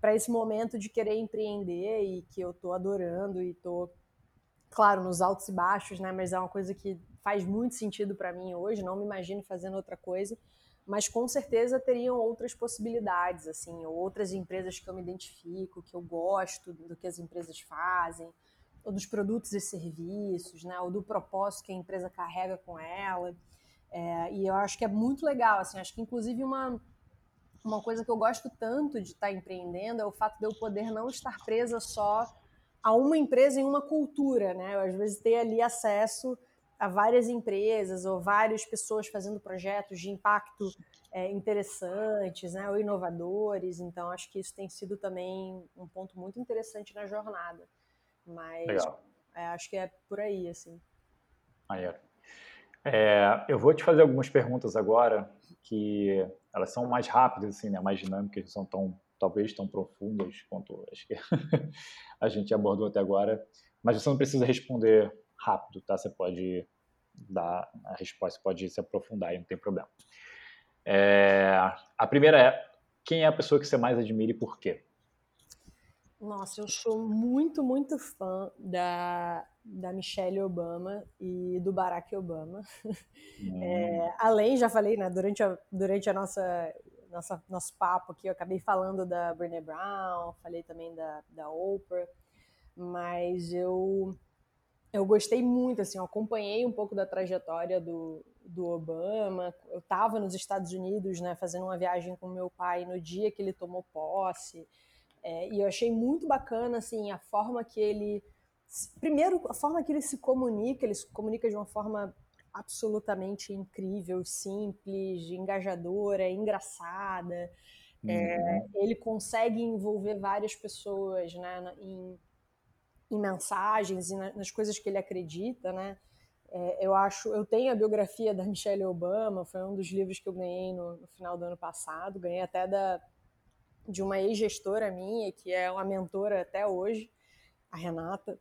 para esse momento de querer empreender e que eu estou adorando e estou, claro, nos altos e baixos, né? Mas é uma coisa que faz muito sentido para mim hoje. Não me imagino fazendo outra coisa, mas com certeza teriam outras possibilidades, assim, outras empresas que eu me identifico, que eu gosto do que as empresas fazem ou dos produtos e serviços, né, ou do propósito que a empresa carrega com ela. É, e eu acho que é muito legal, assim, acho que inclusive uma, uma coisa que eu gosto tanto de estar empreendendo é o fato de eu poder não estar presa só a uma empresa em uma cultura, né? Eu, às vezes ter ali acesso a várias empresas ou várias pessoas fazendo projetos de impacto é, interessantes, né? Ou inovadores. Então, acho que isso tem sido também um ponto muito interessante na jornada. Mas é, acho que é por aí, assim. Maneiro. É, eu vou te fazer algumas perguntas agora que elas são mais rápidas, assim, né? mais dinâmicas, não são tão, talvez tão profundas quanto acho que (laughs) a gente abordou até agora. Mas você não precisa responder rápido, tá? Você pode dar a resposta, pode se aprofundar e não tem problema. É, a primeira é, quem é a pessoa que você mais admira e por quê? Nossa, eu sou muito, muito fã da, da Michelle Obama e do Barack Obama. (laughs) Hum. É, além, já falei, né, durante a, durante a nossa, nossa nosso papo aqui, eu acabei falando da Brené Brown, falei também da, da Oprah, mas eu, eu gostei muito, assim, eu acompanhei um pouco da trajetória do, do Obama. Eu estava nos Estados Unidos, né, fazendo uma viagem com meu pai no dia que ele tomou posse. É, e eu achei muito bacana assim a forma que ele primeiro a forma que ele se comunica ele se comunica de uma forma absolutamente incrível simples engajadora engraçada é, uhum. é, ele consegue envolver várias pessoas né, em, em mensagens e nas coisas que ele acredita né é, eu acho eu tenho a biografia da Michelle Obama foi um dos livros que eu ganhei no, no final do ano passado ganhei até da de uma ex-gestora minha, que é uma mentora até hoje, a Renata.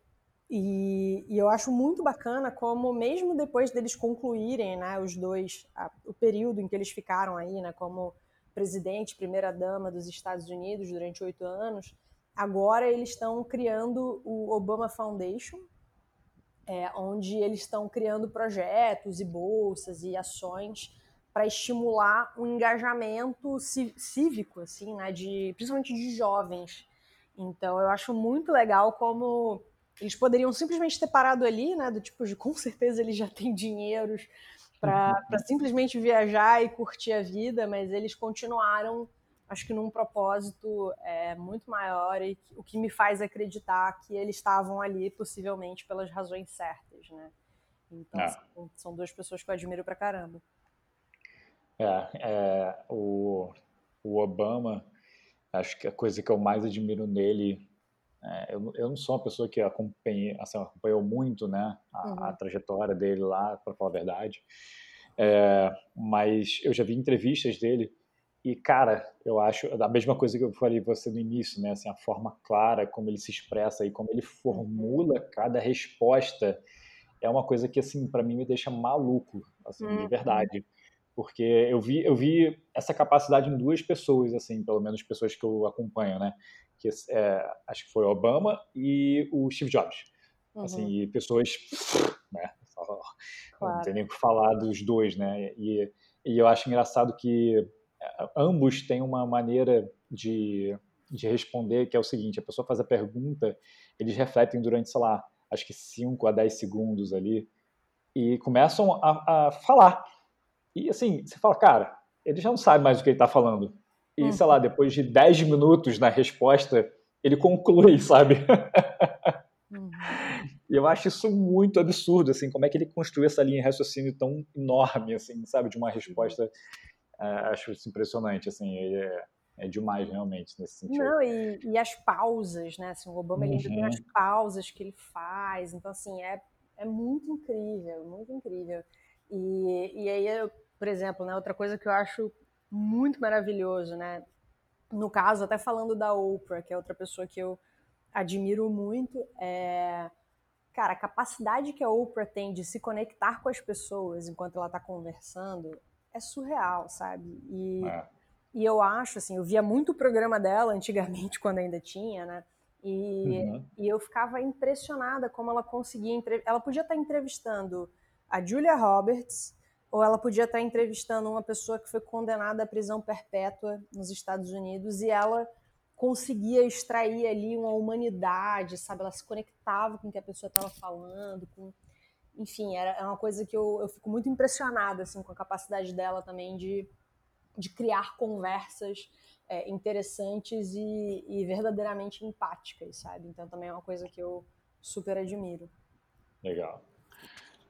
E, e, eu acho muito bacana como, mesmo depois deles concluírem, né, os dois, a, o período em que eles ficaram aí, né, como presidente, primeira-dama dos Estados Unidos durante oito anos, agora eles estão criando o Obama Foundation, é, onde eles estão criando projetos e bolsas e ações para estimular um engajamento cívico, assim, né, de, principalmente de jovens. Então, eu acho muito legal como eles poderiam simplesmente ter parado ali, né, do tipo de com certeza eles já têm dinheiros para uhum. simplesmente viajar e curtir a vida, mas eles continuaram, acho que num propósito é, muito maior e o que me faz acreditar que eles estavam ali possivelmente pelas razões certas, né? Então, é. são, são duas pessoas que eu admiro pra caramba. É, é, o, o Obama, acho que a coisa que eu mais admiro nele, é, eu, eu não sou uma pessoa que assim, acompanhou muito né, a, uhum. a trajetória dele lá, para falar a verdade, é, mas eu já vi entrevistas dele e, cara, eu acho a mesma coisa que eu falei você no início, né? Assim, a forma clara como ele se expressa e como ele formula uhum. cada resposta é uma coisa que, assim, para mim me deixa maluco, assim, uhum. de verdade porque eu vi, eu vi essa capacidade em duas pessoas, assim, pelo menos pessoas que eu acompanho, né? Que é, acho que foi Obama e o Steve Jobs. Uhum. Assim, pessoas, né? Claro. Não tem nem o que falar dos dois, né? E, e eu acho engraçado que é, ambos têm uma maneira de, de responder que é o seguinte: a pessoa faz a pergunta, eles refletem durante, sei lá, acho que 5 a 10 segundos ali, e começam a, a falar e assim, você fala, cara, ele já não sabe mais o que ele está falando. E, uhum. sei lá, depois de 10 minutos na resposta, ele conclui, (laughs) sabe? Uhum. E eu acho isso muito absurdo, assim, como é que ele construiu essa linha de raciocínio tão enorme, assim, sabe, de uma resposta. Uh, acho isso impressionante, assim, é, é demais realmente nesse sentido. Não, e, e as pausas, né? Assim, o Obama uhum. ele tem as pausas que ele faz, então assim é, é muito incrível, muito incrível. E, e aí, eu, por exemplo, né, outra coisa que eu acho muito maravilhoso, né? No caso, até falando da Oprah, que é outra pessoa que eu admiro muito, é, cara, a capacidade que a Oprah tem de se conectar com as pessoas enquanto ela está conversando é surreal, sabe? E, é. e eu acho, assim, eu via muito o programa dela antigamente, (laughs) quando ainda tinha, né? E, uhum. e eu ficava impressionada como ela conseguia. Ela podia estar entrevistando a Julia Roberts, ou ela podia estar entrevistando uma pessoa que foi condenada à prisão perpétua nos Estados Unidos e ela conseguia extrair ali uma humanidade, sabe? Ela se conectava com o que a pessoa estava falando, com... enfim, era é uma coisa que eu, eu fico muito impressionada assim com a capacidade dela também de, de criar conversas é, interessantes e, e verdadeiramente empáticas, sabe? Então também é uma coisa que eu super admiro. Legal.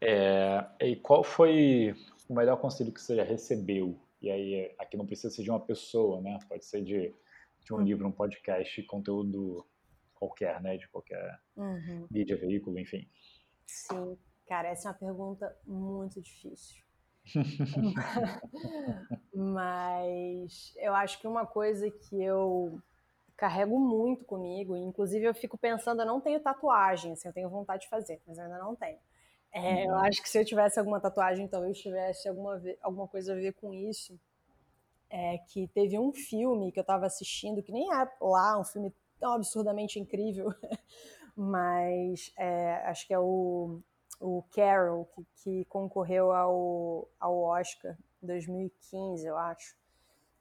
É, e qual foi o melhor conselho que você já recebeu? E aí, aqui não precisa ser de uma pessoa, né? Pode ser de, de um uhum. livro, um podcast, conteúdo qualquer, né? De qualquer uhum. mídia, veículo, enfim. Sim, cara, essa é uma pergunta muito difícil. (laughs) Mas eu acho que uma coisa que eu carrego muito comigo, inclusive eu fico pensando, eu não tenho tatuagem, assim, eu tenho vontade de fazer, mas eu ainda não tenho. É, eu acho que se eu tivesse alguma tatuagem, talvez tivesse alguma, alguma coisa a ver com isso. É que teve um filme que eu estava assistindo, que nem é lá um filme tão absurdamente incrível, (laughs) mas é, acho que é o, o Carol, que, que concorreu ao, ao Oscar em 2015, eu acho.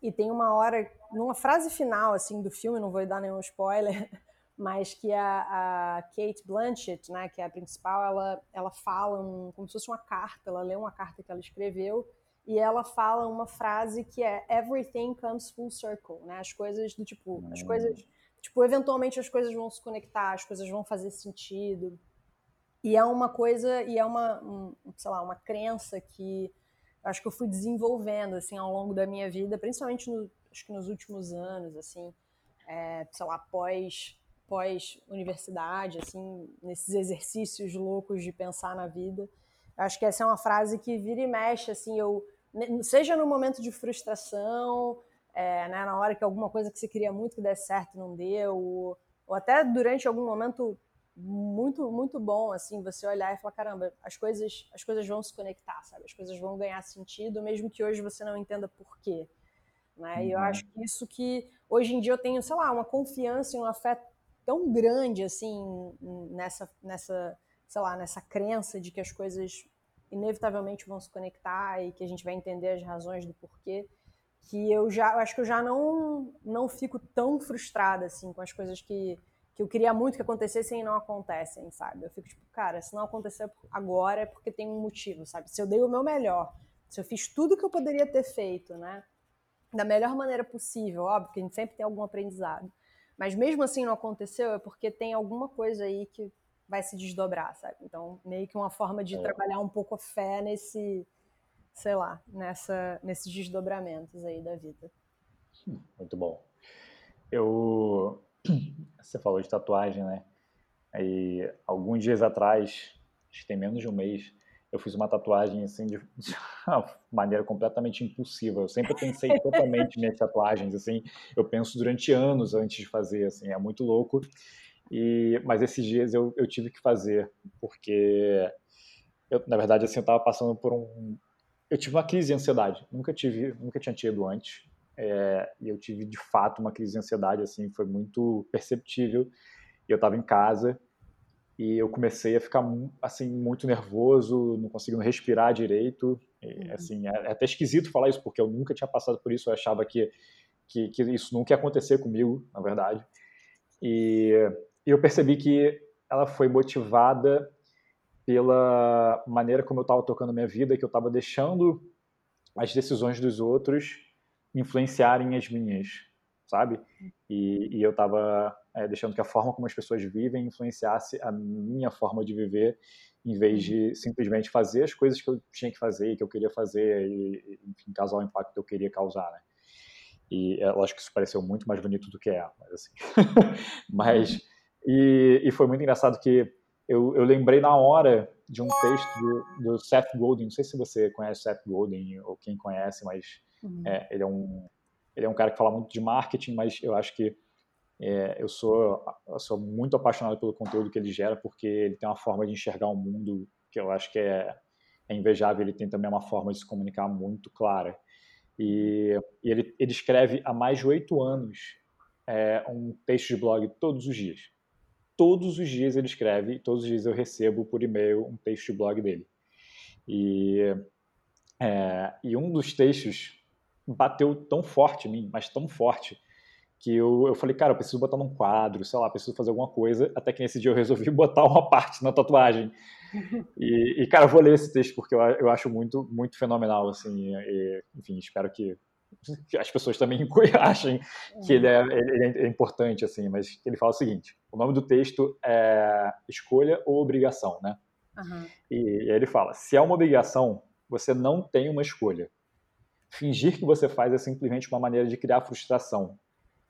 E tem uma hora, numa frase final assim do filme, não vou dar nenhum spoiler, (laughs) mas que a, a, Kate Blanchett, né, que é a principal, ela, ela fala um, como se fosse uma carta, ela lê uma carta que ela escreveu e ela fala uma frase que é everything comes full circle, né, as coisas do tipo, as coisas, tipo, eventualmente as coisas vão se conectar, as coisas vão fazer sentido. E é uma coisa, e é uma, um, sei lá, uma crença que acho que eu fui desenvolvendo, assim, ao longo da minha vida, principalmente no, acho que nos últimos anos, assim, é, sei lá, após pós-universidade, assim, nesses exercícios loucos de pensar na vida. Acho que essa é uma frase que vira e mexe, assim, eu, seja no momento de frustração, é, né, na hora que alguma coisa que você queria muito que desse certo não deu, ou, ou até durante algum momento muito muito bom assim você olhar e falar caramba as coisas as coisas vão se conectar sabe as coisas vão ganhar sentido mesmo que hoje você não entenda por quê né uhum. e eu uhum. acho que isso que hoje em dia eu tenho sei lá uma confiança e um afeto tão grande assim nessa, nessa sei lá, nessa crença de que as coisas inevitavelmente vão se conectar e que a gente vai entender as razões do porquê, que eu já, eu acho que eu já não não fico tão frustrada assim com as coisas que que eu queria muito que acontecessem e não acontecem, sabe? Eu fico tipo, cara, se não aconteceu agora é porque tem um motivo, sabe? Se eu dei o meu melhor, se eu fiz tudo que eu poderia ter feito, né? Da melhor maneira possível, óbvio que a gente sempre tem algum aprendizado. Mas mesmo assim não aconteceu, é porque tem alguma coisa aí que vai se desdobrar, sabe? Então, meio que uma forma de é. trabalhar um pouco a fé nesse, sei lá, nessa, nesses desdobramentos aí da vida. Muito bom. Eu (clears throat) você falou de tatuagem, né? Aí, alguns dias atrás, acho que tem menos de um mês, eu fiz uma tatuagem assim de, (laughs) de uma maneira completamente impulsiva. Eu sempre pensei totalmente (laughs) minhas tatuagens, assim, eu penso durante anos antes de fazer, assim, é muito louco. E, mas esses dias eu, eu tive que fazer, porque eu, na verdade, assim, eu estava passando por um, eu tive uma crise de ansiedade. Nunca tive, nunca tinha tido antes. É, e eu tive de fato uma crise de ansiedade, assim, foi muito perceptível. E eu estava em casa e eu comecei a ficar assim muito nervoso, não conseguindo respirar direito. E, uhum. Assim, é, é, até esquisito falar isso porque eu nunca tinha passado por isso. Eu achava que que, que isso nunca ia acontecer comigo, na verdade. E, e eu percebi que ela foi motivada pela maneira como eu estava tocando minha vida, que eu estava deixando as decisões dos outros influenciarem as minhas, sabe? E, e eu estava é, deixando que a forma como as pessoas vivem influenciasse a minha forma de viver, em vez de simplesmente fazer as coisas que eu tinha que fazer, que eu queria fazer, e, enfim, causar o impacto que eu queria causar, né? E é lógico que isso pareceu muito mais bonito do que é, mas assim. (laughs) mas, e, e foi muito engraçado que eu, eu lembrei na hora de um texto do, do, Seth Godin, não sei se você conhece Seth Godin ou quem conhece, mas Uhum. É, ele, é um, ele é um cara que fala muito de marketing, mas eu acho que é, eu, sou, eu sou muito apaixonado pelo conteúdo que ele gera, porque ele tem uma forma de enxergar o mundo que eu acho que é, é invejável. Ele tem também uma forma de se comunicar muito clara. E, e ele, ele escreve há mais de oito anos é, um texto de blog todos os dias. Todos os dias ele escreve, todos os dias eu recebo por e-mail um texto de blog dele. E, é, e um dos textos bateu tão forte em mim, mas tão forte, que eu, eu falei, cara, eu preciso botar num quadro, sei lá, preciso fazer alguma coisa, até que nesse dia eu resolvi (laughs) botar uma parte na tatuagem. E, e cara, eu vou ler esse texto porque eu, eu acho muito, muito fenomenal, assim, e, enfim, espero que, as pessoas também (laughs) achem que ele é, ele é importante, assim, mas ele fala o seguinte, o nome do texto é Escolha ou Obrigação, né? Uhum. E, e ele fala, se é uma obrigação, você não tem uma escolha. Fingir que você faz é simplesmente uma maneira de criar frustração.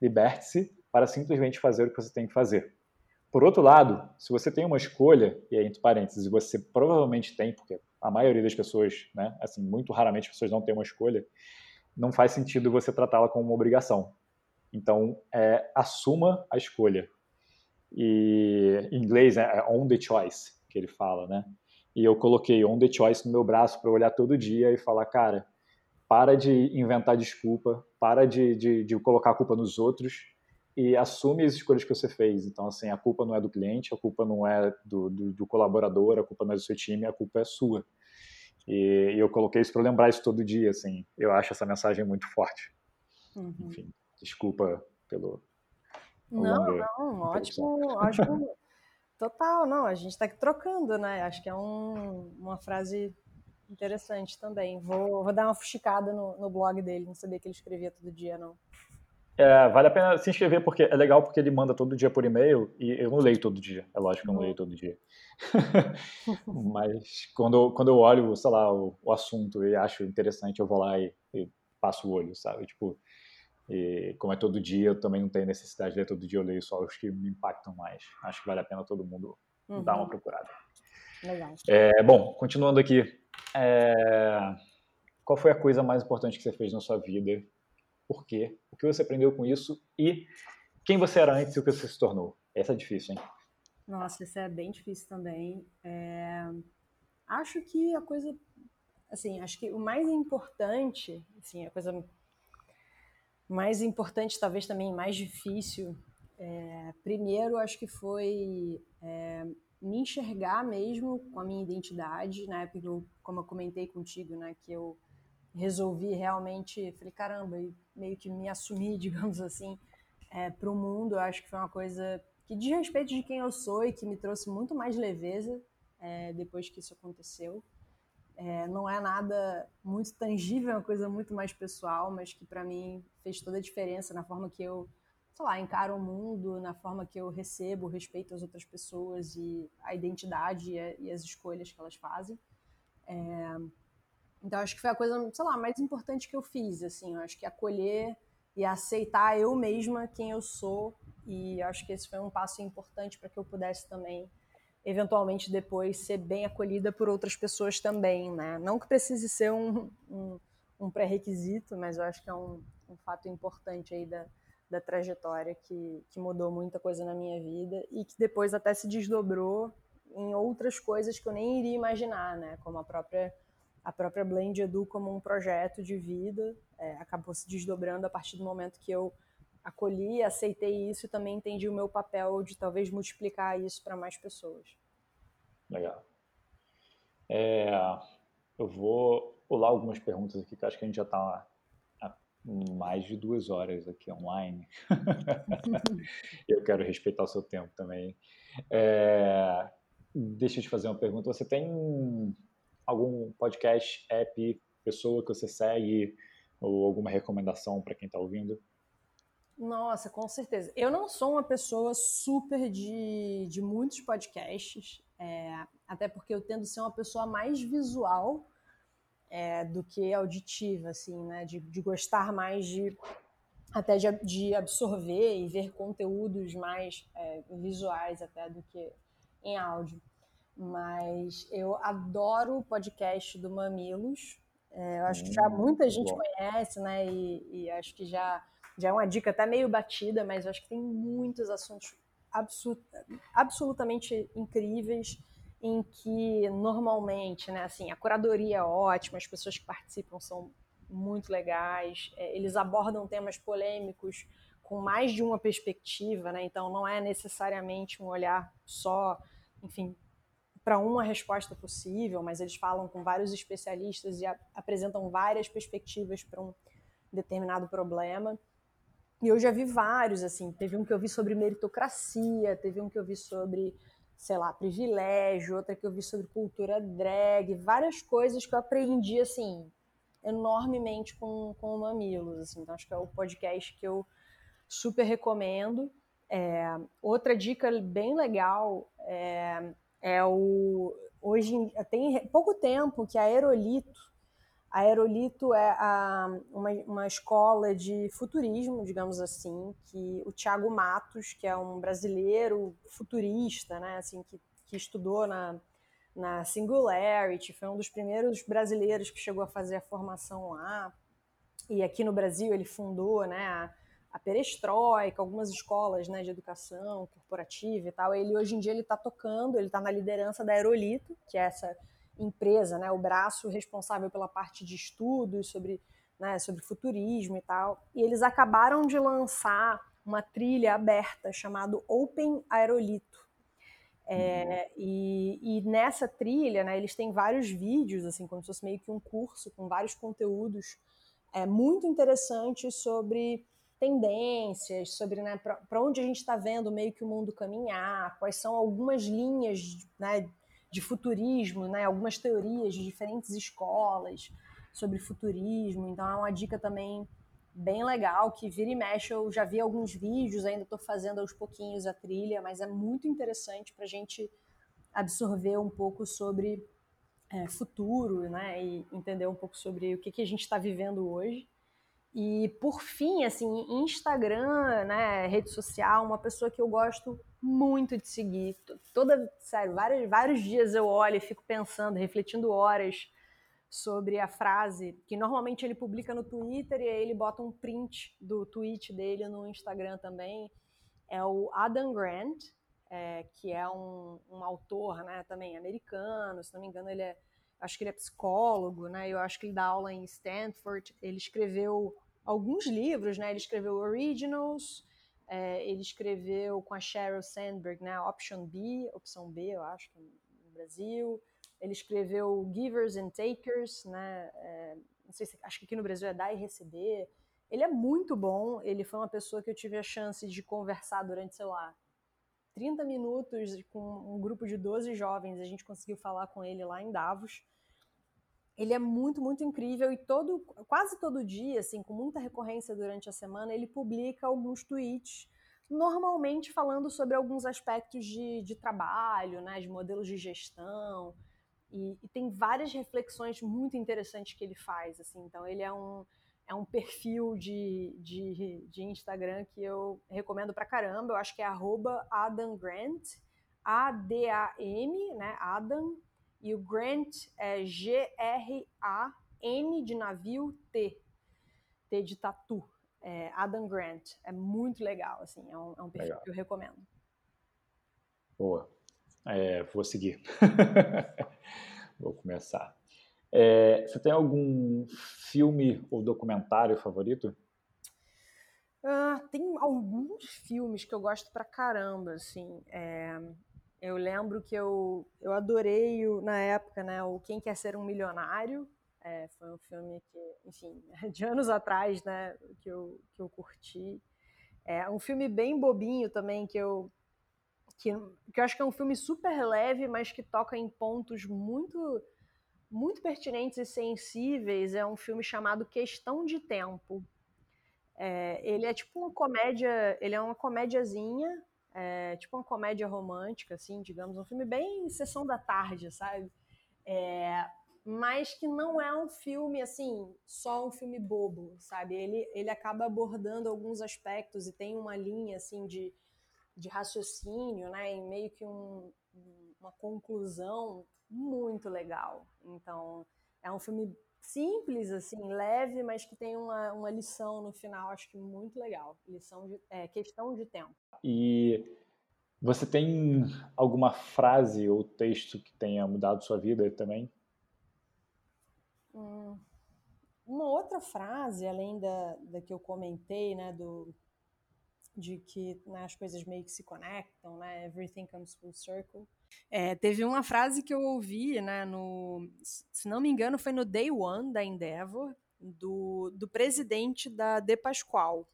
Liberte-se para simplesmente fazer o que você tem que fazer. Por outro lado, se você tem uma escolha, e aí entre parênteses, você provavelmente tem, porque a maioria das pessoas, né, assim, muito raramente as pessoas não têm uma escolha, não faz sentido você tratá-la como uma obrigação. Então, é, assuma a escolha. E em inglês é, é on the choice, que ele fala, né? E eu coloquei on the choice no meu braço para olhar todo dia e falar, cara, para de inventar desculpa, para de, de, de, colocar a culpa nos outros e assume as escolhas que você fez. Então, assim, a culpa não é do cliente, a culpa não é do, do, do colaborador, a culpa não é do seu time, a culpa é sua. E, e eu coloquei isso para lembrar isso todo dia, assim. Eu acho essa mensagem muito forte. Uhum. Enfim, desculpa pelo... Não, não, ótimo, ótimo. Total, não, a gente está trocando, né? Acho que é um, uma frase Interessante também. Vou, vou dar uma fuxicada no, no blog dele, não sabia que ele escrevia todo dia, não. É, vale a pena se inscrever, porque é legal porque ele manda todo dia por e-mail e eu não leio todo dia. É lógico que eu não leio todo dia. (laughs) (laughs) Mas quando, quando eu olho, sei lá, o, o, assunto e acho interessante, eu vou lá e, e passo o olho, sabe? Tipo, e como é todo dia, eu também não tenho necessidade de ler todo dia, eu leio só os que me impactam mais. Acho que vale a pena todo mundo uhum. dar uma procurada. Legal. É, bom, continuando aqui, é... Qual foi a coisa mais importante que você fez na sua vida? Por quê? O que você aprendeu com isso? E quem você era antes e o que você se tornou? Essa é difícil, hein? Nossa, essa é bem difícil também. É... Acho que a coisa, assim, acho que o mais importante, assim, a coisa mais importante, talvez também mais difícil, é... primeiro acho que foi é me enxergar mesmo com a minha identidade, né? Porque eu, como eu comentei contigo, né, que eu resolvi realmente, falei, caramba, e meio que me assumir, (laughs) digamos assim, é, para o mundo, eu acho que foi uma coisa que diz respeito de quem eu sou e que me trouxe muito mais leveza é, depois que isso aconteceu. É, não é nada muito tangível, é uma coisa muito mais pessoal, mas que para mim fez toda a diferença na forma que eu sei lá, encaro o mundo, na forma que eu recebo, respeito as outras pessoas e a identidade e, as escolhas que elas fazem. É, então, acho que foi a coisa, sei lá, mais importante que eu fiz, assim, eu acho que acolher e aceitar eu mesma quem eu sou e acho que esse foi um passo importante para que eu pudesse também eventualmente depois ser bem acolhida por outras pessoas também, né? Não que precise ser um, um, um pré-requisito, mas eu acho que é um, um fato importante aí da, da trajetória que, que mudou muita coisa na minha vida e que depois até se desdobrou em outras coisas que eu nem iria imaginar, né? Como a própria a própria Blend Edu como um projeto de vida é, acabou se desdobrando a partir do momento que eu acolhi, aceitei isso e também entendi o meu papel de talvez multiplicar isso para mais pessoas. Legal. É, eu vou pular algumas perguntas aqui que acho que a gente já está mais de duas horas aqui online. (laughs) (laughs) eu quero respeitar o seu tempo também. É, deixa eu te fazer uma pergunta. Você tem algum podcast, app, pessoa que você segue ou alguma recomendação para quem está ouvindo? Nossa, com certeza. Eu não sou uma pessoa super de, de muitos podcasts, é, até porque eu tendo ser uma pessoa mais visual é, do que auditiva, assim, né? De, de gostar mais de até de, de, absorver e ver conteúdos mais é, visuais até do que em áudio. Mas eu adoro o podcast do Mamilos. É, eu acho que já hum, muita gente conhece, né? E, e, acho que já, já é uma dica até meio batida, mas eu acho que tem muitos assuntos absolutamente incríveis em que normalmente, né, assim, a curadoria é ótima, as pessoas que participam são muito legais, é, eles abordam temas polêmicos com mais de uma perspectiva, né? Então não é necessariamente um olhar só, enfim, para uma resposta possível, mas eles falam com vários especialistas e a, apresentam várias perspectivas para um determinado problema. E eu já vi vários, assim, teve um que eu vi sobre meritocracia, teve um que eu vi sobre sei lá, privilégio, outra que eu vi sobre cultura drag, várias coisas que eu aprendi, assim, enormemente com, com o Mamilos, assim, então acho que é o podcast que eu super recomendo. É, outra dica bem legal é, é o hoje tem pouco tempo que a Aerolito a Aerolito é a, uma, uma escola de futurismo, digamos assim, que o Tiago Matos, que é um brasileiro futurista, né, assim, que, que estudou na, na Singularity, foi um dos primeiros brasileiros que chegou a fazer a formação lá. E aqui no Brasil ele fundou né, a, a Perestroika, algumas escolas né, de educação corporativa e tal. Ele hoje em dia ele está tocando, ele está na liderança da Aerolito, que é essa empresa, né, o braço responsável pela parte de estudos sobre, né, sobre futurismo e tal. E eles acabaram de lançar uma trilha aberta chamada Open Aerolito. É, uhum. e, e, nessa trilha, né, eles têm vários vídeos, assim, como se fosse meio que um curso com vários conteúdos é, muito interessantes sobre tendências, sobre né, para onde a gente está vendo meio que o mundo caminhar, quais são algumas linhas né, de futurismo, né? algumas teorias de diferentes escolas sobre futurismo. Então é uma dica também bem legal que vira e mexe. Eu já vi alguns vídeos, ainda estou fazendo aos pouquinhos a trilha, mas é muito interessante para a gente absorver um pouco sobre é, futuro, né? E entender um pouco sobre o que, que a gente está vivendo hoje. E por fim, assim, Instagram, né, rede social, uma pessoa que eu gosto muito de seguir. Toda, sério, vários, vários dias eu olho e fico pensando, refletindo horas sobre a frase que normalmente ele publica no Twitter e aí ele bota um print do tweet dele no Instagram também. É o Adam Grant, é, que é um, um autor, né, também americano, se não me engano ele é acho que ele é psicólogo, né? Eu acho que ele dá aula em Stanford. Ele escreveu alguns livros, né? Ele escreveu Originals, É, ele escreveu com a Sheryl Sandberg, né? Option B, opção B, eu acho, no Brasil. Ele escreveu Givers and Takers, né? É, não sei se, acho que aqui no Brasil é dar e receber. Ele é muito bom. Ele foi uma pessoa que eu tive a chance de conversar durante, sei lá, 30 minutos com um grupo de 12 jovens. A gente conseguiu falar com ele lá em Davos. Ele é muito, muito incrível e todo, quase todo dia, assim, com muita recorrência durante a semana, ele publica alguns tweets, normalmente falando sobre alguns aspectos de, de trabalho, né, de modelos de gestão, e, e, tem várias reflexões muito interessantes que ele faz, assim, então ele é um, é um perfil de, de, de Instagram que eu recomendo pra caramba, eu acho que é arroba Adam Grant, A-D-A-M, né, Adam e o Grant é G-R-A-N de navio T. T de tatu. É Adam Grant. É muito legal, assim. É um, é um perfil legal. que eu recomendo. Boa. É, vou seguir. (laughs) vou começar. É, você tem algum filme ou documentário favorito? Uh, tem alguns filmes que eu gosto pra caramba, assim. Eu lembro que eu, eu adorei, o, na época, né, o Quem Quer Ser Um Milionário. É, foi um filme que, enfim, (laughs) de anos atrás, né, que eu, que eu curti. É um filme bem bobinho também, que eu, que, que eu acho que é um filme super leve, mas que toca em pontos muito, muito pertinentes e sensíveis. É um filme chamado Questão de Tempo. É, ele é tipo uma comédia, ele é uma comédiazinha, é, tipo uma comédia romântica, assim, digamos, um filme bem sessão da tarde, sabe? É, mas que não é um filme, assim, só um filme bobo, sabe? Ele, ele acaba abordando alguns aspectos e tem uma linha, assim, de, de raciocínio, né? E meio que um, uma conclusão muito legal. Então, é um filme simples, assim, leve, mas que tem uma, uma lição no final, acho que muito legal. Lição de é, questão de tempo. E você tem alguma frase ou texto que tenha mudado sua vida também? Hum, uma outra frase, além da, da que eu comentei, né, do, de que né, as coisas meio que se conectam, né, everything comes full circle. É, teve uma frase que eu ouvi, né, no, se não me engano, foi no Day One da Endeavor, do, do presidente da De Pascoal,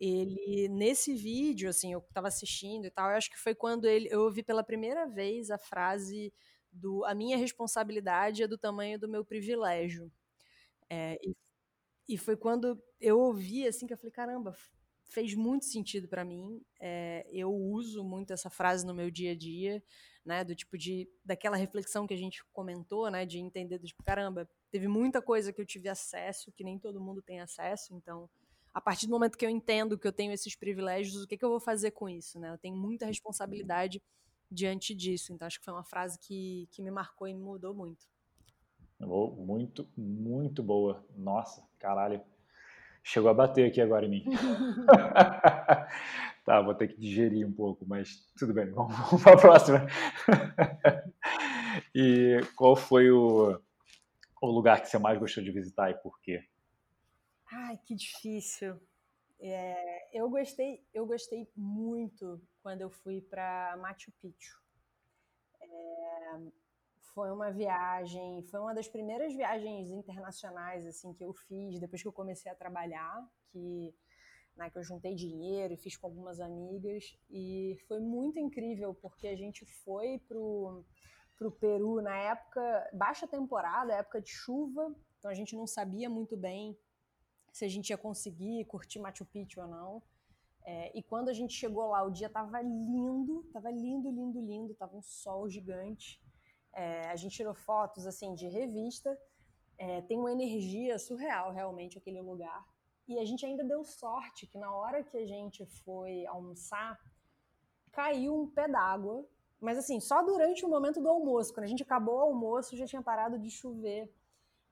ele nesse vídeo, assim, eu estava assistindo e tal, eu acho que foi quando ele, eu ouvi pela primeira vez a frase do a minha responsabilidade é do tamanho do meu privilégio. É, e, e, foi quando eu ouvi, assim, que eu falei, caramba, fez muito sentido para mim. É, eu uso muito essa frase no meu dia a dia, né, do tipo de, daquela reflexão que a gente comentou, né, de entender do tipo, caramba, teve muita coisa que eu tive acesso, que nem todo mundo tem acesso, então a partir do momento que eu entendo que eu tenho esses privilégios, o que, que eu vou fazer com isso? Né? Eu tenho muita responsabilidade diante disso. Então, acho que foi uma frase que, que me marcou e me mudou muito. Muito, muito boa. Nossa, caralho. Chegou a bater aqui agora em mim. (laughs) tá, vou ter que digerir um pouco, mas tudo bem, (laughs) vamos, vamos para a próxima. e qual foi o, o lugar que você mais gostou de visitar e por quê? Ai, que difícil. É, eu gostei, eu gostei muito quando eu fui para Machu Picchu. É, foi uma viagem, foi uma das primeiras viagens internacionais assim que eu fiz depois que eu comecei a trabalhar, que né, que eu juntei dinheiro e fiz com algumas amigas e foi muito incrível porque a gente foi pro pro Peru na época baixa temporada, época de chuva, então a gente não sabia muito bem se a gente ia conseguir curtir Machu Picchu ou não. É, e quando a gente chegou lá, o dia tava lindo, tava lindo, lindo, lindo, tava um sol gigante. É, a gente tirou fotos assim de revista. É, tem uma energia surreal realmente aquele lugar. E a gente ainda deu sorte que na hora que a gente foi almoçar, caiu um pé d'água. Mas assim, só durante o momento do almoço. Quando a gente acabou o almoço, já tinha parado de chover.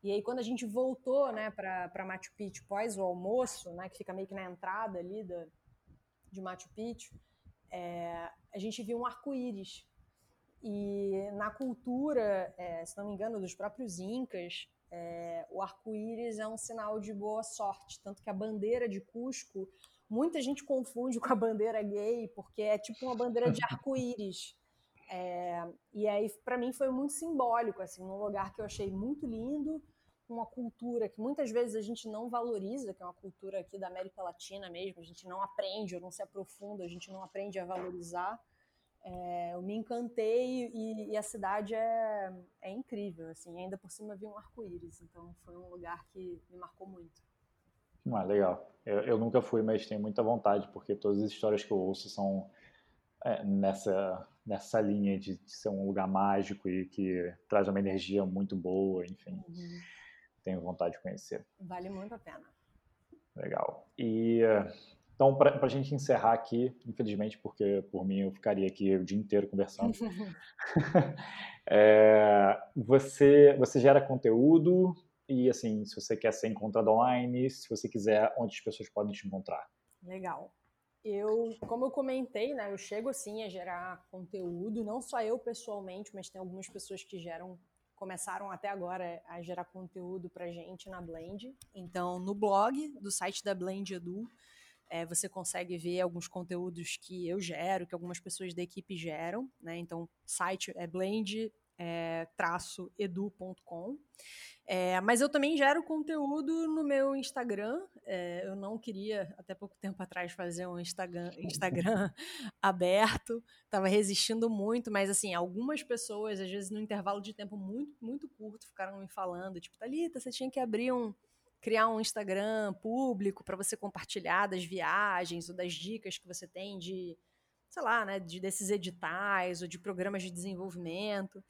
E aí, quando a gente voltou né, para Machu Picchu pós o almoço, né, que fica meio que na entrada ali da, de Machu Picchu, é, a gente viu um arco-íris. E na cultura, é, se não me engano, dos próprios incas, é, o arco-íris é um sinal de boa sorte, tanto que a bandeira de Cusco, muita gente confunde com a bandeira gay, porque é tipo uma bandeira de arco-íris. É, e aí, para mim, foi muito simbólico, assim, num lugar que eu achei muito lindo, uma cultura que muitas vezes a gente não valoriza, que é uma cultura aqui da América Latina mesmo, a gente não aprende, ou não se aprofunda, a gente não aprende a valorizar. É, eu me encantei e, e, a cidade é, é incrível, assim, ainda por cima vi um arco-íris, então foi um lugar que me marcou muito. Ah, legal. Eu, eu nunca fui, mas tenho muita vontade, porque todas as histórias que eu ouço são é, nessa, nessa linha de, de, ser um lugar mágico e que traz uma energia muito boa, enfim. Uhum. Tenho vontade de conhecer. Vale muito a pena. Legal. E então, para a gente encerrar aqui, infelizmente, porque por mim eu ficaria aqui o dia inteiro conversando. (laughs) é, você, você gera conteúdo e, assim, se você quer ser encontrado online, se você quiser, onde as pessoas podem te encontrar? Legal. Eu, como eu comentei, né, eu chego assim a gerar conteúdo, não só eu pessoalmente, mas tem algumas pessoas que geram, começaram até agora a gerar conteúdo pra gente na Blend. Então, no blog do site da Blend Edu, é, você consegue ver alguns conteúdos que eu gero, que algumas pessoas da equipe geram, né? Então, site é blend é, edu.com. É, mas eu também gero conteúdo no meu Instagram. É, eu não queria, até pouco tempo atrás, fazer um Instagram, Instagram (laughs) aberto. Estava resistindo muito, mas assim, algumas pessoas, às vezes, no intervalo de tempo muito, muito curto, ficaram me falando, tipo, Thalita, você tinha que abrir um criar um Instagram público para você compartilhar das viagens ou das dicas que você tem de, sei lá, né, de desses editais ou de programas de desenvolvimento.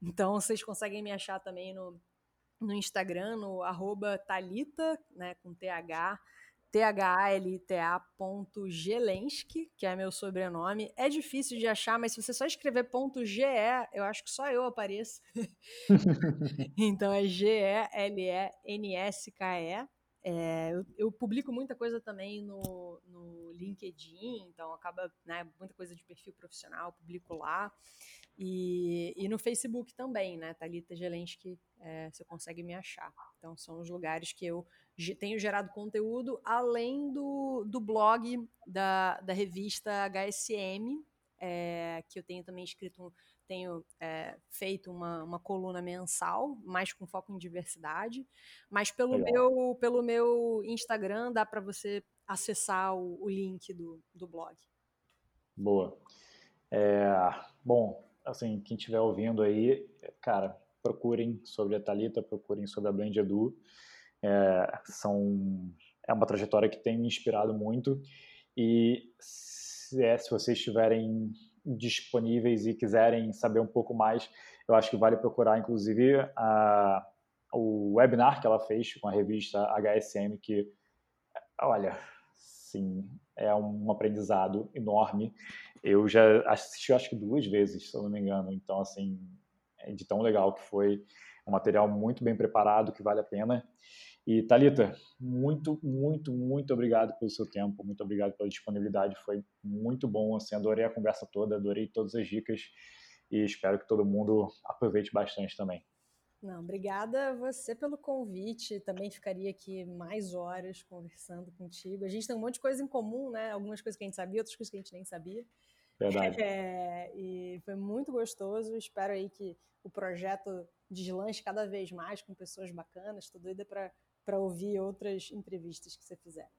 Então, vocês conseguem me achar também no, no Instagram, no arroba Thalita, né, com TH, T-H-L-T-A.Gelensky, que é meu sobrenome. É difícil de achar, mas se você só escrever ponto .ge, eu acho que só eu apareço. (laughs) então é G-E-L-E-N-S-K-E. É, eu, eu, publico muita coisa também no, no LinkedIn, então acaba, né, muita coisa de perfil profissional, publico lá. E, e no Facebook também, né, Thalita Gelensky, é, você consegue me achar. Então são os lugares que eu tenho gerado conteúdo, além do, do blog da, da revista HSM, é, que eu tenho também escrito, tenho é, feito uma, uma coluna mensal, mais com foco em diversidade, mas pelo, meu, pelo meu Instagram dá para você acessar o, o, link do, do blog. Boa. É, bom, assim, quem estiver ouvindo aí, cara, procurem sobre a Talita, procurem sobre a Blend Edu. É, são, é uma trajetória que tem me inspirado muito e se, é, se vocês estiverem disponíveis e quiserem saber um pouco mais, eu acho que vale procurar, inclusive, a, o webinar que ela fez com a revista HSM, que, olha, sim, é um aprendizado enorme. Eu já assisti, acho que duas vezes, se eu não me engano. Então, assim, é de tão legal que foi um material muito bem preparado, que vale a pena. E Talita, muito, muito, muito obrigado pelo seu tempo, muito obrigado pela disponibilidade, foi muito bom, assim, adorei a conversa toda, adorei todas as dicas e espero que todo mundo aproveite bastante também. Não, obrigada a você pelo convite. Também ficaria aqui mais horas conversando contigo. A gente tem um monte de coisa em comum, né? Algumas coisas que a gente sabia, outras coisas que a gente nem sabia. Verdade. (laughs) É, e foi muito gostoso. Espero aí que o projeto deslanche cada vez mais com pessoas bacanas. Estou doida para para ouvir outras entrevistas que você fizer.